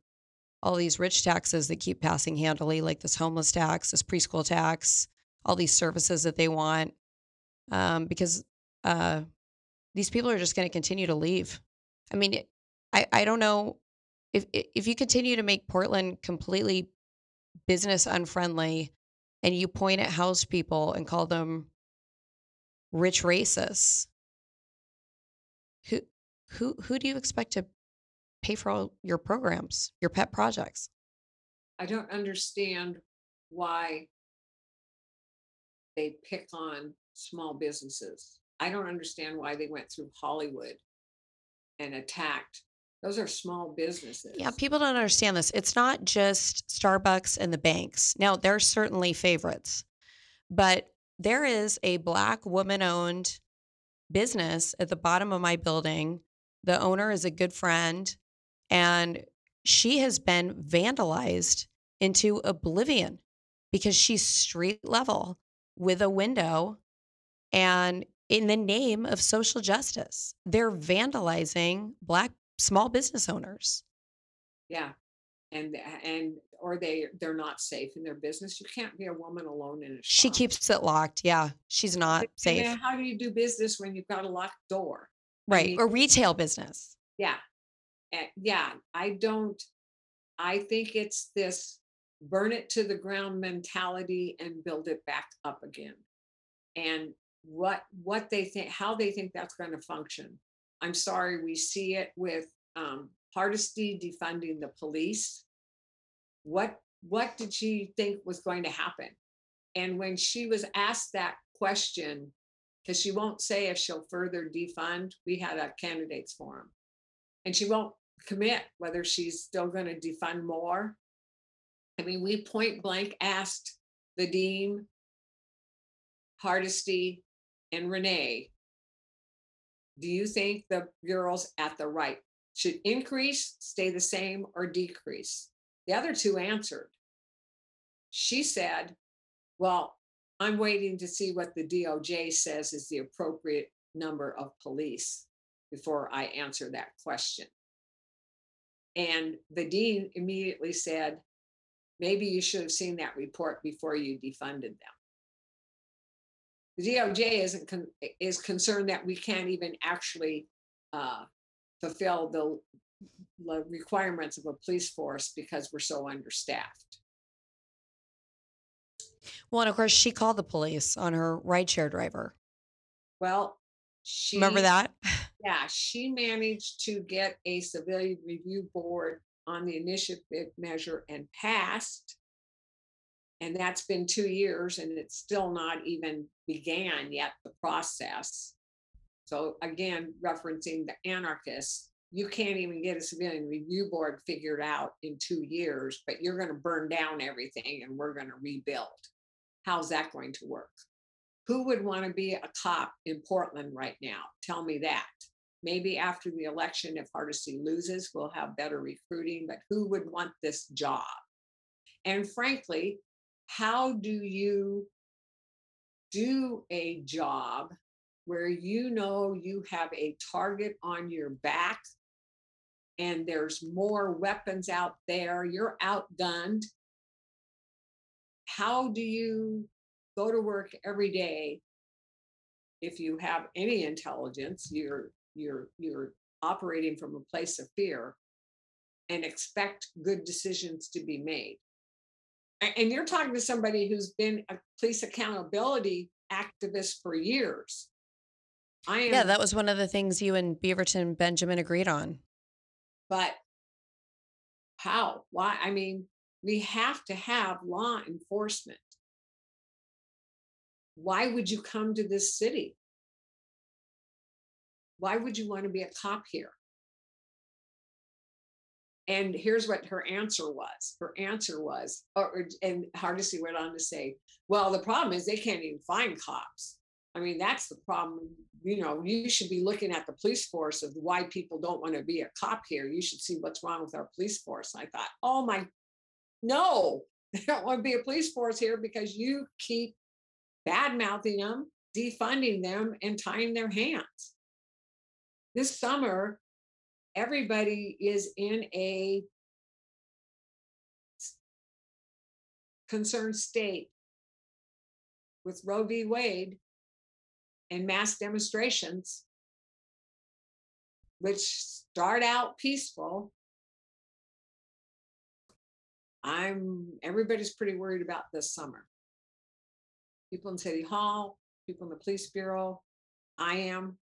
all these rich taxes that keep passing handily, like this homeless tax, this preschool tax, all these services that they want, um, because uh, these people are just going to continue to leave. I mean, I I don't know if if you continue to make Portland completely business unfriendly and you point at house people and call them rich racists who who who do you expect to pay for all your programs your pet projects I don't understand why they pick on small businesses. I don't understand why they went through Hollywood and attacked. Those are small businesses. yeah people don't understand this it's not just starbucks and the banks now they're certainly favorites but there is a black woman owned business at the bottom of my building. The owner is a good friend, and she has been vandalized into oblivion because she's street level with a window and in the name of social justice. They're vandalizing black small business owners. Yeah. And and or they they're not safe in their business. You can't be a woman alone in a shop. She keeps it locked. Yeah, she's not And safe. how do you do business when you've got a locked door? I Right. mean, Or retail business. yeah. eh, yeah, I don't I think it's this burn it to the ground mentality and build it back up again. And what what they think how they think that's going to function. I'm sorry, we see it with um Hardesty defunding the police. What what did she think was going to happen? And when she was asked that question, because she won't say if she'll further defund, we had a candidates forum and she won't commit whether she's still going to defund more. I mean, we point blank asked Vadim, Hardesty, and Rene, do you think the girls at the right should increase, stay the same, or decrease? The other two answered. She said, Well, I'm waiting to see what the DOJ says is the appropriate number of police before I answer that question. And Vadim immediately said, maybe you should have seen that report before you defunded them. The DOJ isn't con- is concerned that we can't even actually uh, fulfill the, the requirements of a police force because we're so understaffed. Well, and of course, she called the police on her rideshare driver. Well, she Remember that? Yeah, she managed to get a civilian review board on the initiative measure and passed. And that's been two years and it's still not even began yet, the process. So again, referencing the anarchists, you can't even get a civilian review board figured out in two years, but you're going to burn down everything and we're going to rebuild. How's that going to work? Who would want to be a cop in Portland right now? Tell me that. Maybe after the election, if Hardesty loses, we'll have better recruiting, but who would want this job? And frankly, how do you do a job where you know you have a target on your back and there's more weapons out there, you're outgunned? How do you go to work every day if you have any intelligence you're you're you're operating from a place of fear and expect good decisions to be made and you're talking to somebody who's been a police accountability activist for years. I am Yeah, that was one of the things you and Beaverton Benjamin agreed on. but how? Why? I mean we have to have law enforcement. Why would you come to this city? Why would you want to be a cop here? And here's what her answer was. Her answer was, uh, or, and Hardesty went on to say, well, the problem is they can't even find cops. I mean, that's the problem. You know, you should be looking at the police force of why people don't want to be a cop here. You should see what's wrong with our police force. I thought, oh my, no, they don't want to be a police force here because you keep bad mouthing them, defunding them, and tying their hands. This summer, everybody is in a concerned state with Roe v. Wade and mass demonstrations, which start out peaceful. I'm everybody's pretty worried about this summer. People in City Hall, people in the police bureau, I am.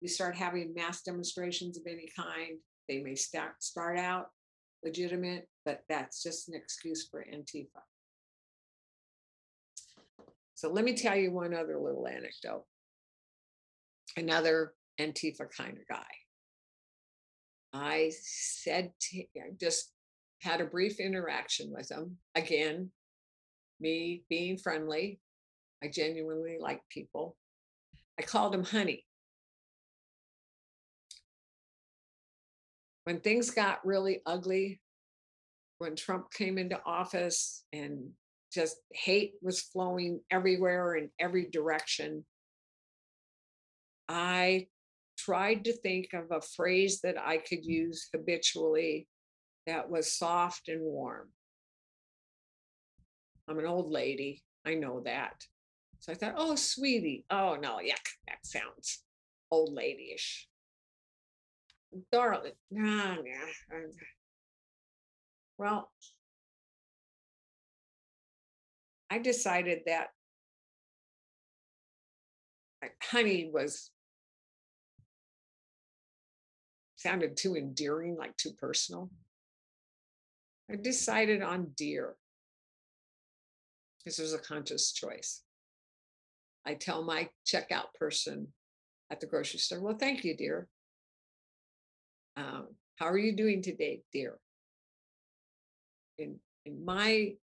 We start having mass demonstrations of any kind. They may start start out legitimate, but that's just an excuse for Antifa. So let me tell you one other little anecdote. Another Antifa kind of guy. I said to I just had a brief interaction with him. Again, me being friendly. I genuinely like people. I called him honey. When things got really ugly, when Trump came into office and just hate was flowing everywhere in every direction, I tried to think of a phrase that I could use habitually that was soft and warm. I'm an old lady. I know that. So I thought, oh, sweetie. Oh, no, yuck. That sounds old ladyish. Darling. Nah. Well, I decided that honey was sounded too endearing, like too personal. I decided on dear. This was a conscious choice. I tell my checkout person at the grocery store, well, thank you, dear. Um, how are you doing today, dear? In, in my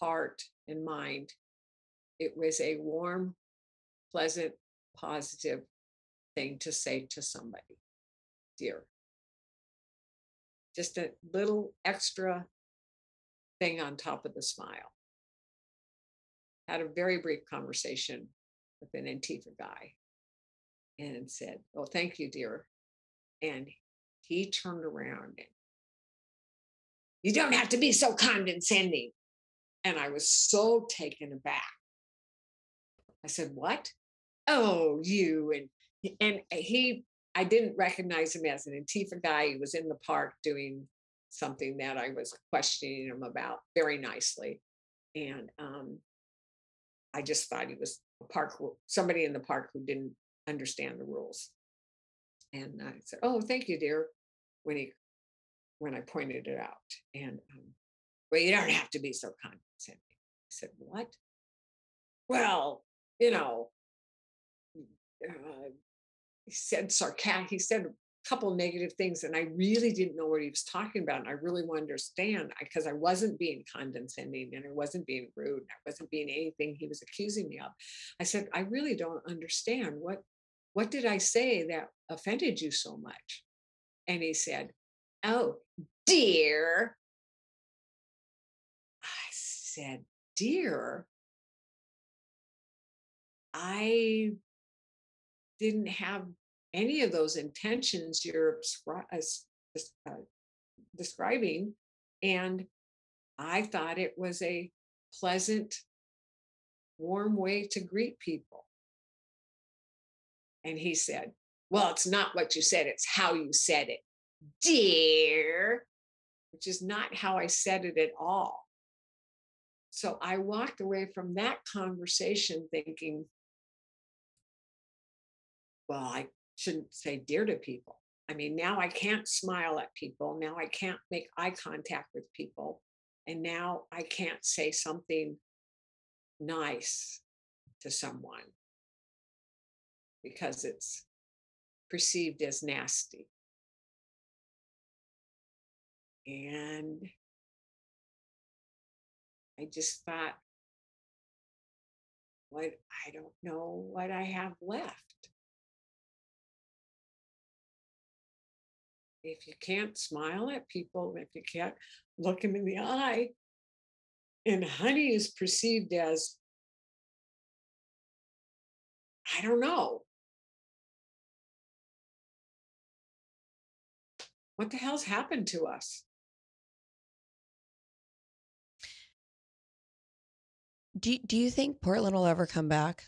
heart and mind, it was a warm, pleasant, positive thing to say to somebody, dear just a little extra thing on top of the smile. Had a very brief conversation with an Antifa guy and said, Oh, thank you, dear. And he turned around and you don't have to be so condescending. And I was so taken aback. I said, What? Oh, you. And and he I didn't recognize him as an Antifa guy. He was in the park doing something that I was questioning him about very nicely. And um, I just thought he was a park somebody in the park who didn't understand the rules. And I said, "Oh, thank you, dear," when he when I pointed it out. And um, well, you don't have to be so condescending. I said, "What?" Well, you know, uh, he said sarcastic, he said a couple negative things, and I really didn't know what he was talking about. And I really want to understand because I wasn't being condescending and I wasn't being rude. And I wasn't being anything he was accusing me of. I said, I really don't understand what what did I say that offended you so much? And he said, Oh, dear. I said, Dear, I didn't have any of those intentions you're uh, describing. And I thought it was a pleasant, warm way to greet people. And he said, Well, it's not what you said, it's how you said it, dear, which is not how I said it at all. So I walked away from that conversation thinking, well, I shouldn't say dear to people. I mean, now I can't smile at people. Now I can't make eye contact with people. And now I can't say something nice to someone because it's perceived as nasty. And I just thought, what I don't know what I have left. If you can't smile at people, if you can't look them in the eye, and honey is perceived as, I don't know, what the hell's happened to us? Do do you think Portland will ever come back?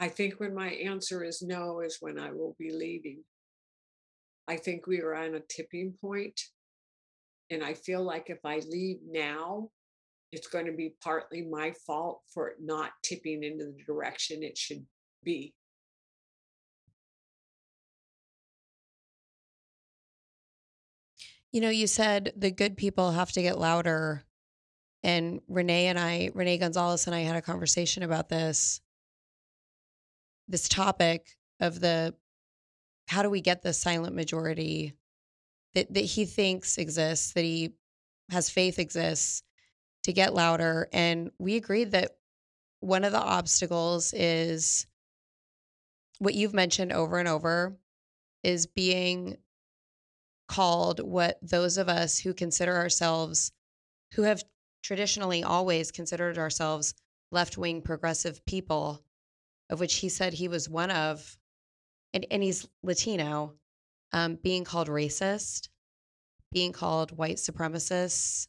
I think when my answer is no, is when I will be leaving. I think we are on a tipping point, And I feel like if I leave now, it's going to be partly my fault for it not tipping into the direction it should be. You know, you said the good people have to get louder. And Rene and I, Rene Gonzalez and I had a conversation about this, this topic of the how do we get the silent majority that, that he thinks exists, that he has faith exists to get louder. And we agreed that one of the obstacles is what you've mentioned over and over is being called what those of us who consider ourselves, who have traditionally always considered ourselves left wing progressive people, of which he said he was one of, and, and he's Latino, um, being called racist, being called white supremacists.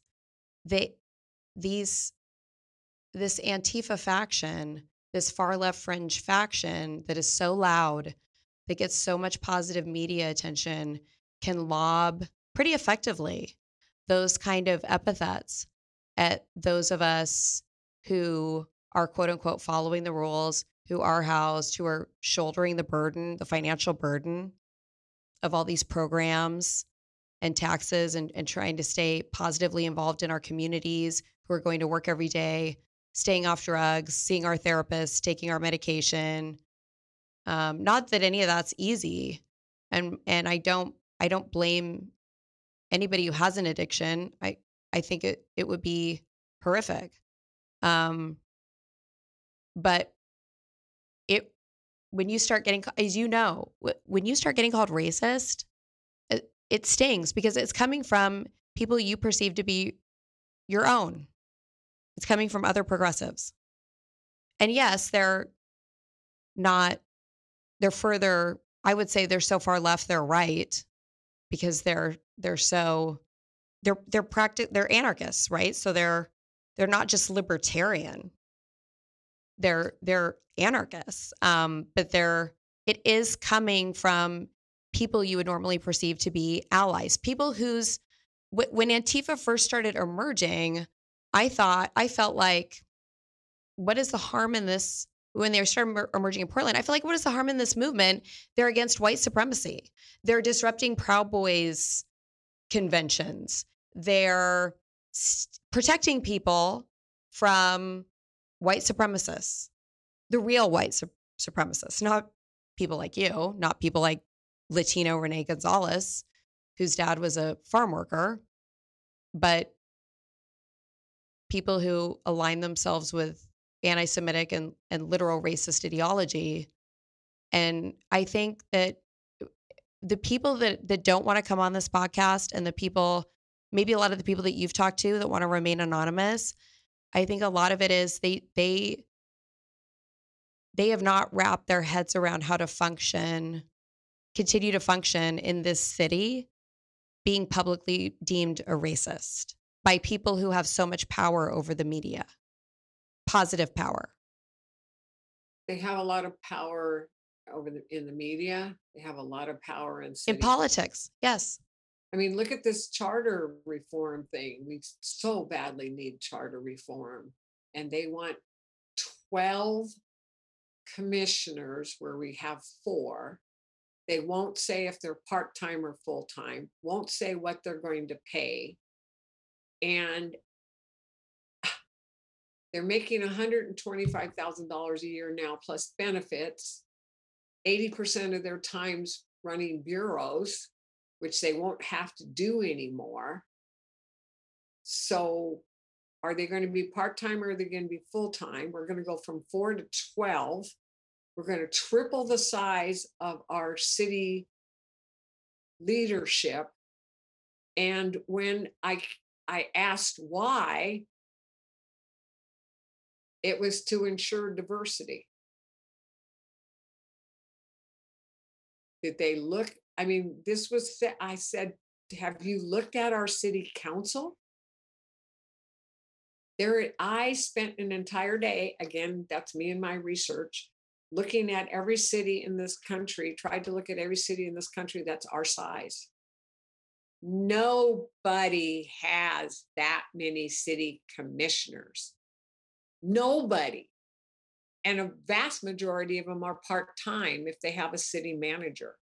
They, these, this Antifa faction, this far left fringe faction that is so loud, that gets so much positive media attention, can lob pretty effectively those kind of epithets at those of us who are quote unquote following the rules, who are housed, who are shouldering the burden, the financial burden of all these programs and taxes and, and trying to stay positively involved in our communities, who are going to work every day, staying off drugs, seeing our therapists, taking our medication. Um, not that any of that's easy. And and I don't I don't blame anybody who has an addiction. I I think it it would be horrific. Um, but it when you start getting as you know when you start getting called racist, it, it stings because it's coming from people you perceive to be your own. It's coming from other progressives. And yes, they're not they're further I would say they're so far left they're right because they're they're so they're they're practic they're anarchists, right? So they're they're not just libertarian. They're they're anarchists. Um, but they're it is coming from people you would normally perceive to be allies, people whose when Antifa first started emerging, I thought I felt like what is the harm in this when they started emerging in Portland, I feel like what is the harm in this movement? They're against white supremacy. They're disrupting Proud Boys conventions. They're protecting people from white supremacists, the real white su- supremacists, not people like you, not people like Latino Rene Gonzalez, whose dad was a farm worker, but people who align themselves with anti-Semitic and, and literal racist ideology. And I think that uh, the people that that don't want to come on this podcast and the people, maybe a lot of the people that you've talked to that want to remain anonymous, I think a lot of it is they they they have not wrapped their heads around how to function, continue to function in this city, being publicly deemed a racist by people who have so much power over the media positive power? They have a lot of power over the, in the media. They have a lot of power in in politics. Yes. I mean, look at this charter reform thing. We so badly need charter reform, and they want twelve commissioners where we have four. They won't say if they're part time or full time. Won't say what they're going to pay, and They're making $125,000 a year now plus benefits. 80% of their times running bureaus, which they won't have to do anymore. So are they going to be part-time or are they going to be full-time? We're going to go from four to 12. We're going to triple the size of our city leadership. And when I I asked why, it was to ensure diversity. Did they look? I mean, this was, I said, have you looked at our city council? There, I spent an entire day, again, that's me and my research, looking at every city in this country, tried to look at every city in this country that's our size. Nobody has that many city commissioners. Nobody. And a vast majority of them are part time if they have a city manager.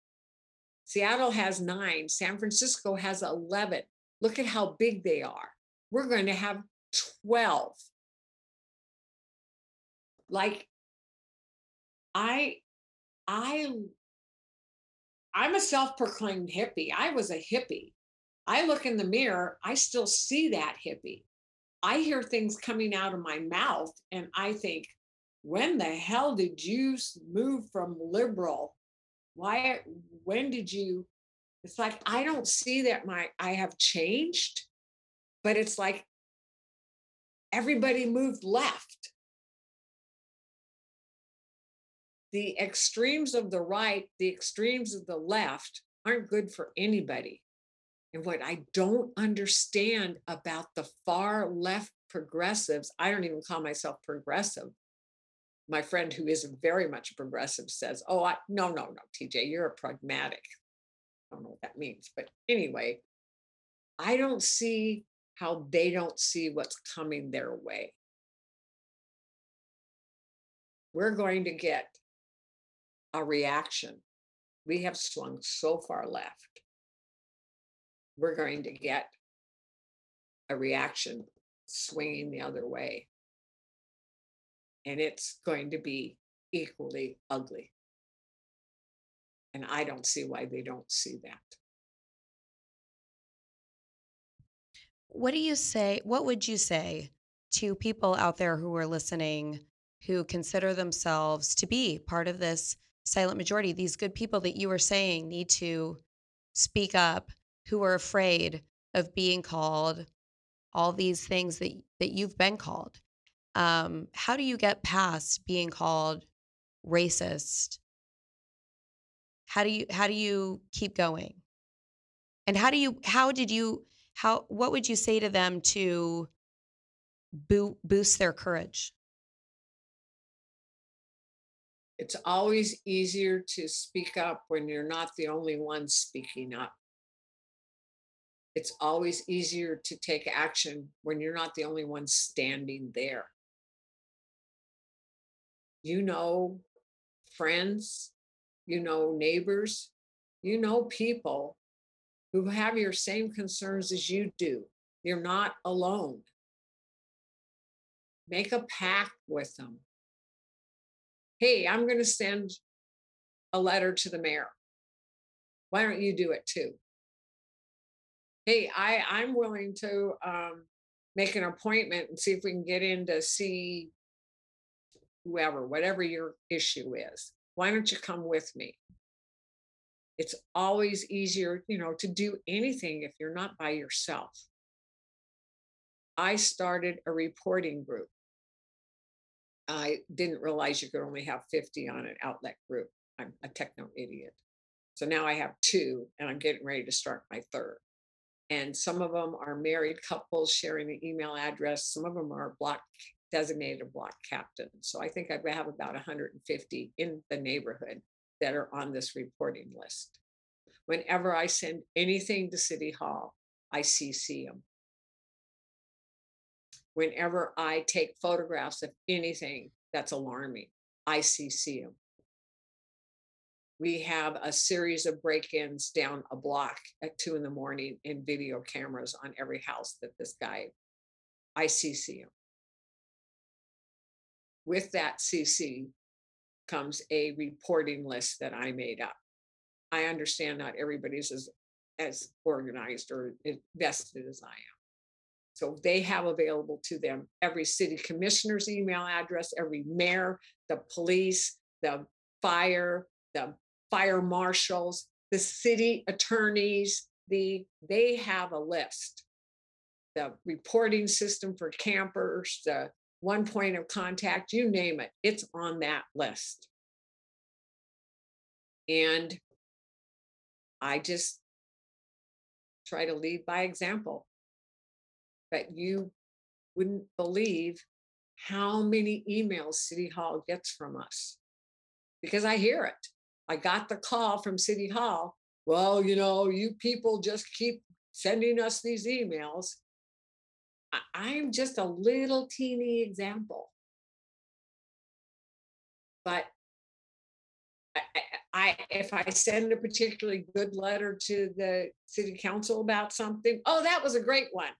Seattle has nine, San Francisco has 11. Look at how big they are. We're going to have 12. Like, I, I, I'm a self proclaimed hippie. I was a hippie. I look in the mirror, I still see that hippie. I hear things coming out of my mouth and I think, when the hell did you move from liberal? Why, when did you? It's like, I don't see that my, I have changed, but it's like everybody moved left. The extremes of the right, the extremes of the left aren't good for anybody. And what I don't understand about the far left progressives, I don't even call myself progressive. My friend who is very much a progressive says, Oh, I, no, no, no, TJ, you're a pragmatic. I don't know what that means. But anyway, I don't see how they don't see what's coming their way. We're going to get a reaction. We have swung so far left we're going to get a reaction swinging the other way. And it's going to be equally ugly. And I don't see why they don't see that. What do you say? What would you say to people out there who are listening who consider themselves to be part of this silent majority? These good people that you were saying need to speak up who are afraid of being called all these things that that you've been called. Um, how do you get past being called racist? How do you how do you keep going? And how do you how did you how what would you say to them to bo- boost their courage? It's always easier to speak up when you're not the only one speaking up it's always easier to take action when you're not the only one standing there. You know friends, you know neighbors, you know people who have your same concerns as you do. You're not alone. Make a pact with them. Hey, I'm going to send a letter to the mayor. Why don't you do it too? Hey, I I'm willing to um, make an appointment and see if we can get in to see whoever, whatever your issue is. Why don't you come with me? It's always easier, you know, to do anything if you're not by yourself. I started a reporting group. I didn't realize you could only have 50 on an Outlook group. I'm a techno idiot. So now I have two, and I'm getting ready to start my third and some of them are married couples sharing an email address. Some of them are block designated block captains. So I think I have about 150 in the neighborhood that are on this reporting list. Whenever I send anything to City Hall, I CC them. Whenever I take photographs of anything that's alarming, I CC them we have a series of break-ins down a block at two in the morning in video cameras on every house that this guy I ICC him. with that CC comes a reporting list that I made up. I understand not everybody's as as organized or invested as I am. So they have available to them every city commissioner's email address, every mayor, the police, the fire, the fire marshals, the city attorneys, the they have a list. The reporting system for campers, the one point of contact, you name it, it's on that list. And I just try to lead by example. But you wouldn't believe how many emails City Hall gets from us because I hear it. I got the call from City Hall. Well, you know, you people just keep sending us these emails. I'm just a little teeny example. But I, I, I, if I send a particularly good letter to the city council about something, oh, that was a great one,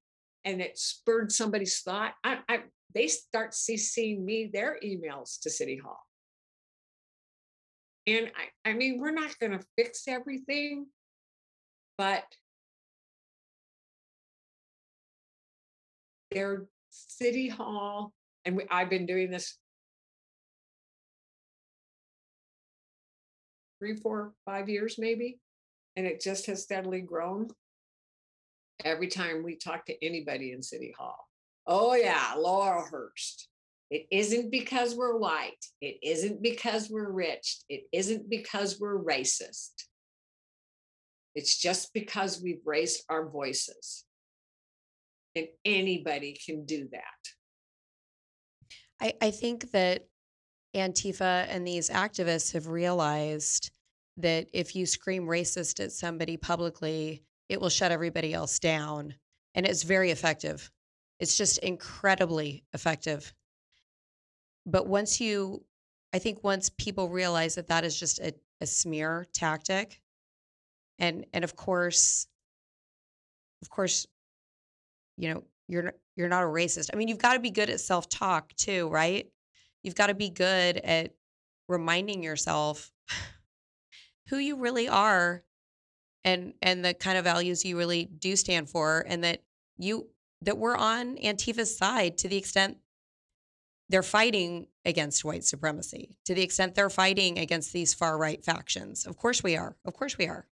and it spurred somebody's thought, I, I they start CCing me their emails to City Hall. And I, I mean, we're not going to fix everything, but their city hall, and we, I've been doing this three, four, five years maybe, and it just has steadily grown. Every time we talk to anybody in City Hall, oh yeah, Laurelhurst. It isn't because we're white. It isn't because we're rich. It isn't because we're racist. It's just because we've raised our voices. And anybody can do that. I, I think that Antifa and these activists have realized that if you scream racist at somebody publicly, it will shut everybody else down. And it's very effective. It's just incredibly effective. But once you, I think once people realize that that is just a, a smear tactic, and and of course, of course, you know, you're you're not a racist. I mean, you've got to be good at self talk too, right? You've got to be good at reminding yourself who you really are and and the kind of values you really do stand for and that you that we're on Antifa's side to the extent they're fighting against white supremacy, to the extent they're fighting against these far right factions. Of course we are. Of course we are.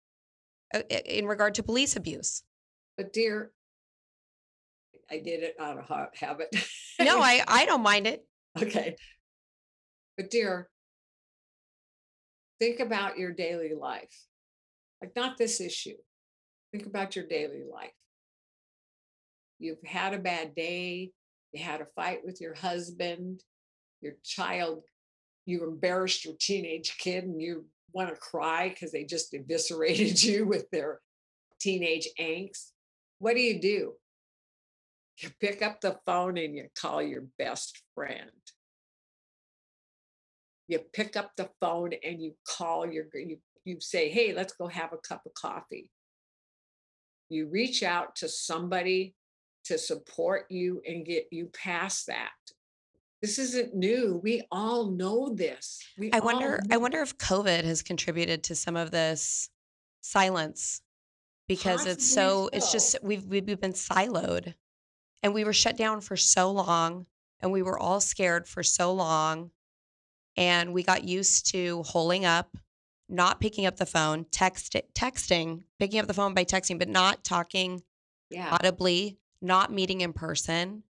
Uh, In regard to police abuse. But dear, I did it out of ha- habit. No, I I don't mind it. Okay. But dear, think about your daily life. Like not this issue. Think about your daily life. You've had a bad day, you had a fight with your husband, your child, you embarrassed your teenage kid and you want to cry because they just eviscerated you with their teenage angst. What do you do? You pick up the phone and you call your best friend you pick up the phone and you call your you, you say hey let's go have a cup of coffee you reach out to somebody to support you and get you past that. This isn't new. We all know this. We I wonder I wonder if COVID has contributed to some of this silence because it's Possibly so it's just we've we've been siloed and we were shut down for so long and we were all scared for so long and we got used to holding up not picking up the phone text texting picking up the phone by texting but not talking yeah. audibly not meeting in person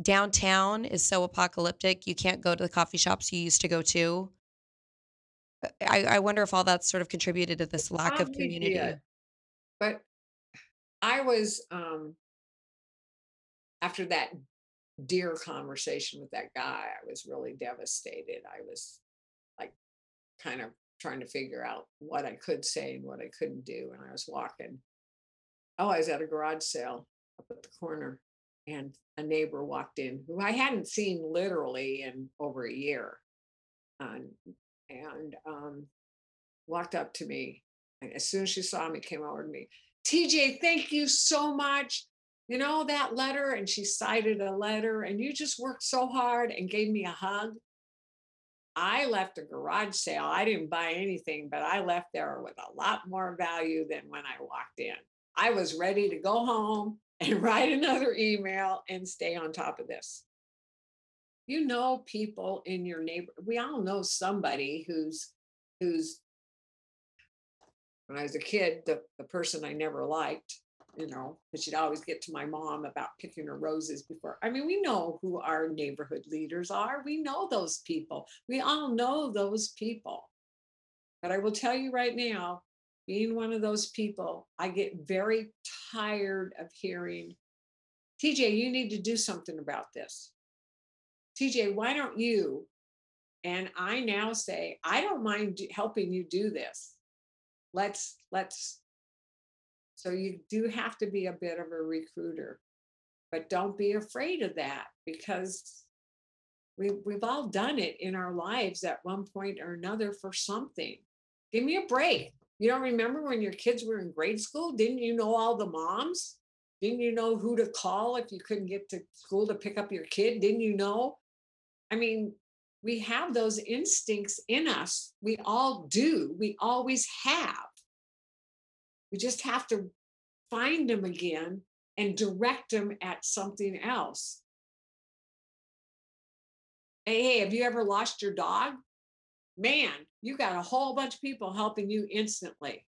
downtown is so apocalyptic you can't go to the coffee shops you used to go to I, I wonder if all that's sort of contributed to this lack of community. did. but i was um after that dear conversation with that guy i was really devastated i was like kind of trying to figure out what i could say and what i couldn't do and i was walking oh i was at a garage sale up at the corner and a neighbor walked in who i hadn't seen literally in over a year um, and um, walked up to me and as soon as she saw me came over to me tj thank you so much you know, that letter, and she cited a letter, and you just worked so hard and gave me a hug. I left a garage sale. I didn't buy anything, but I left there with a lot more value than when I walked in. I was ready to go home and write another email and stay on top of this. You know people in your neighbor. We all know somebody who's who's when I was a kid, the, the person I never liked, you know, because she'd always get to my mom about picking her roses before. I mean, we know who our neighborhood leaders are. We know those people. We all know those people. But I will tell you right now, being one of those people, I get very tired of hearing, TJ, you need to do something about this. TJ, why don't you? And I now say, I don't mind helping you do this. Let's, let's. So you do have to be a bit of a recruiter, but don't be afraid of that because we, we've all done it in our lives at one point or another for something. Give me a break. You don't remember when your kids were in grade school? Didn't you know all the moms? Didn't you know who to call if you couldn't get to school to pick up your kid? Didn't you know? I mean, we have those instincts in us. We all do. We always have. We just have to find them again and direct them at something else. Hey, have you ever lost your dog? Man, you got a whole bunch of people helping you instantly.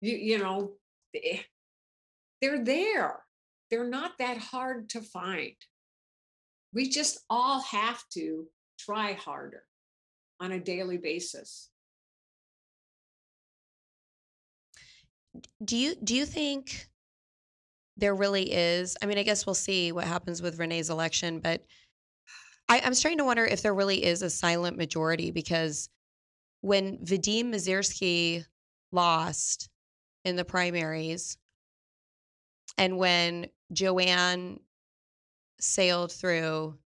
You, you know, eh, they're there. They're not that hard to find. We just all have to try harder on a daily basis. Do you do you think there really is? I mean, I guess we'll see what happens with Rene's election, but I, I'm starting to wonder if there really is a silent majority because when Vadim Mozyrsky lost in the primaries and when Jo Ann sailed through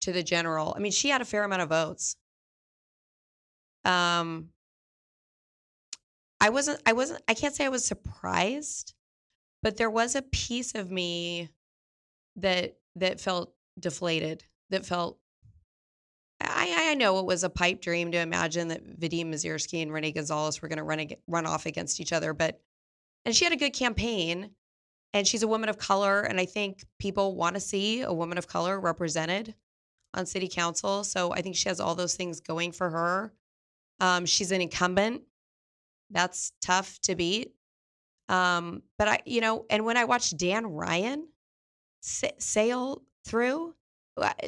to the general, I mean, she had a fair amount of votes. Um, I wasn't, I wasn't, I can't say I was surprised, but there was a piece of me that that felt deflated, that felt I, I know it was a pipe dream to imagine that Vadim Mozyrsky and Rene Gonzalez were going to run ag- run off against each other, but and she had a good campaign, and she's a woman of color, and I think people want to see a woman of color represented on city council. So I think she has all those things going for her. Um, she's an incumbent, that's tough to beat. Um, but I, you know, and when I watched Dan Ryan sa- sail through, S-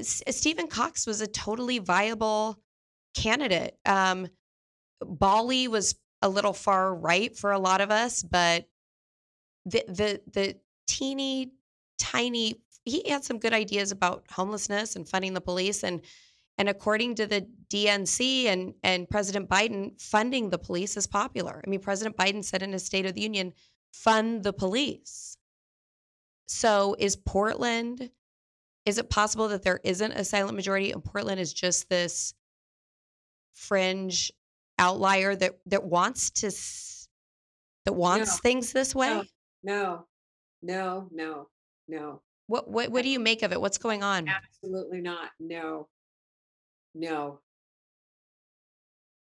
Stephen Cox was a totally viable candidate. Um, Bali was a little far right for a lot of us, but the the the teeny tiny he had some good ideas about homelessness and funding the police and and according to the DNC and and President Biden funding the police is popular. I mean President Biden said in his state of the union fund the police. So is Portland is it possible that there isn't a silent majority and Portland is just this fringe outlier that that wants to that wants No, things this way? no, no, no, no, no, What what what do you make of it? What's going on? absolutely not. No, no.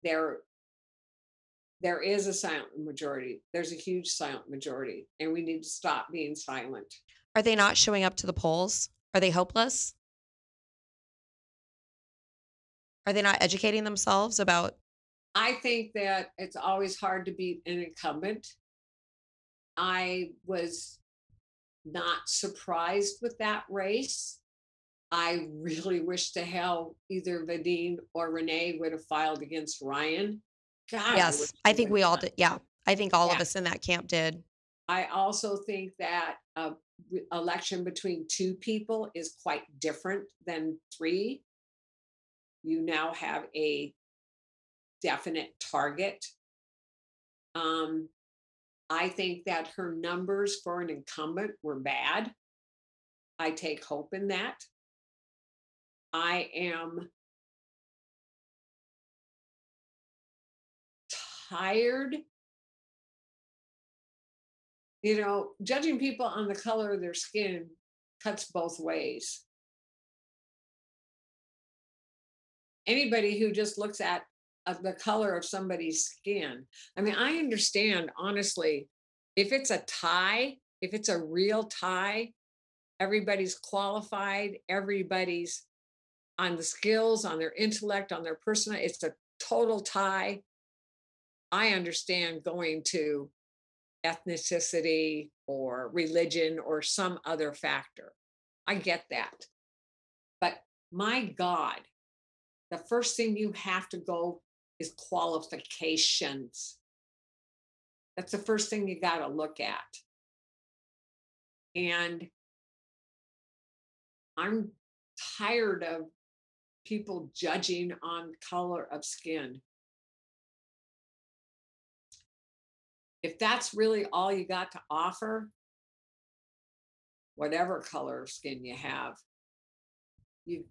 There, there is a silent majority. There's a huge silent majority, and we need to stop being silent. Are they not showing up to the polls? Are they hopeless? Are they not educating themselves about I think that it's always hard to beat an incumbent. I was not surprised with that race. I really wish to hell either Vadim or Rene would have filed against Ryan. God, Yes, wish I think we all done did. Yeah. I think all of us in that camp did. I also think that re- election between two people is quite different than three. You now have a definite target. Um, I think that her numbers for an incumbent were bad. I take hope in that. I am tired you know, judging people on the color of their skin cuts both ways. Anybody who just looks at the color of somebody's skin. I mean, I understand honestly, if it's a tie, if it's a real tie, everybody's qualified, everybody's on the skills, on their intellect, on their personal, it's a total tie. I understand going to ethnicity or religion or some other factor. I get that. But my God, the first thing you have to go is qualifications. That's the first thing you got to look at. And I'm tired of people judging on color of skin. If that's really all you got to offer, whatever color of skin you have, you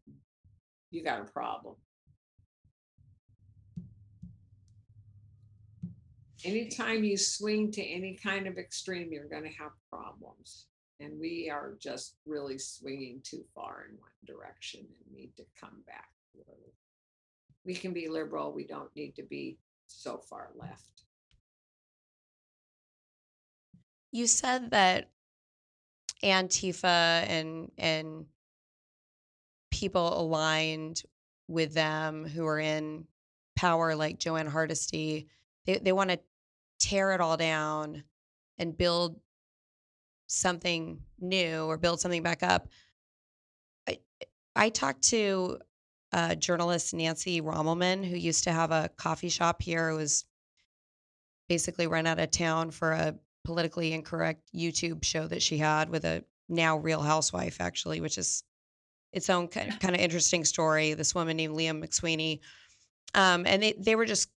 you got a problem. Anytime you swing to any kind of extreme, you're going to have problems. And we are just really swinging too far in one direction and need to come back. We can be liberal, we don't need to be so far left. You said that Antifa and and people aligned with them who are in power, like Jo Ann Hardesty, they they want to tear it all down and build something new or build something back up. I, I talked to uh, journalist Nancy Rommelmann, who used to have a coffee shop here. It was basically run out of town for a politically incorrect YouTube show that she had with a now real housewife, actually, which is its own kind of, kind of interesting story. This woman named Leah McSweeney. Um, and they, they were just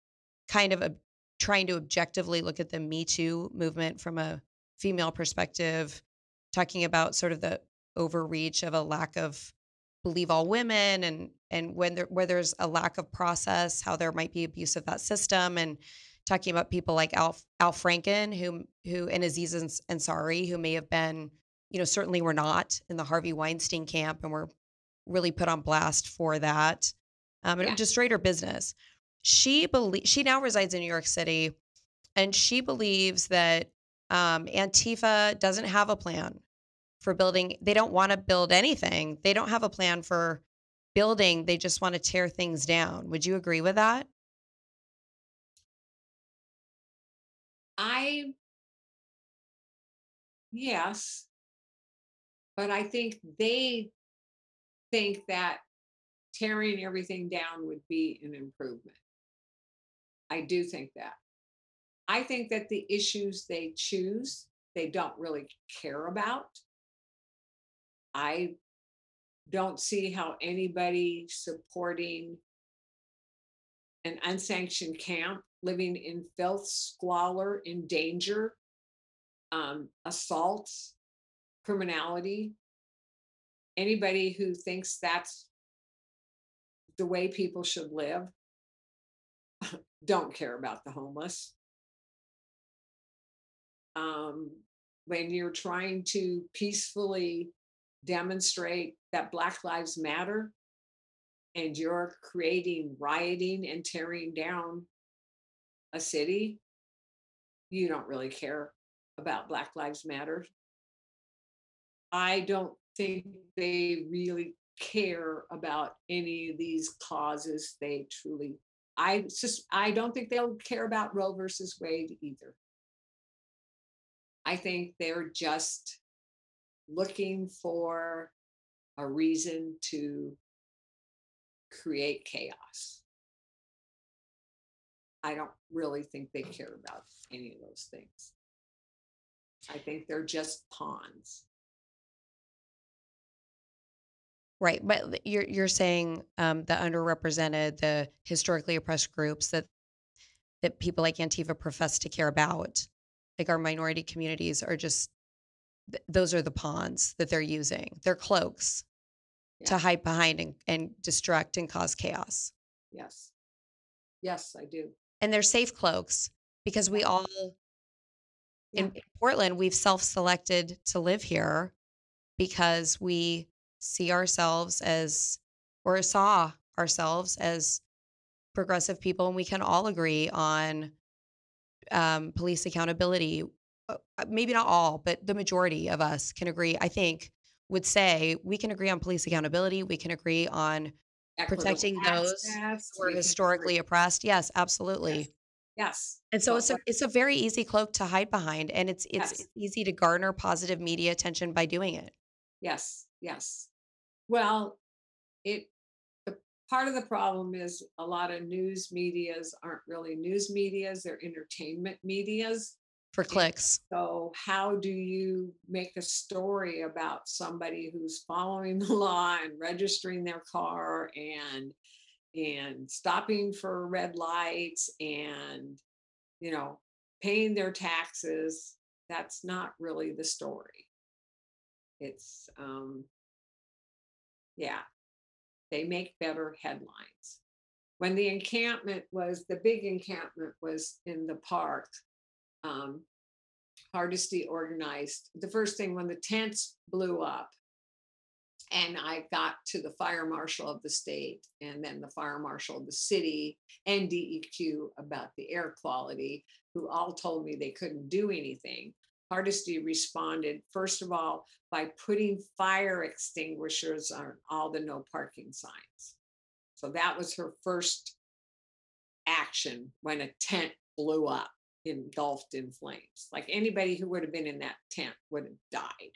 kind of a, trying to objectively look at the Me Too movement from a female perspective, talking about sort of the overreach of a lack of believe all women and and when there where there's a lack of process, how there might be abuse of that system and talking about people like Al, Al Franken, who who and Aziz Ansari, who may have been, you know, certainly were not in the Harvey Weinstein camp and were really put on blast for that. Um, and yeah. just straighter business. She believe she now resides in New York City, and she believes that um, Antifa doesn't have a plan for building. They don't want to build anything. They don't have a plan for building. They just want to tear things down. Would you agree with that? I, yes, but I think they think that tearing everything down would be an improvement. I do think that. I think that the issues they choose, they don't really care about. I don't see how anybody supporting an unsanctioned camp living in filth, squalor, in danger, um, assaults, criminality. Anybody who thinks that's the way people should live don't care about the homeless. Um, when you're trying to peacefully demonstrate that Black Lives Matter and you're creating rioting and tearing down a city, you don't really care about Black Lives Matter. I don't think they really care about any of these causes. They truly, I just, I don't think they'll care about Roe versus Wade either. I think they're just looking for a reason to create chaos. I don't really think they care about any of those things. I think they're just pawns. Right, but you're you're saying um, the underrepresented, the historically oppressed groups that that people like Antifa profess to care about, like our minority communities, are just th- those are the pawns that they're using. They're cloaks yeah. to hide behind and, and distract and cause chaos. Yes, yes, I do. And they're safe cloaks because we all Yeah. in Portland, we've self-selected to live here because we see ourselves as or saw ourselves as progressive people and we can all agree on um, police accountability. Uh, uh, Maybe not all, but the majority of us can agree, I think, would say we can agree on police accountability. We can agree on protecting those who are historically oppressed. Yes, absolutely. Yes. And so but it's a it's a very easy cloak to hide behind, and it's it's, Yes. it's easy to garner positive media attention by doing it. Yes, yes. Well, it the part of the problem is a lot of news medias aren't really news medias, they're entertainment medias. For clicks, So how do you make a story about somebody who's following the law and registering their car and and stopping for red lights and you know paying their taxes? That's not really the story. It's um yeah, they make better headlines. When the encampment was the big encampment was in the park, um, Hardesty organized the first thing when the tents blew up. And I got to the fire marshal of the state and then the fire marshal of the city and DEQ about the air quality, who all told me they couldn't do anything. Hardesty responded, first of all, by putting fire extinguishers on all the no parking signs. So that was her first action when a tent blew up, engulfed in flames. Like anybody who would have been in that tent would have died.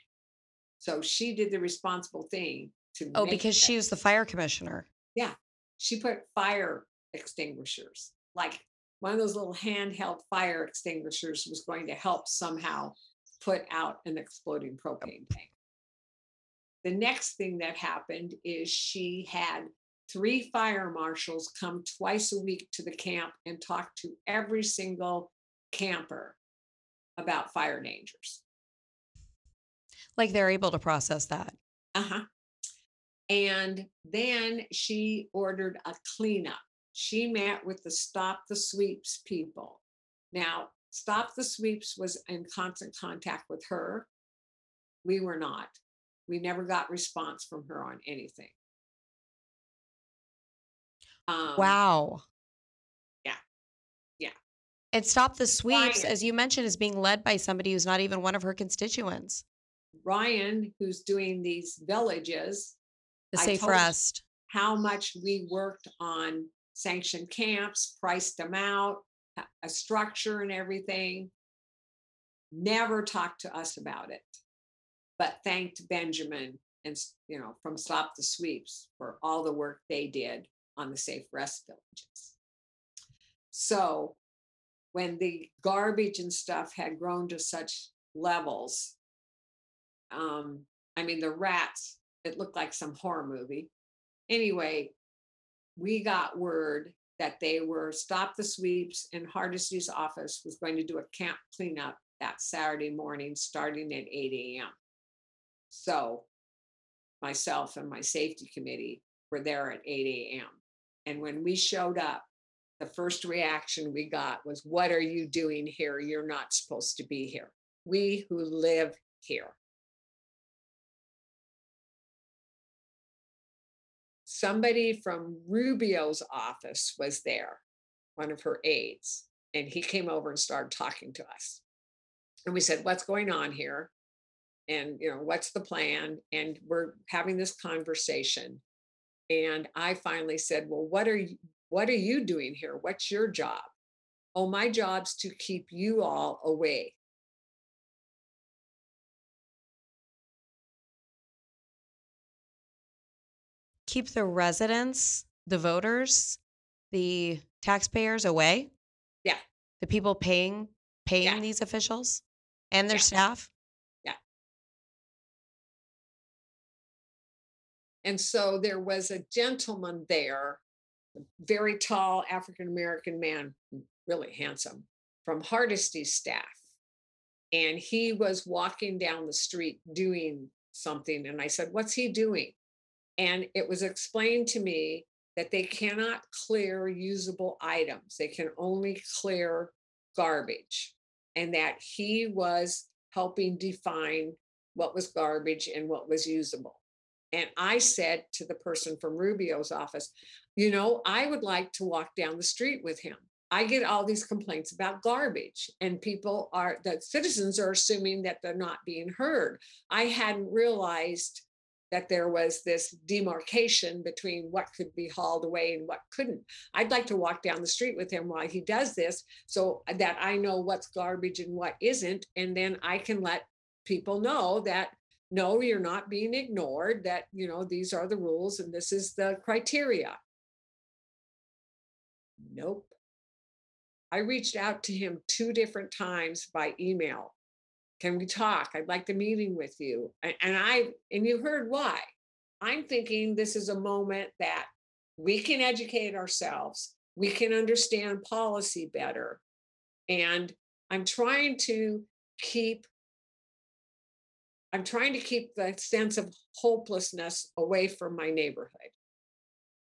So she did the responsible thing to. oh, because that- she was the fire commissioner. Yeah. She put fire extinguishers, like one of those little handheld fire extinguishers was going to help somehow put out an exploding propane tank. The next thing that happened is she had three fire marshals come twice a week to the camp and talk to every single camper about fire dangers. Like they're able to process that. Uh-huh. And then she ordered a cleanup. She met with the Stop the Sweeps people. Now, Stop the Sweeps was in constant contact with her. We were not. We never got response from her on anything. Um, wow. And stop the sweeps, Ryan. as you mentioned, is being led by somebody who's not even one of her constituents. Ryan, who's doing these villages, The safe rest. how much we worked on sanctioned camps, priced them out, a- a structure and everything. Never talked to us about it, but thanked Benjamin and, you know, from Stop the Sweeps for all the work they did on the safe rest villages. So when the garbage and stuff had grown to such levels, um, I mean, the rats, it looked like some horror movie anyway, we got word that they were stop the sweeps and Hardesty's office was going to do a camp cleanup that Saturday morning starting at 8 a.m. So myself and my safety committee were there at 8 a.m. And when we showed up, the first reaction we got was, What are you doing here? You're not supposed to be here. We who live here. somebody from Rubio's office was there, one of her aides, and he came over and started talking to us. And we said, What's going on here? And, you know, what's the plan? And we're having this conversation. And I finally said, Well, what are you? What are you doing here? What's your job? Oh, my job's to keep you all away. Keep the residents, the voters, the taxpayers away. Yeah. The people paying paying Yeah. these officials and their Yeah. staff. Yeah. And so there was a gentleman there, very tall African American man, mm, really handsome, from Hardesty's staff. And he was walking down the street doing something. And I said, What's he doing? And it was explained to me that they cannot clear usable items, they can only clear garbage. and that he was helping define what was garbage and what was usable. And I said to the person from Rubio's office, you know, I would like to walk down the street with him. I get all these complaints about garbage, and people are, the citizens are assuming that they're not being heard. I hadn't realized that there was this demarcation between what could be hauled away and what couldn't. I'd like to walk down the street with him while he does this so that I know what's garbage and what isn't. And then I can let people know that no, you're not being ignored, that, you know, these are the rules and this is the criteria. Nope. I reached out to him two different times by email. Can we talk? I'd like the meeting with you. And, I, and you heard why. I'm thinking this is a moment that we can educate ourselves, we can understand policy better. And I'm trying to keep I'm trying to keep the sense of hopelessness away from my neighborhood.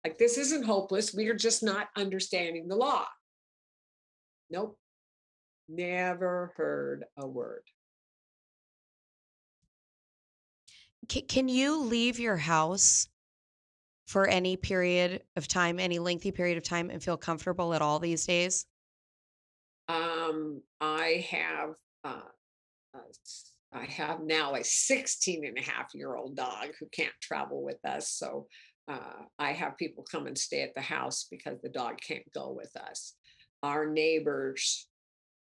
Like, this isn't hopeless. We are just not understanding the law. Nope. Never heard a word. Can you leave your house for any period of time, any lengthy period of time, and feel comfortable at all these days? Um, I have uh, uh, I have now a 16 and a half year old dog who can't travel with us. So uh, I have people come and stay at the house because the dog can't go with us. Our neighbors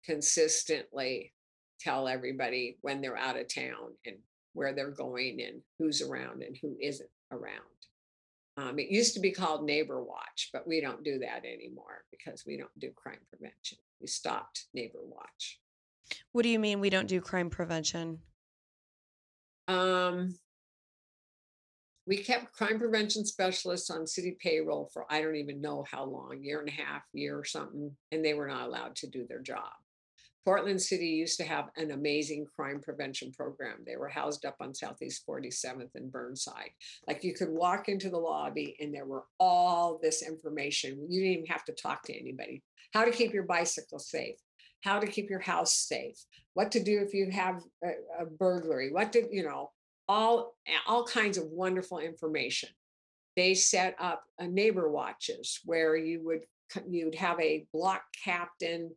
consistently tell everybody when they're out of town and where they're going and who's around and who isn't around. Um, it used to be called Neighbor Watch, but we don't do that anymore because we don't do crime prevention. We stopped Neighbor Watch. What do you mean we don't do crime prevention? Um, we kept crime prevention specialists on city payroll for I don't even know how long, year and a half, year or something, and they were not allowed to do their job. Portland City used to have an amazing crime prevention program. They were housed up on Southeast 47th and Burnside. Like you could walk into the lobby and there were all this information. You didn't even have to talk to anybody. How to keep your bicycle safe, how to keep your house safe, what to do if you have a, a burglary, what to, you know, all all kinds of wonderful information. They set up a neighbor watches where you would you'd have a block captain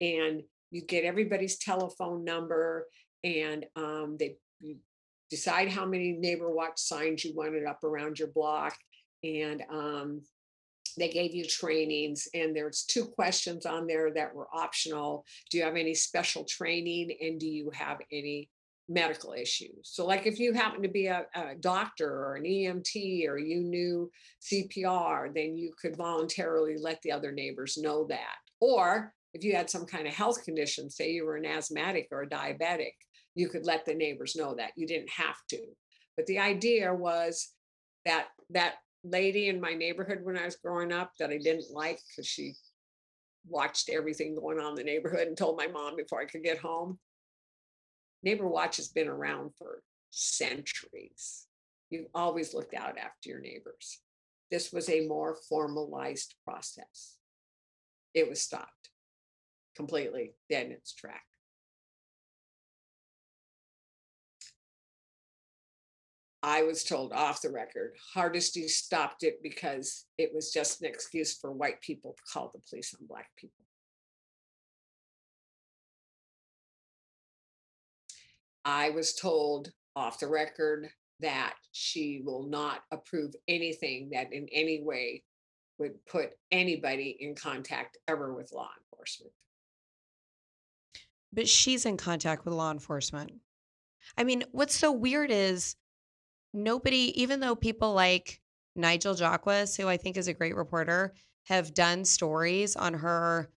and you get everybody's telephone number and um, they decide how many neighbor watch signs you wanted up around your block and um, they gave you trainings and there's two questions on there that were optional do you have any special training and do you have any medical issues. So like if you happen to be a, a doctor or an emt or you knew cpr then you could voluntarily let the other neighbors know that. Or if you had some kind of health condition say you were an asthmatic or a diabetic you could let the neighbors know that. You didn't have to. But the idea was that that lady in my neighborhood when I was growing up that I didn't like because she watched everything going on in the neighborhood and told my mom before I could get home. Neighbor Watch has been around for centuries. You've always looked out after your neighbors. This was a more formalized process. It was stopped completely in its track. I was told off the record, Hardesty stopped it because it was just an excuse for white people to call the police on black people. I was told off the record that she will not approve anything that in any way would put anybody in contact ever with law enforcement. But she's in contact with law enforcement. I mean, what's so weird is nobody, even though people like Nigel Jaquiss, who I think is a great reporter, have done stories on her,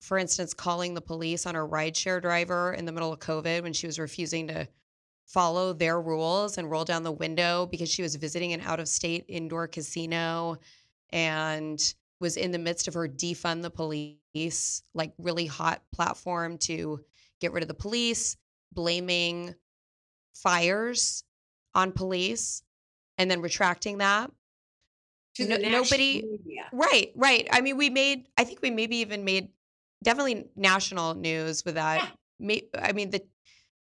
for instance, calling the police on her rideshare driver in the middle of COVID when she was refusing to follow their rules and roll down the window because she was visiting an out of state indoor casino and was in the midst of her defund the police, like really hot platform to get rid of the police, blaming fires on police and then retracting that. To no, nobody, media. right, right. I mean, we made, I think we maybe even made definitely national news with that. May, I mean, the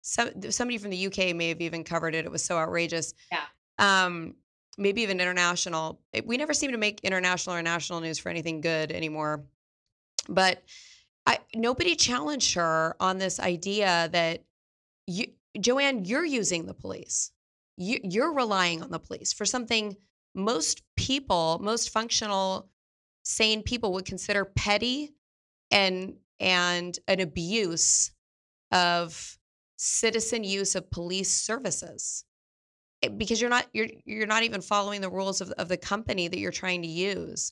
some somebody from the UK may have even covered it. It was so outrageous. Yeah. Um, maybe even international. It- We never seem to make international or national news for anything good anymore. But I nobody challenged her on this idea that you, Jo Ann, you're using the police. You, you're relying on the police for something most people, most functional, sane people would consider petty and and an abuse of citizen use of police services. Eh, because you're not you're you're not even following the rules of, of the company that you're trying to use.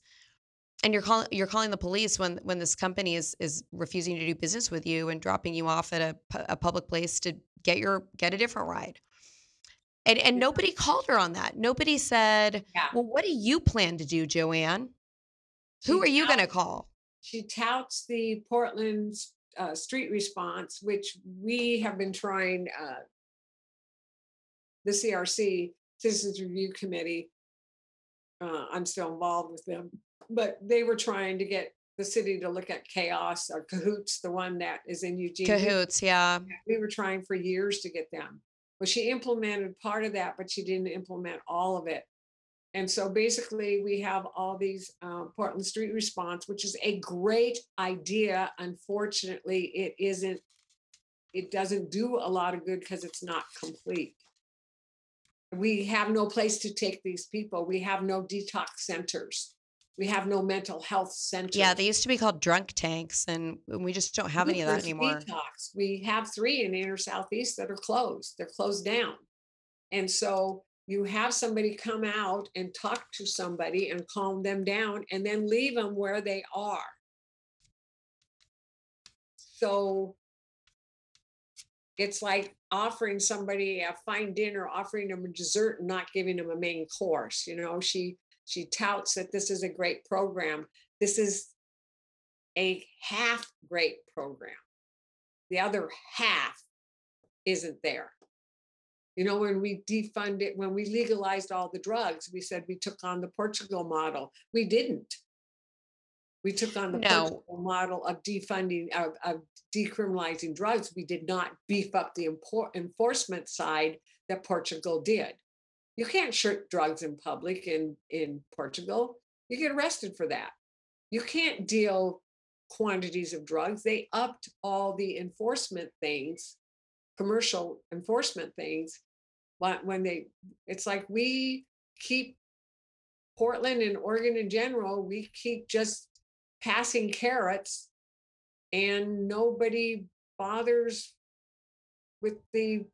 And you're calling you're calling the police when when this company is is refusing to do business with you and dropping you off at a, a public place to get your get a different ride. And and nobody called her on that. Nobody said Yeah. well what do you plan to do jo ann? Who are you going to call She touts the Portland uh, street response, which we have been trying, uh, the CRC, Citizens Review Committee. Uh, I'm still involved with them, but they were trying to get the city to look at chaos or cahoots, the one that is in Eugene. Cahoots yeah We were trying for years to get them. Well, she implemented part of that, but she didn't implement all of it. And so basically, we have all these uh, Portland Street Response, which is a great idea. Unfortunately, it isn't. It doesn't do a lot of good because it's not complete. We have no place to take these people. We have no detox centers. We have no mental health centers. yeah they used to be called drunk tanks and we just don't have any of that anymore Detox. We have three in the inner southeast that are closed. They're closed down. And so you have somebody come out and talk to somebody and calm them down and then leave them where they are. So it's like offering somebody a fine dinner, offering them a dessert and not giving them a main course. You know, she she touts that this is a great program. This is a half great program. The other half isn't there. You know, when we defunded, when we legalized all the drugs, we said we took on the Portugal model. We didn't. We took on the No. Portugal model of defunding, of, of decriminalizing drugs. We did not beef up the impor- enforcement side that Portugal did. You can't ship drugs in public in, in Portugal. You get arrested for that. You can't deal quantities of drugs. They upped all the enforcement things, commercial enforcement things. When they, it's like we keep Portland and Oregon in general, we keep just passing carrots and nobody bothers with the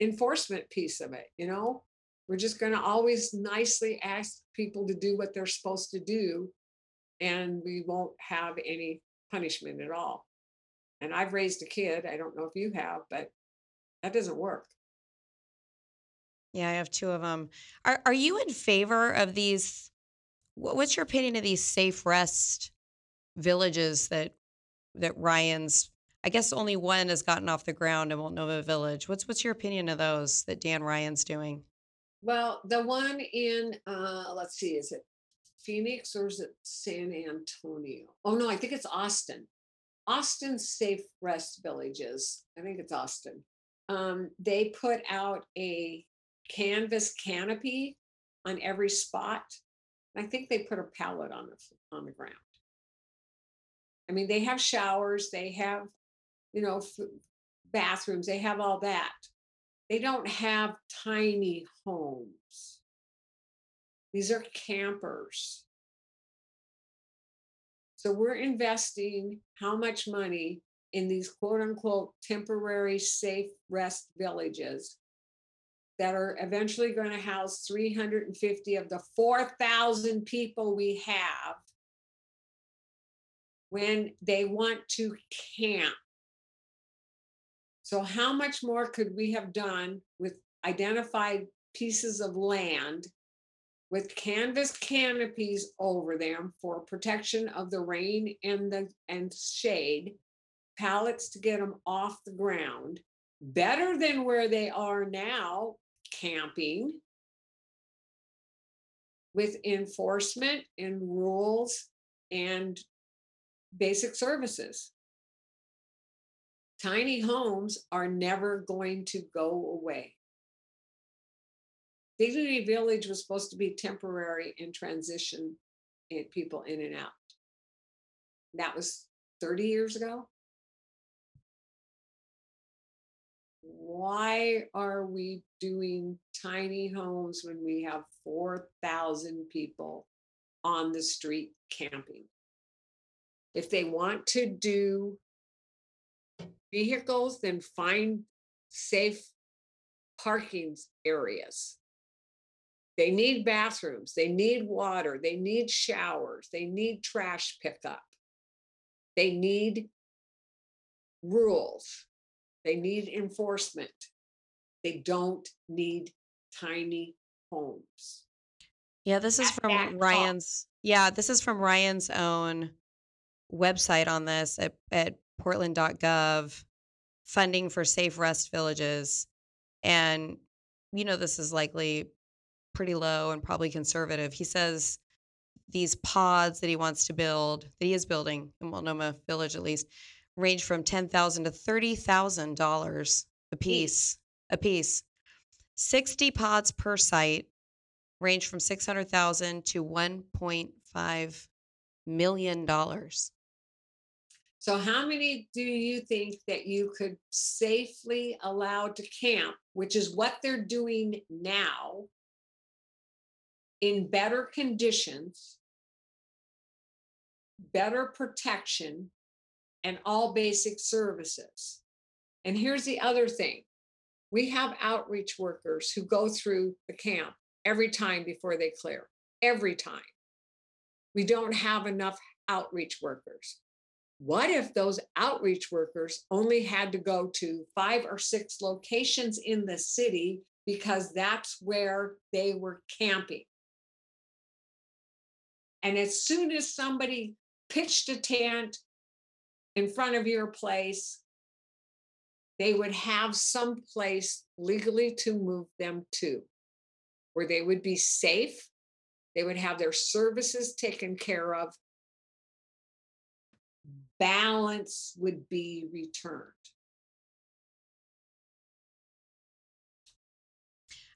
enforcement piece of it, you know? We're just going to always nicely ask people to do what they're supposed to do and we won't have any punishment at all. And I've raised a kid. I don't know if you have, but that doesn't work. Yeah, I have two of them. Are are you in favor of these? wh- What's your opinion of these safe rest villages that that Ryan's? I guess only one has gotten off the ground in Nova Village. What's what's your opinion of those that Dan Ryan's doing? Well, the one in, uh, let's see, is it Phoenix or is it San Antonio? Oh, no, I think it's Austin. Austin Safe Rest Villages. I think it's Austin. Um, they put out a canvas canopy on every spot. I think they put a pallet on the on the ground. I mean, they have showers, they have, you know, f- bathrooms, they have all that. They don't have tiny homes. These are campers. So we're investing how much money in these quote unquote temporary safe rest villages that are eventually going to house 350 of the 4,000 people we have when they want to camp. So, how much more could we have done with identified pieces of land with canvas canopies over them for protection of the rain and the and shade, pallets to get them off the ground, better than where they are now camping with enforcement and rules and basic services. Tiny homes are never going to go away. Dignity Village was supposed to be temporary and transition eh, people in and out. That was 30 years ago. Why are we doing tiny homes when we have 4,000 people on the street camping? If they want to do vehicles, then find safe parking areas. They need bathrooms, they need water, they need showers, they need trash pickup. They need rules, they need enforcement. They don't need tiny homes. Yeah, this is At from. Ryan's. Yeah, this is from Ryan's own website on this at, at portland.gov, funding for safe rest villages. And, you know, this is likely pretty low and probably conservative. He says these pods that he wants to build, that he is building in Multnomah Village at least, range from ten thousand to thirty thousand dollars a piece. A piece. Sixty pods per site range from six hundred thousand to one point five million dollars. So, how many do you think that you could safely allow to camp, which is what they're doing now, in better conditions, better protection, and all basic services? And here's the other thing we have outreach workers who go through the camp every time before they clear, every time. We don't have enough outreach workers. What if those outreach workers only had to go to five or six locations in the city because that's where they were camping? And as soon as somebody pitched a tent in front of your place, they would have some place legally to move them to where they would be safe, they would have their services taken care of, balance would be returned.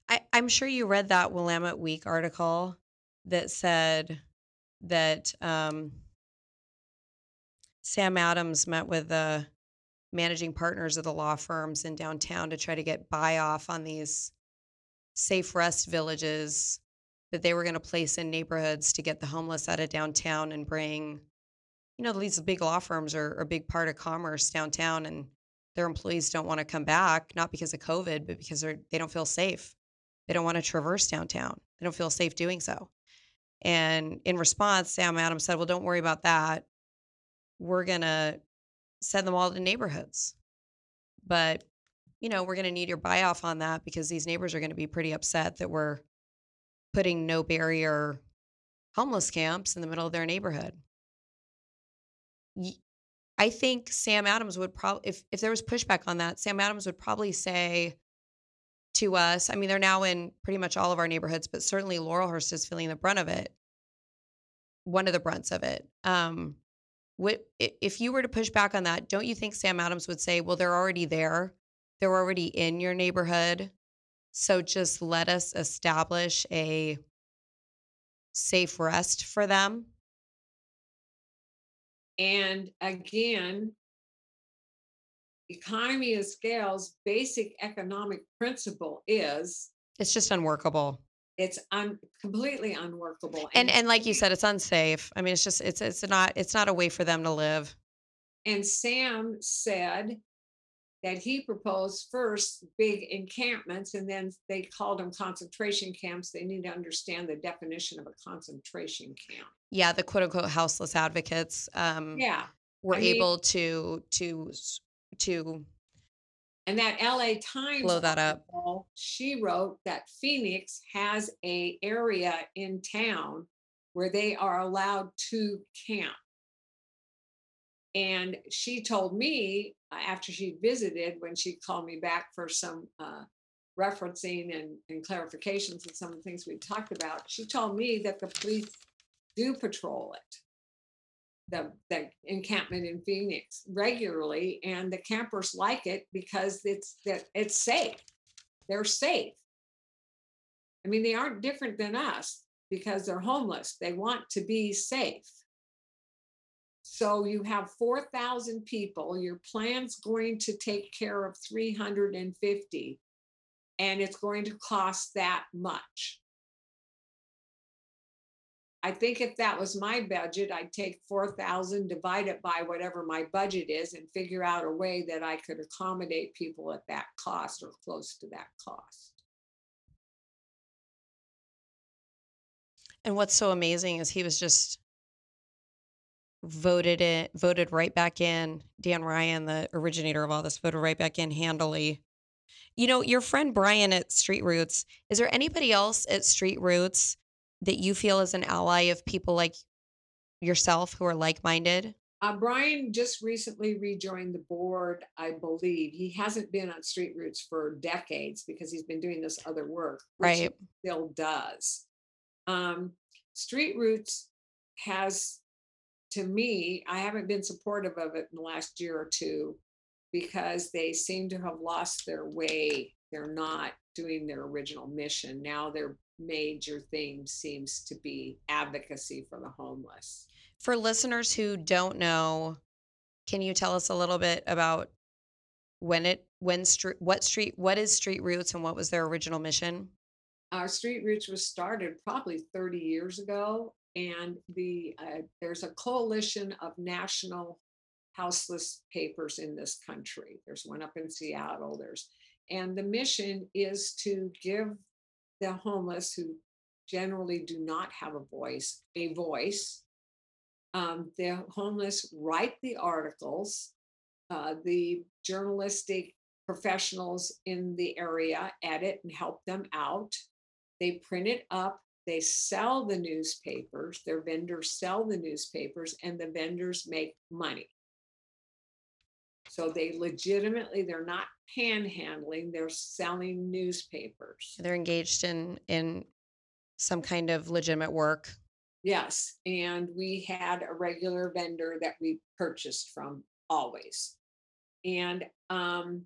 I, I'm sure you read that Willamette Week article that said that um, Sam Adams met with the managing partners of the law firms in downtown to try to get buy off on these safe rest villages that they were going to place in neighborhoods to get the homeless out of downtown and bring, you know, these big law firms are, are a big part of commerce downtown and their employees don't want to come back, not because of COVID, but because they're, they don't feel safe. They don't want to traverse downtown. They don't feel safe doing so. And in response, Sam Adams said, Well, don't worry about that. We're going to send them all to neighborhoods. But, you know, we're going to need your buy off on that because these neighbors are going to be pretty upset that we're putting no barrier homeless camps in the middle of their neighborhood. I think Sam Adams would probably, if, if there was pushback on that, Sam Adams would probably say to us, I mean, they're now in pretty much all of our neighborhoods, but certainly Laurelhurst is feeling the brunt of it. One of the brunts of it. Um, what, if you were to push back on that, don't you think Sam Adams would say, well, they're already there? They're already in your neighborhood. So just let us establish a safe rest for them. And again, economy of scale's basic economic principle is It's just unworkable. It's un, completely unworkable. And and like you said, it's unsafe. I mean, it's just it's it's not it's not a way for them to live. And Sam said that he proposed first big encampments and then they called them concentration camps. They need to understand the definition of a concentration camp. Yeah, the quote unquote houseless advocates um, Yeah. were I mean- able to to to And that LA Times Blow that up. article, she wrote that Phoenix has a area in town where they are allowed to camp. And she told me uh, after she visited, when she called me back for some uh, referencing and, and clarifications and some of the things we talked about, she told me that the police do patrol it. The, the encampment in Phoenix regularly, and the campers like it because it's that it's safe. They're safe. I mean, they aren't different than us because they're homeless. They want to be safe. So you have 4,000 people, your plan's going to take care of 350, and it's going to cost that much. I think if that was my budget, I'd take 4,000, divide it by whatever my budget is, and figure out a way that I could accommodate people at that cost or close to that cost. And what's so amazing is he was just voted it voted right back in. Dan Ryan, the originator of all this, voted right back in handily. You know, your friend Brian at Street Roots, is there anybody else at Street Roots that you feel is an ally of people like yourself who are like-minded? Uh, Brian just recently rejoined the board, I believe. He hasn't been on Street Roots for decades because he's been doing this other work, which Right. he still does. Um, Street Roots has, to me, I haven't been supportive of it in the last year or two because they seem to have lost their way. They're not doing their original mission. Now their major theme seems to be advocacy for the homeless. For listeners who don't know, can you tell us a little bit about when it when street what street what is Street Roots and what was their original mission? our street roots was started probably 30 years ago and the uh, there's a coalition of national houseless papers in this country there's one up in seattle there's and the mission is to give the homeless who generally do not have a voice a voice um, the homeless write the articles uh, the journalistic professionals in the area edit and help them out. They print it up they sell the newspapers their vendors sell the newspapers and the vendors make money. So they legitimately they're not panhandling they're selling newspapers They're engaged in in some kind of legitimate work. yes and we had a regular vendor that we purchased from always and um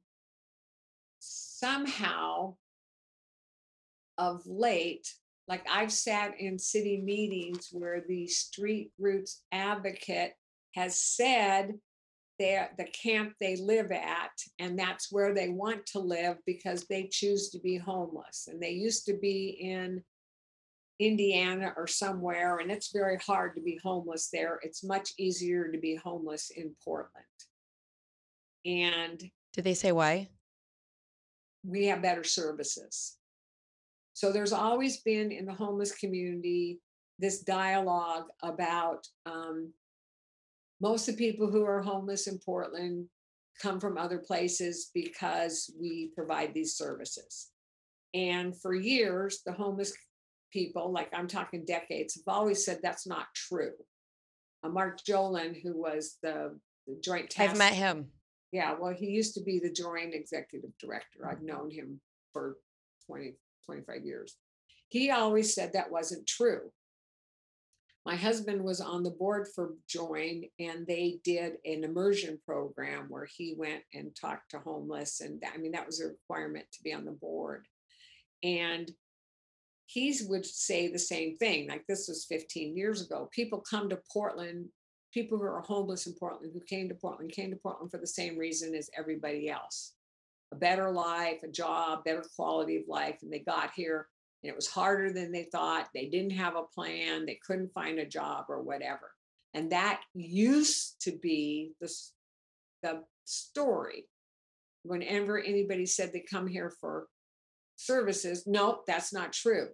somehow of late, like I've sat in city meetings where the street roots advocate has said they're the camp they live at, and that's where they want to live because they choose to be homeless. And they used to be in Indiana or somewhere, and it's very hard to be homeless there. It's much easier to be homeless in Portland. And Did they say why? we have better services. So there's always been in the homeless community this dialogue about um, most of the people who are homeless in Portland come from other places because we provide these services. And for years, the homeless people, like I'm talking decades, have always said that's not true. Uh, Mark Jolin, who was the, the joint task I've met him. yeah, well, he used to be the joint executive director. I've known him for 20, 25 years. He always said that wasn't true. My husband was on the board for Join, and they did an immersion program where he went and talked to homeless. And I mean, that was a requirement to be on the board. And he would say the same thing. Like this was 15 years ago. People come to Portland people who are homeless in Portland who came to Portland came to Portland for the same reason as everybody else a better life, a job, better quality of life. And they got here it was harder than they thought. They didn't have a plan, they couldn't find a job or whatever. And that used to be the, the story. Whenever anybody said they come here for services, nope, that's not true.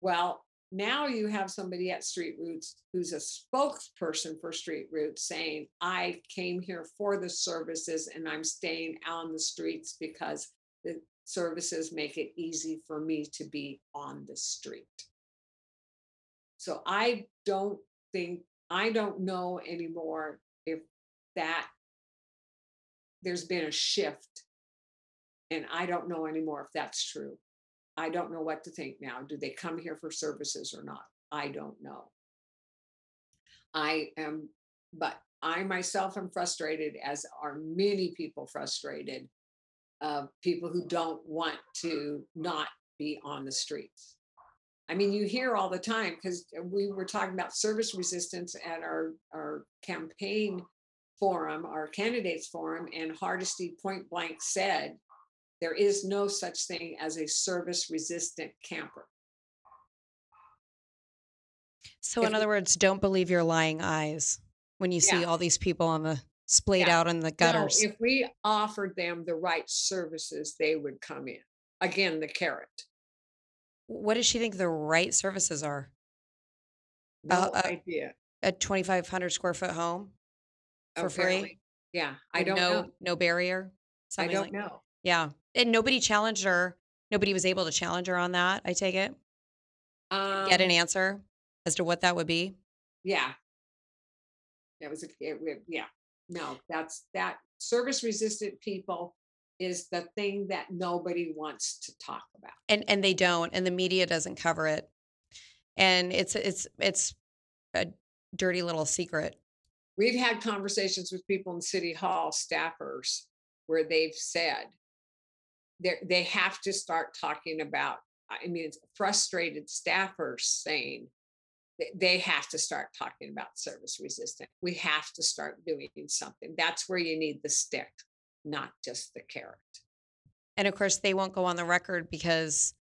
Well, now you have somebody at Street Roots who's a spokesperson for Street Roots saying, I came here for the services and I'm staying on the streets because the services make it easy for me to be on the street. So I don't think, I don't know anymore if that there's been a shift. And I don't know anymore if that's true. I don't know what to think now. Do they come here for services or not? I don't know. I am, but I myself am frustrated, as are many people frustrated. Uh, people who don't want to not be on the streets. I mean, you hear all the time because we were talking about service resistance at our, our campaign forum, our candidates forum, and Hardesty point blank said there is no such thing as a service resistant camper. So, in other words, don't believe your lying eyes when you see all these people on the splayed Yeah. out in the No, gutters. if we offered them the right services, they would come in. Again, the carrot. what does she think the right services are? No Uh, idea. A 2,500 square foot home for free? Yeah, I don't no, know. No barrier? I don't like- know. Yeah. And nobody challenged her. Nobody was able to challenge her on that, I take it. Get an Um, answer as to what that would be. Yeah. That was, a it wa- yeah, no, that's, that service resistant people is the thing that nobody wants to talk about. and and they don't and the media doesn't cover it and it's it's it's a dirty little secret We've had conversations with people in City Hall staffers where they've said they they have to start talking about, I mean, frustrated staffers saying they- have to start talking about service resistant. We have to start doing something. That's where you need the stick, not just the carrot. and of course they won't go on the record because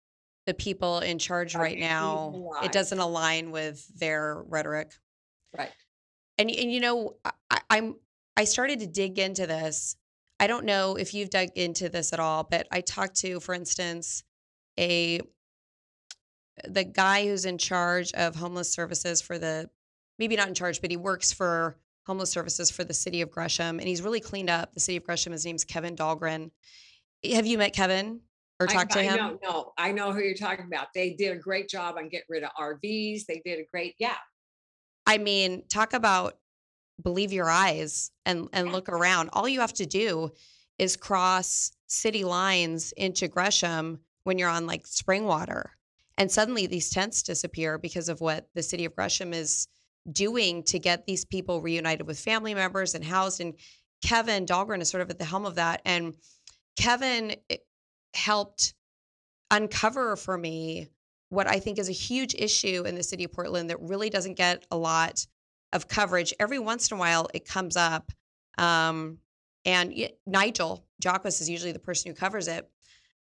the people in charge right now it doesn't align with their rhetoric Right. and and you know I- i'm i started to dig into this i don't know if you've dug into this at all but i talked to for instance a the guy who's in charge of homeless services for the maybe not in charge but he works for homeless services for the city of gresham and he's really cleaned up the city of gresham his name's kevin dahlgren eh, have you met kevin or I- talked to I him know, no, I know who you're talking about. They did a great job on getting rid of RVs. They did a great, yeah. I mean, talk about believe your eyes and and look around. All you have to do is cross city lines into Gresham when you're on like Springwater. And suddenly these tents disappear because of what the city of Gresham is doing to get these people reunited with family members and housed. And Kevin Dahlgren is sort of at the helm of that. And Kevin eh, helped uncover for me what I think is a huge issue in the city of Portland that really doesn't get a lot of coverage. Every once in a while, it comes up. Um, and Nigel Jaquiss is usually the person who covers it.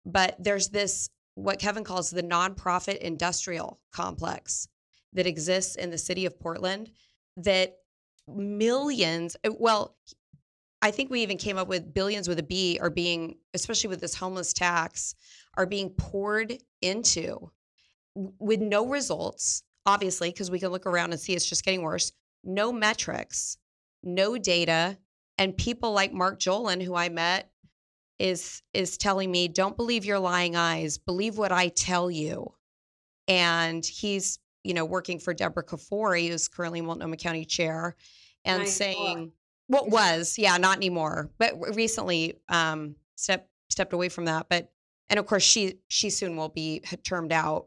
But there's this, what Kevin calls the nonprofit industrial complex that exists in the city of Portland that millions, well, I think we even came up with billions with a B are being, especially with this homeless tax, are being poured into with no results, obviously, because we can look around and see it's just getting worse. No metrics, no data, and people like Mark Jolin, who I met, is is telling me, "Don't believe your lying eyes. Believe what I tell you." And he's, you know, working for Deborah Kafoury, who's currently Multnomah County Chair, and Nice saying, "What was, yeah, not anymore, but recently um, stepped stepped away from that." But and of course, she she soon will be termed out.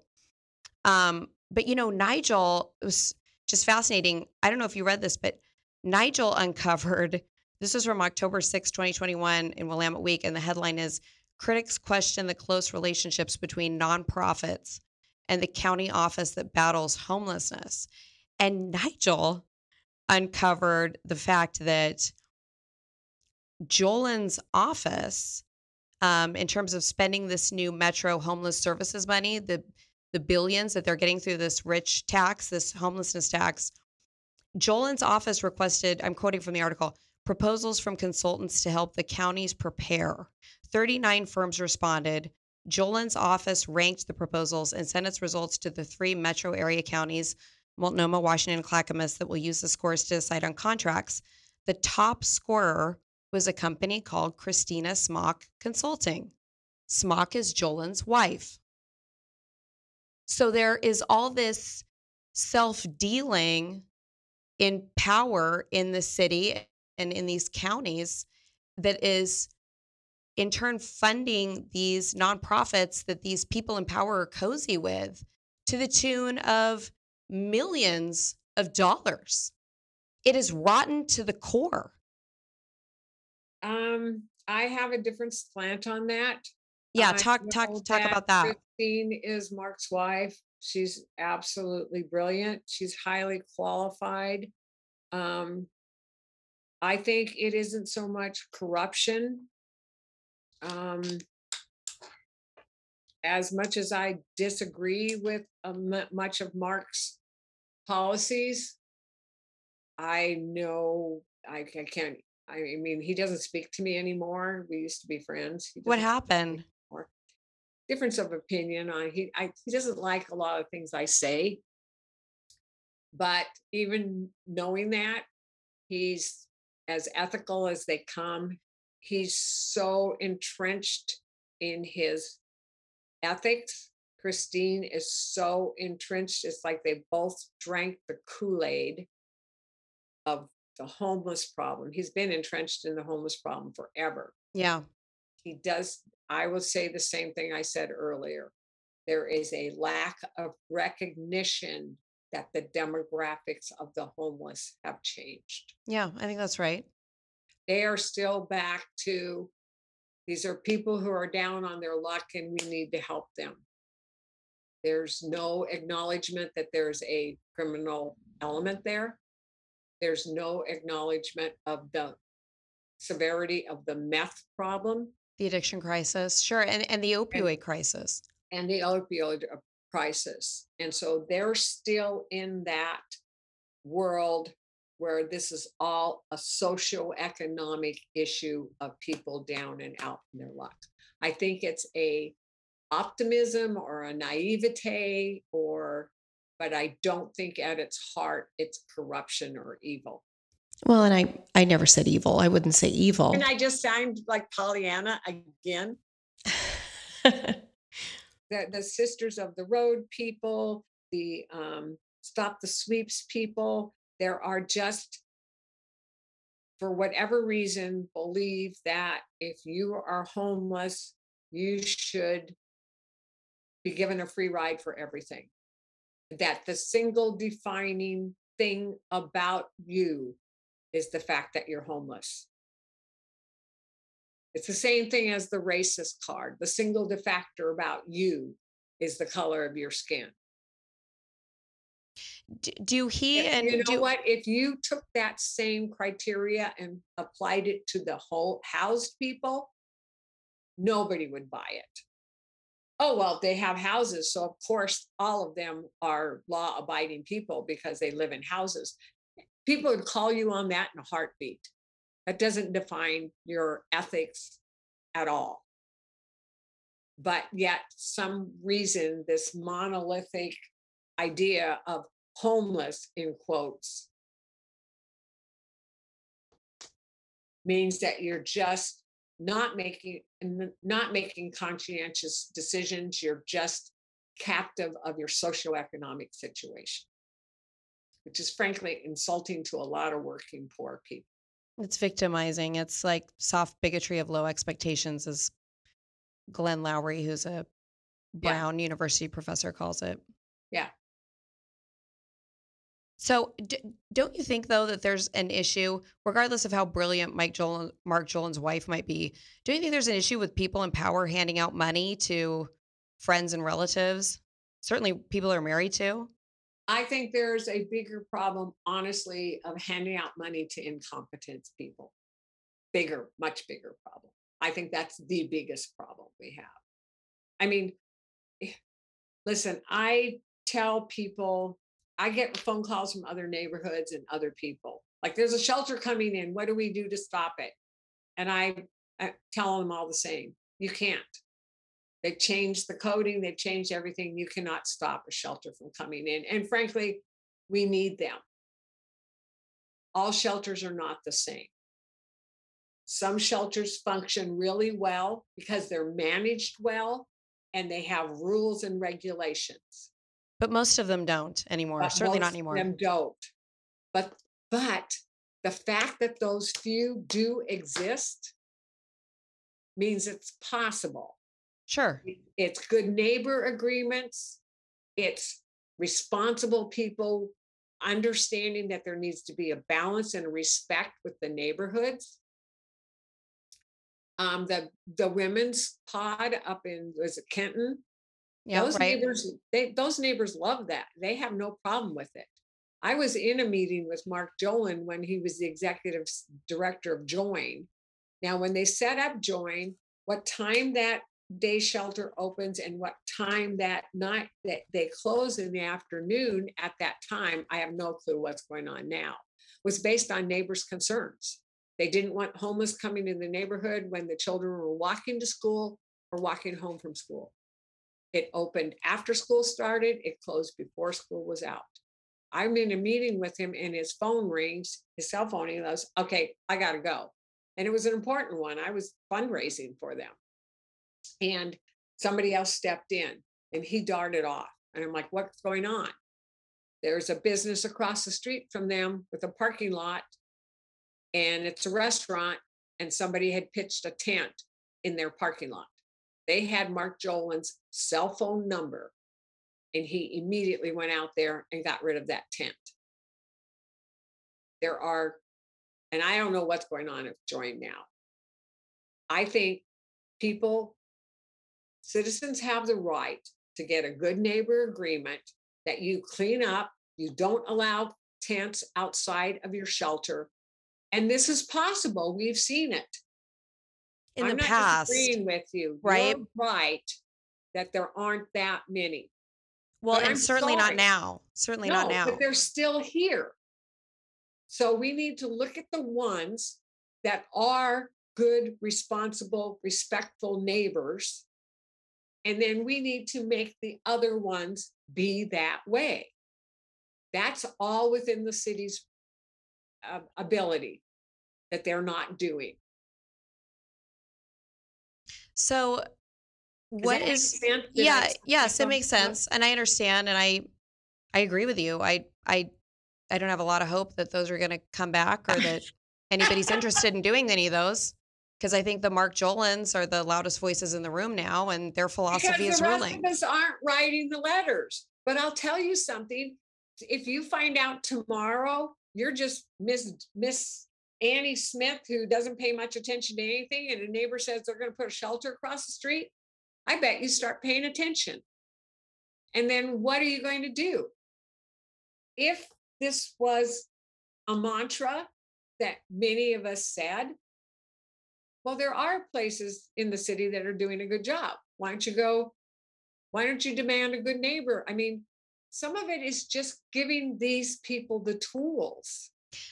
Um, but you know, Nigel it was just fascinating. I don't know if you read this, but Nigel uncovered this is from October 6, 2021 in Willamette Week, and the headline is Critics question the close relationships between nonprofits and the county office that battles homelessness. And Nigel uncovered the fact that Jolin's office, um, in terms of spending this new Metro homeless services money, the the billions that they're getting through this rich tax, this homelessness tax, Jolin's office requested, I'm quoting from the article, proposals from consultants to help the counties prepare. 39 firms responded. Jolin's office ranked the proposals and sent its results to the three metro area counties, Multnomah, Washington, and Clackamas, that will use the scores to decide on contracts. The top scorer was a company called Kristina Smock Consulting. Smock is Jolin's wife. So there is all this self dealing in power in the city and in these counties that is in turn funding these nonprofits that these people in power are cozy with to the tune of millions of dollars. it is rotten to the core. Um, I have a different slant on that. Yeah, talk talk talk about that. Christine is Mark's wife. She's absolutely brilliant. She's highly qualified. Um, I think it isn't so much corruption. Um, as much as I disagree with mu- much of Mark's policies, I know I, I can't. I mean, he doesn't speak to me anymore. We used to be friends. What doesn't speak to me happened? Difference of opinion on he. I, he doesn't like a lot of things I say. But even knowing that, he's as ethical as they come. He's so entrenched in his ethics. Christine is so entrenched. It's like they both drank the Kool Aid of the homeless problem. He's been entrenched in the homeless problem forever. Yeah. He does, I will say the same thing I said earlier. There is a lack of recognition that the demographics of the homeless have changed. Yeah, I think that's right. They are still back to these are people who are down on their luck and we need to help them. There's no acknowledgement that there's a criminal element there. There's no acknowledgement of the severity of the meth problem The addiction crisis. Sure. And and the opioid crisis. and the opioid crisis. And so they're still in that world where this is all a socio-economic issue of people down and out in their luck. I think it's a optimism or a naivete or but I don't think at its heart it's corruption or evil. Well, and I I never said evil. I wouldn't say evil. And I just sound like Pollyanna again. the, the sisters of the road people, the um, stop the sweeps people, there are just, for whatever reason, believe that if you are homeless, you should be given a free ride for everything. That the single defining thing about you is the fact that you're homeless. It's the same thing as the racist card. The single defactor about you is the color of your skin. Do he Yeah, and you know do, what? If you took that same criteria and applied it to the whole housed people, nobody would buy it. Oh, well, they have houses. So, of course, all of them are law abiding people because they live in houses. People would call you on that in a heartbeat. That doesn't define your ethics at all. But yet, some reason, this monolithic idea of homeless in quotes means that you're just not making not making conscientious decisions you're just captive of your socioeconomic situation which is frankly insulting to a lot of working poor people it's victimizing. It's like soft bigotry of low expectations, as Glenn Loury, who's a Brown University professor, calls it. Yeah. So, d- don't you think though that there's an issue, regardless of how brilliant Mike Joel, Mark Jolin's wife might be? Don't you think there's an issue with people in power handing out money to friends and relatives? Certainly, people are married to. I think there's a bigger problem, honestly, of handing out money to incompetent people. Bigger, much bigger problem. I think that's the biggest problem we have. I mean, eh, listen, I tell people, I get phone calls from other neighborhoods and other people. Like, there's a shelter coming in. What do we do to stop it? And I, I tell them all the same you can't. They've changed the coding, they've changed everything. You cannot stop a shelter from coming in. And frankly, we need them. All shelters are not the same. Some shelters function really well because they're managed well and they have rules and regulations. But most of them don't anymore. but Certainly not most of anymore. Them don't. But but the fact that those few do exist means it's possible. Sure. it's good neighbor agreements it's responsible people understanding that there needs to be a balance and a respect with the neighborhoods. Um, the, the women's pod up in, was it Kenton? Yeah, Those right. neighbors, they, those neighbors love that. They have no problem with it. I was in a meeting with Mark Jolin when he was the executive director of Join. Now, when they set up Join, what time that day shelter opens and what time that night that they close in the afternoon at that time, I have no clue what's going on now, was based on neighbors' concerns. They didn't want homeless coming in the neighborhood when the children were walking to school or walking home from school. It opened after school started, it closed before school was out. I'm in a meeting with him and his phone rings, his cell phone, he goes, okay, I gotta go. And it was an important one. I was fundraising for them. And somebody else stepped in and he darted off. And I'm like, what's going on? There's a business across the street from them with a parking lot. And it's a restaurant. And somebody had pitched a tent in their parking lot. They had Mark Jolin's cell phone number. And he immediately went out there and got rid of that tent. There are, and I don't know what's going on at Join now. I think people, citizens have the right to get a good neighbor agreement that you clean up, you don't allow tents outside of your shelter. And this is possible. We've seen it. In I'm the not past. disagreeing with you. right? You're right that there aren't that many. Well, but and I'm certainly not now. Certainly not now. But they're still here. So we need to look at the ones that are good, responsible, respectful neighbors. And then we need to make the other ones be that way. That's all within the city's uh, ability that they're not doing. So what is what that make is sense? Did I yeah, yes, it makes sense. And I understand and I I agree with you. I I I don't have a lot of hope that those are going to come back or that anybody's interested in doing any of those because I think the Mark Jolins are the loudest voices in the room now and their philosophy because is the rest ruling. of us aren't writing the letters. But I'll tell you something. If you find out tomorrow, you're just Miss Miss Annie Smith who doesn't pay much attention to anything, and a neighbor says they're going to put a shelter across the street. I bet you start paying attention. And then what are you going to do? If this was a mantra that many of us said, well, there are places in the city that are doing a good job. Why don't you go? Why don't you demand a good neighbor? I mean, some of it is just giving these people the tools.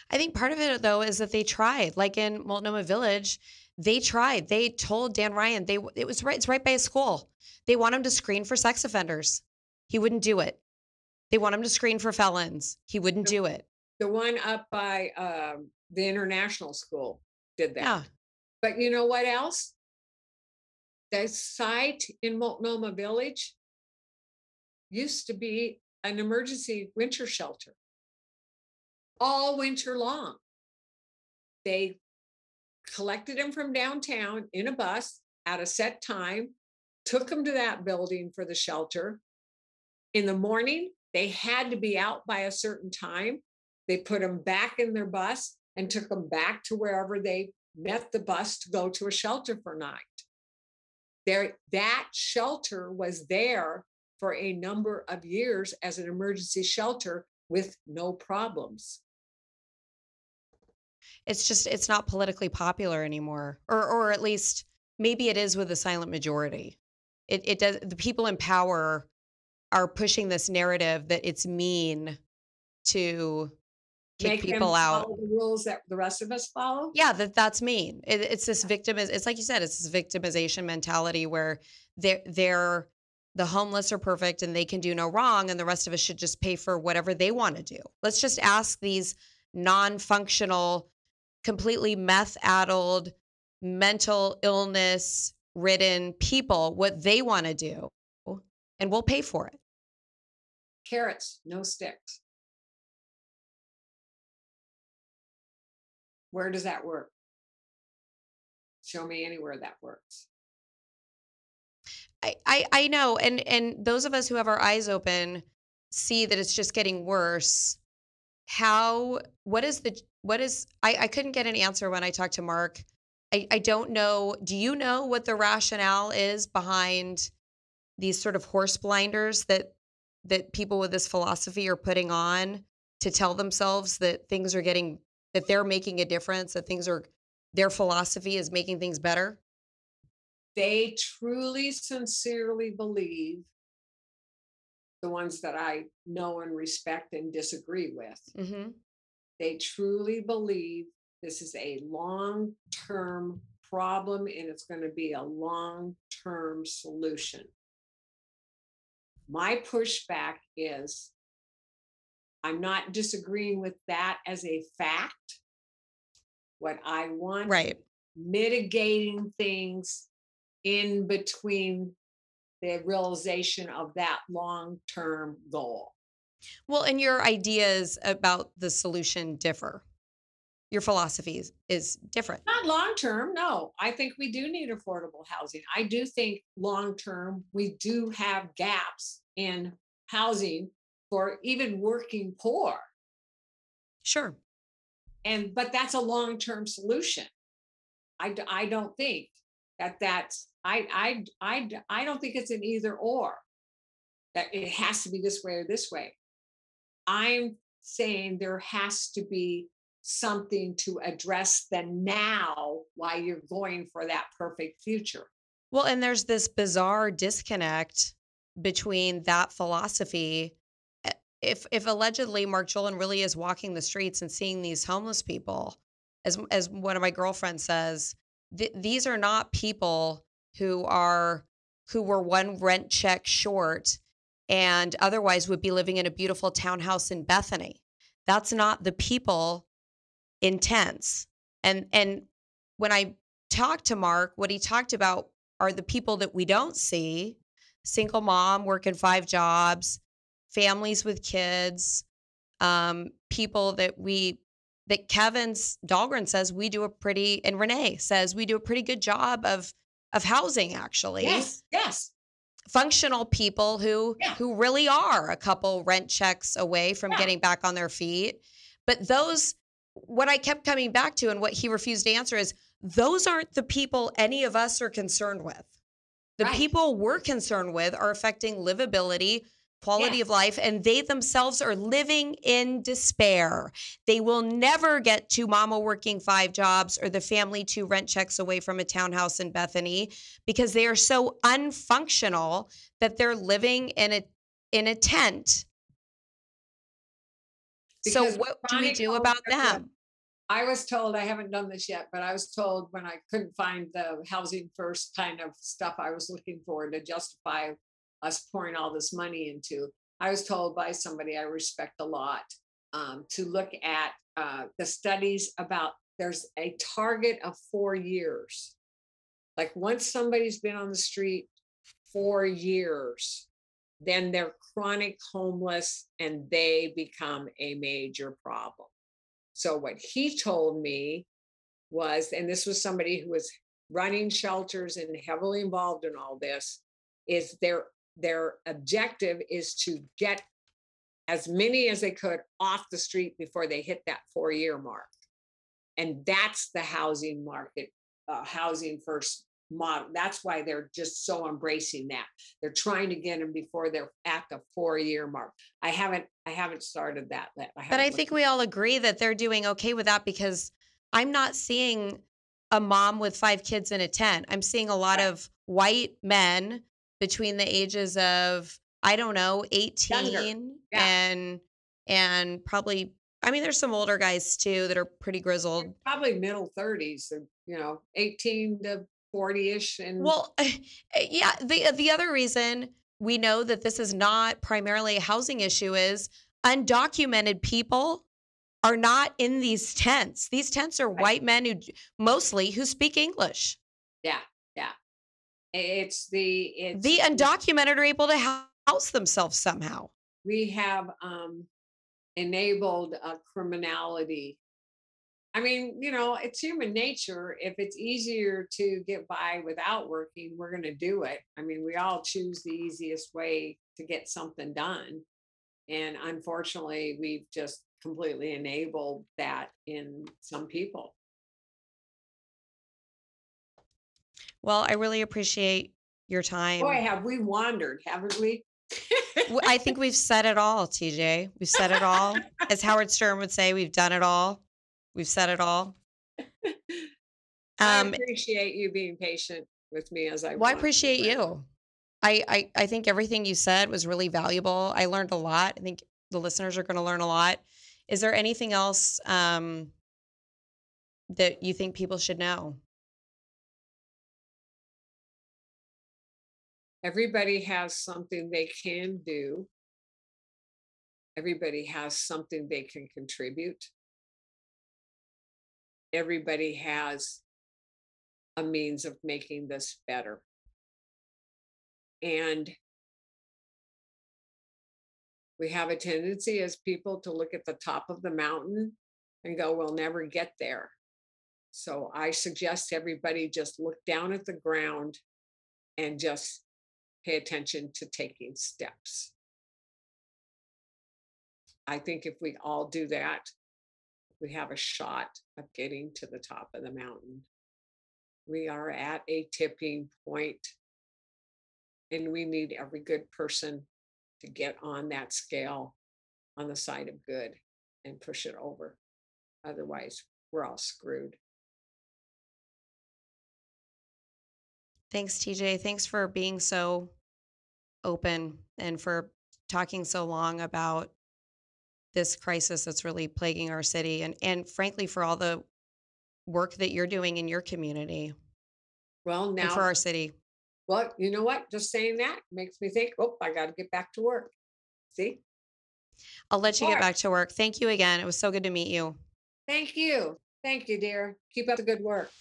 I think part of it though is that they tried. Like in Multnomah Village, they tried. They told Dan Ryan they it was right. It's right by a school. They want him to screen for sex offenders. He wouldn't do it. They want him to screen for felons. He wouldn't do it. The one up by um, the international school did that. Yeah. But you know what else? The site in Multnomah Village used to be an emergency winter shelter all winter long. They collected them from downtown in a bus at a set time, took them to that building for the shelter. In the morning, they had to be out by a certain time. They put them back in their bus and took them back to wherever they met the bus to go to a shelter for night. There, that shelter was there for a number of years as an emergency shelter with no problems. It's just it's not politically popular anymore. Or or at least maybe it is with a silent majority. It it does the people in power are pushing this narrative that it's mean to kick people out. follow The rules that the rest of us follow. Yeah, that that's mean. It, it's this victim is it's like you said, it's this victimization mentality where they're they're the homeless are perfect and they can do no wrong, and the rest of us should just pay for whatever they want to do. Let's just ask these non-functional, completely meth-addled, mental illness ridden people what they want to do, and we'll pay for it. Carrots, no sticks. Where does that work? Show me anywhere that works. I, I I know, and and those of us who have our eyes open see that it's just getting worse. how what is the what is I, I couldn't get an answer when I talked to Mark. I, I don't know. Do you know what the rationale is behind these sort of horse blinders that that people with this philosophy are putting on to tell themselves that things are getting that they're making a difference, that things are their philosophy is making things better? They truly, sincerely believe the ones that I know and respect and disagree with. Mm-hmm. They truly believe this is a long term problem and it's going to be a long term solution. My pushback is I'm not disagreeing with that as a fact. What I want Right. mitigating things in between the realization of that long term goal. Well, and your ideas about the solution differ. Your philosophy is, is different. Not long term, no. I think we do need affordable housing. I do think long term, we do have gaps in housing for even working poor. Sure. And but that's a long term solution. I I don't think that that's i i i don't think it's an either or that it has to be this way or this way. I'm saying there has to be something to address the now while you're going for that perfect future. Well, and there's this bizarre disconnect between that philosophy. If if allegedly Mark Jolin really is walking the streets and seeing these homeless people, as as one of my girlfriends says, th- these are not people who are who were one rent check short and otherwise would be living in a beautiful townhouse in Bethany. That's not the people intense. And and when I talked to Mark, what he talked about are the people that we don't see single mom working five jobs, families with kids, um, people that we that Kevin's Dahlgren says we do a pretty and Rene says we do a pretty good job of of housing actually. Yes, yes. Functional people who Yeah. who really are a couple rent checks away from Yeah. getting back on their feet. But those what I kept coming back to and what he refused to answer is those aren't the people any of us are concerned with. The Right. people we're concerned with are affecting livability, quality Yeah. of life, and they themselves are living in despair. They will never get to mama working five jobs or the family two rent checks away from a townhouse in Bethany because they are so unfunctional that they're living in a in a tent. so what do we do about them? I was told, I haven't done this yet, but I was told when I couldn't find the housing first kind of stuff I was looking for to justify us pouring all this money into, I was told by somebody I respect a lot um, to look at uh, the studies about there's a target of four years. Like once somebody's been on the street four years, then they're chronic homeless and they become a major problem. So what he told me was, and this was somebody who was running shelters and heavily involved in all this, is their their objective is to get as many as they could off the street before they hit that four year mark. And that's the housing market, uh, housing first model. That's why they're just so embracing that. They're trying to get them before they're at the four year mark. I haven't, I haven't started that yet. But I think we all agree that they're doing okay with that because I'm not seeing a mom with five kids in a tent. I'm seeing a lot Right. of white men between the ages of I don't know, 18 Yeah. and and probably I mean there's some older guys too that are pretty grizzled. probably middle 30s or you know 18 to 40ish and Well, eh, yeah, the the other reason we know that this is not primarily a housing issue is undocumented people are not in these tents. These tents are white men who mostly who speak English. yeah yeah it's the it's The undocumented are able to house themselves somehow. we have um enabled uh, criminality i mean you know it's human nature if it's easier to get by without working we're going to do it i mean we all choose the easiest way to get something done and unfortunately we've just completely enabled that in some people. Well, I really appreciate your time. Boy, have we wandered, haven't we? I think we've said it all, TJ. We've said it all. As Howard Stern would say, we've done it all. We've said it all. I Um, appreciate you being patient with me as I. well, I appreciate you. I, I I think everything you said was really valuable. I learned a lot. I think the listeners are going to learn a lot. Is there anything else um, that you think people should know? Everybody has something they can do. Everybody has something they can contribute. Everybody has a means of making this better. And we have a tendency as people to look at the top of the mountain and go, we'll never get there. So I suggest everybody just look down at the ground and just pay attention to taking steps. I think if we all do that, we have a shot of getting to the top of the mountain. We are at a tipping point, and we need every good person to get on that scale on the side of good and push it over. Otherwise, we're all screwed. Thanks, TJ. Thanks for being so open and for talking so long about this crisis that's really plaguing our city and and frankly for all the work that you're doing in your community Well, now for our city. Well, you know what? Just saying that makes me think, oh, I got to get back to work. See? I'll let you get back to work. Thank you again. It was so good to meet you. Thank you. Thank you, dear. Keep up the good work.